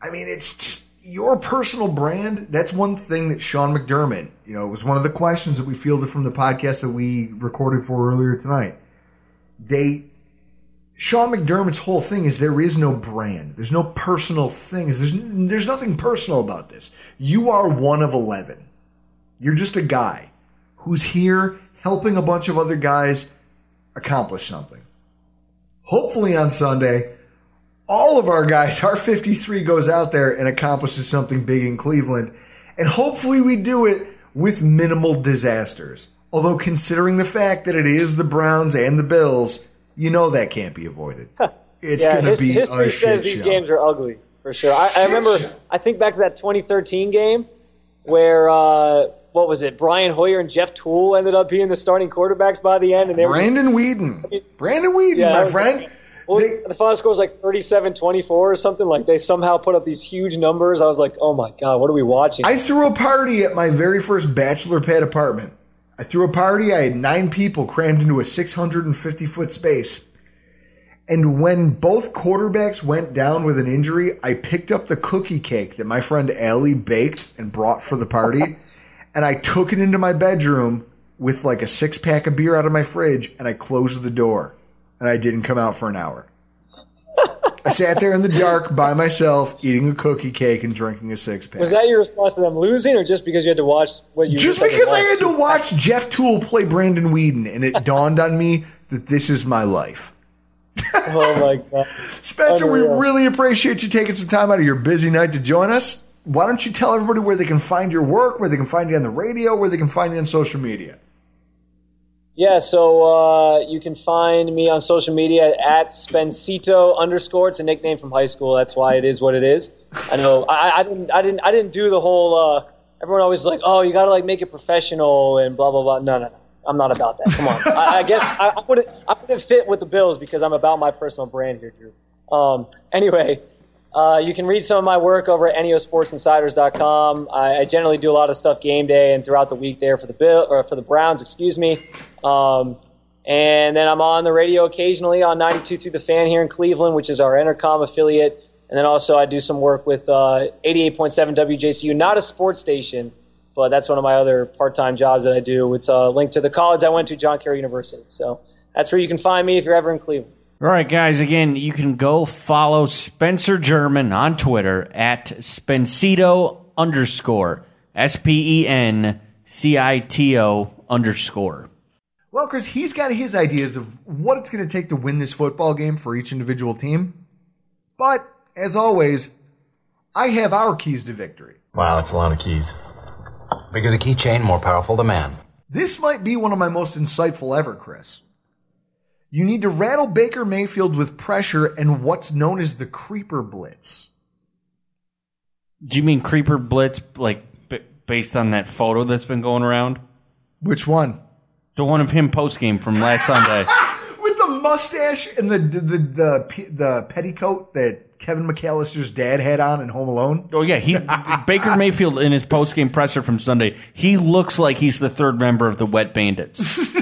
I mean, it's just your personal brand. That's one thing that Sean McDermott, you know, it was one of the questions that we fielded from the podcast that we recorded for earlier tonight. They Sean McDermott's whole thing is there is no brand. There's no personal things. There's there's nothing personal about this. You are one of 11. You're just a guy who's here helping a bunch of other guys accomplish something. Hopefully on Sunday, all of our guys, our 53 goes out there and accomplishes something big in Cleveland. And hopefully we do it with minimal disasters. Although considering the fact that it is the Browns and the Bills, you know that can't be avoided. It's yeah, going to be history a says these show. games are ugly for sure. I, I remember. I think back to that 2013 game where uh, what was it? Brian Hoyer and Jeff Tuel ended up being the starting quarterbacks by the end, and they were just- Brandon Weeden. Brandon Weeden, Yeah, my friend. Well, the final score was like 37-24 or something. Like they somehow put up these huge numbers. I was like, oh my god, what are we watching? I threw a party at my very first bachelor pad apartment. I threw a party. I had nine people crammed into a 650 foot space. And when both quarterbacks went down with an injury, I picked up the cookie cake that my friend Allie baked and brought for the party. *laughs* and I took it into my bedroom with like a six pack of beer out of my fridge and I closed the door. And I didn't come out for an hour. I sat there in the dark by myself, eating a cookie cake and drinking a six pack. was that your response to them losing, or just because you had to watch what you Just because I had to watch Jeff Tuel play Brandon Weeden, and it dawned on me that this is my life. Oh my god, Spencer, Unreal. we really appreciate you taking some time out of your busy night to join us. Why don't you tell everybody where they can find your work, where they can find you on the radio, where they can find you on social media? Yeah, so uh, you can find me on social media at Spencito underscore. It's a nickname from high school. That's why it is what it is. I know. I, I didn't. I didn't. I didn't do the whole. Uh, everyone always like, oh, you got to like make it professional and blah blah blah. No, no, no. I'm not about that. Come on. *laughs* I, I guess I, I wouldn't. I wouldn't fit with the Bills because I'm about my personal brand here, Drew. Um, anyway, uh, you can read some of my work over at neosportsinsiders.com. I, I generally do a lot of stuff game day and throughout the week there for the Bill or for the Browns, excuse me. Um, and then I'm on the radio occasionally on 92 through the fan here in Cleveland, which is our Entercom affiliate. And then also I do some work with uh, 88.7 WJCU, not a sports station, but that's one of my other part-time jobs that I do. It's a link to the college I went to, John Carroll University. So that's where you can find me if you're ever in Cleveland. All right, guys. Again, you can go follow Spencer German on Twitter at Spencito underscore S P E N C I T O underscore. Well, Chris, he's got his ideas of what it's going to take to win this football game for each individual team. But as always, I have our keys to victory. Wow, that's a lot of keys. Bigger the keychain, more powerful the man. This might be one of my most insightful ever, Chris. You need to rattle Baker Mayfield with pressure and what's known as the creeper blitz. Do you mean Creeper Blitz, like b- based on that photo that's been going around? Which one? The one of him post game from last Sunday. *laughs* With the mustache and the the the, the, pe- the petticoat that Kevin McCallister's dad had on in Home Alone. Oh yeah, he *laughs* Baker Mayfield in his post game presser from Sunday. He looks like he's the third member of the Wet Bandits. *laughs*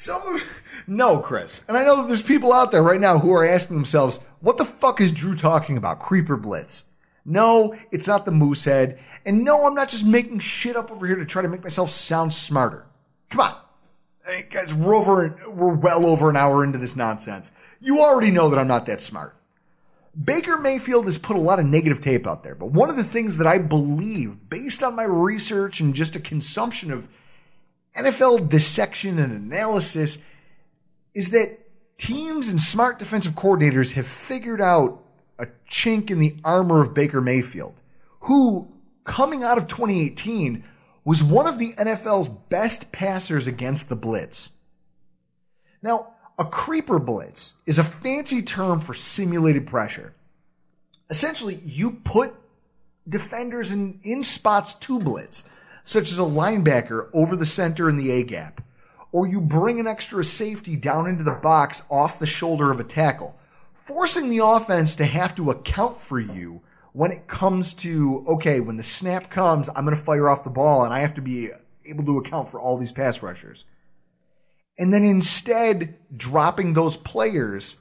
Some of, no, Chris. And I know that there's people out there right now who are asking themselves, what the fuck is Drew talking about? Creeper Blitz. No, it's not the moose head. And no, I'm not just making shit up over here to try to make myself sound smarter. Come on. Hey, guys, we're over, we're well over an hour into this nonsense. You already know that I'm not that smart. Baker Mayfield has put a lot of negative tape out there, but one of the things that I believe, based on my research and just a consumption of NFL dissection and analysis is that teams and smart defensive coordinators have figured out a chink in the armor of Baker Mayfield, who, coming out of 2018, was one of the NFL's best passers against the blitz. Now, a creeper blitz is a fancy term for simulated pressure. Essentially, you put defenders in, in spots to blitz, such as a linebacker over the center in the A gap, or you bring an extra safety down into the box off the shoulder of a tackle, forcing the offense to have to account for you when it comes to, okay, when the snap comes, I'm going to fire off the ball and I have to be able to account for all these pass rushers. And then instead dropping those players,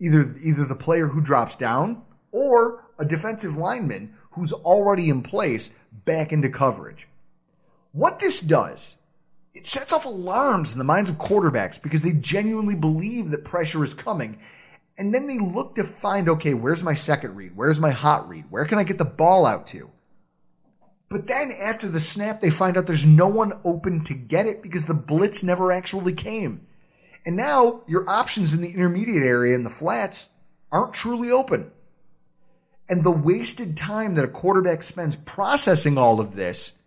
either, either the player who drops down or a defensive lineman who's already in place back into coverage. What this does, it sets off alarms in the minds of quarterbacks because they genuinely believe that pressure is coming and then they look to find, okay, where's my second read? Where's my hot read? Where can I get the ball out to? But then after the snap, they find out there's no one open to get it because the blitz never actually came. And now your options in the intermediate area and the flats aren't truly open. And the wasted time that a quarterback spends processing all of this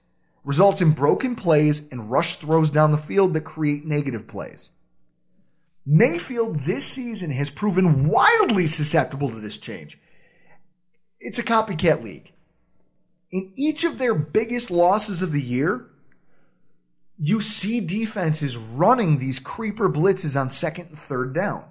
results in broken plays and rush throws down the field that create negative plays. Mayfield this season has proven wildly susceptible to this change. It's a copycat league. In each of their biggest losses of the year, you see defenses running these creeper blitzes on second and third down.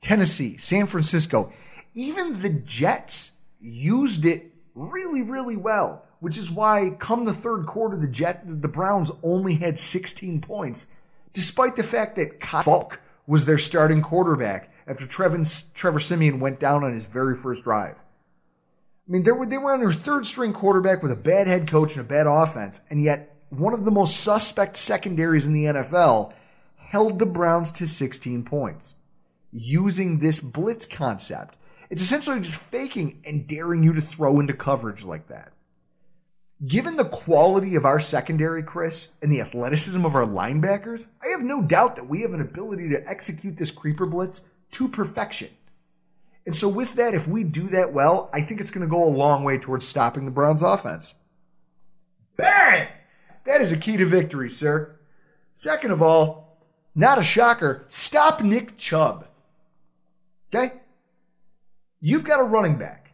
Tennessee, San Francisco, even the Jets used it really, really well, which is why come the third quarter, the Jet, the Browns only had 16 points, despite the fact that Kyle Falk was their starting quarterback after Trevor Siemian went down on his very first drive. I mean, they were, they were on their third string quarterback with a bad head coach and a bad offense, and yet one of the most suspect secondaries in the NFL held the Browns to 16 points using this blitz concept. It's essentially just faking and daring you to throw into coverage like that. Given the quality of our secondary, Chris, and the athleticism of our linebackers, I have no doubt that we have an ability to execute this creeper blitz to perfection. And so, with that, if we do that well, I think it's going to go a long way towards stopping the Browns' offense. Bang! That is a key to victory, sir. Second of all, not a shocker, stop Nick Chubb. Okay? You've got a running back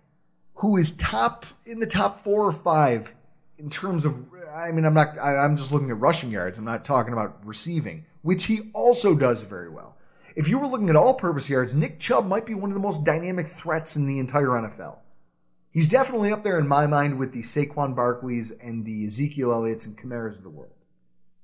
who is top in the top four or five in terms of, I mean, I'm not, I, am just looking at rushing yards. I'm not talking about receiving, which he also does very well. If you were looking at all purpose yards, Nick Chubb might be one of the most dynamic threats in the entire NFL. He's definitely up there in my mind with the Saquon Barkleys and the Ezekiel Elliott's and Kamara's of the world.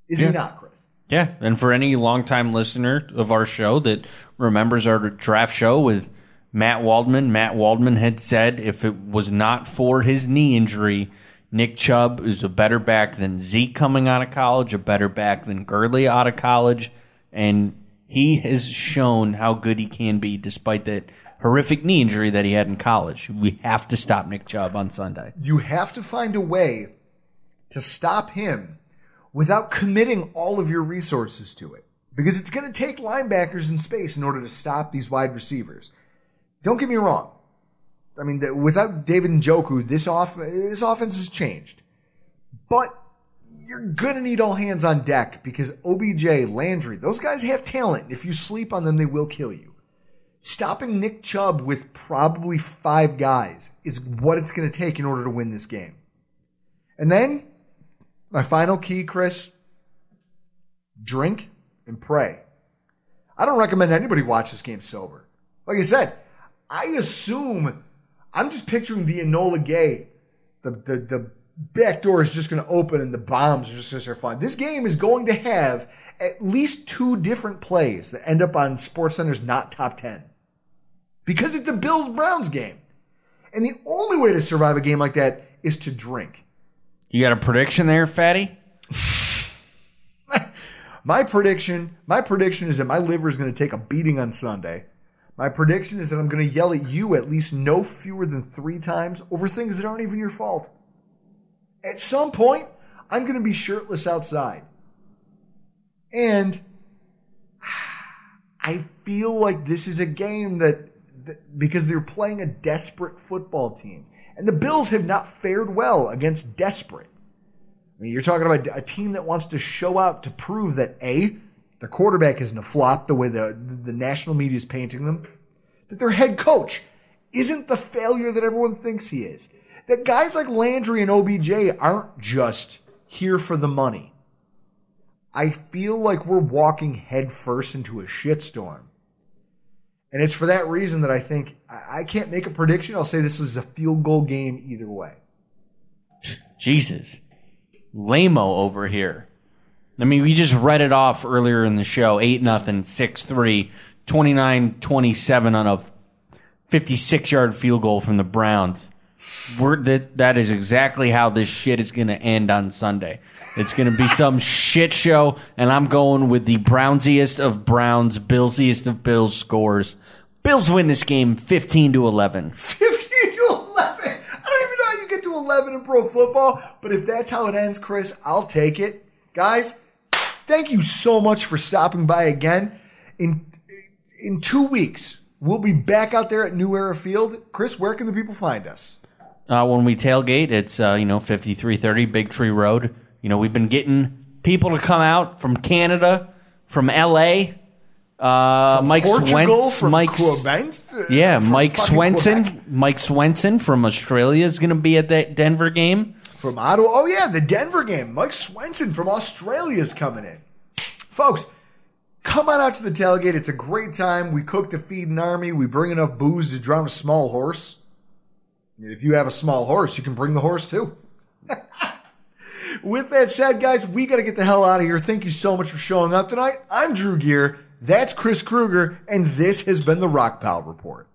Is yeah. he not, Chris? Yeah, and for any longtime listener of our show that remembers our draft show with Matt Waldman, Matt Waldman had said if it was not for his knee injury, Nick Chubb is a better back than Zeke coming out of college, a better back than Gurley out of college, and he has shown how good he can be despite that horrific knee injury that he had in college. We have to stop Nick Chubb on Sunday. You have to find a way to stop him without committing all of your resources to it. Because it's going to take linebackers in space in order to stop these wide receivers. Don't get me wrong. I mean, the, without David Njoku, this off this offense has changed. But you're gonna need all hands on deck because OBJ, Landry, those guys have talent. If you sleep on them, they will kill you. Stopping Nick Chubb with probably five guys is what it's gonna take in order to win this game. And then, my final key, Chris, drink and pray. I don't recommend anybody watch this game sober. Like I said, I assume I'm just picturing the Enola Gay. The, the, the back door is just going to open and the bombs are just going to start flying. This game is going to have at least two different plays that end up on Sports Center's not top 10. Because it's a Bills Browns game. And the only way to survive a game like that is to drink. You got a prediction there, Fatty? *laughs* my prediction, my prediction is that my liver is going to take a beating on Sunday my prediction is that I'm going to yell at you at least no fewer than three times over things that aren't even your fault. At some point, I'm going to be shirtless outside. And *sighs* I feel like this is a game that, because they're playing a desperate football team. And the Bills have not fared well against desperate. I mean, you're talking about a team that wants to show out to prove that A, their quarterback isn't a flop the way the, the national media is painting them, that their head coach isn't the failure that everyone thinks he is, that guys like Landry and OBJ aren't just here for the money. I feel like we're walking headfirst into a shitstorm. And it's for that reason that I think I can't make a prediction. I'll say this is a field goal game either way. Jesus. Lamo over here. I mean, we just read it off earlier in the show 8 nothing, 6 3, 29 27 on a 56 yard field goal from the Browns. We're, that, that is exactly how this shit is going to end on Sunday. It's going to be some shit show, and I'm going with the Brownsiest of Browns, Billsiest of Bills scores. Bills win this game 15 to 11. *laughs* 15 to 11. I don't even know how you get to 11 in pro football, but if that's how it ends, Chris, I'll take it. Guys, thank you so much for stopping by again. In in 2 weeks, we'll be back out there at New Era Field. Chris, where can the people find us? Uh, when we tailgate, it's uh, you know 5330 Big Tree Road. You know we've been getting people to come out from Canada, from LA. Uh, Mike Portugal, Swen- from Mike, Quebec, uh, yeah, Mike Swenson, Quebec. Mike Swenson from Australia is going to be at that Denver game. From Ottawa. Oh, yeah, the Denver game. Mike Swenson from Australia is coming in. Folks, come on out to the tailgate. It's a great time. We cook to feed an army. We bring enough booze to drown a small horse. If you have a small horse, you can bring the horse too. *laughs* With that said, guys, we got to get the hell out of here. Thank you so much for showing up tonight. I'm Drew Gear. That's Chris Kruger, and this has been the Rockpile Report.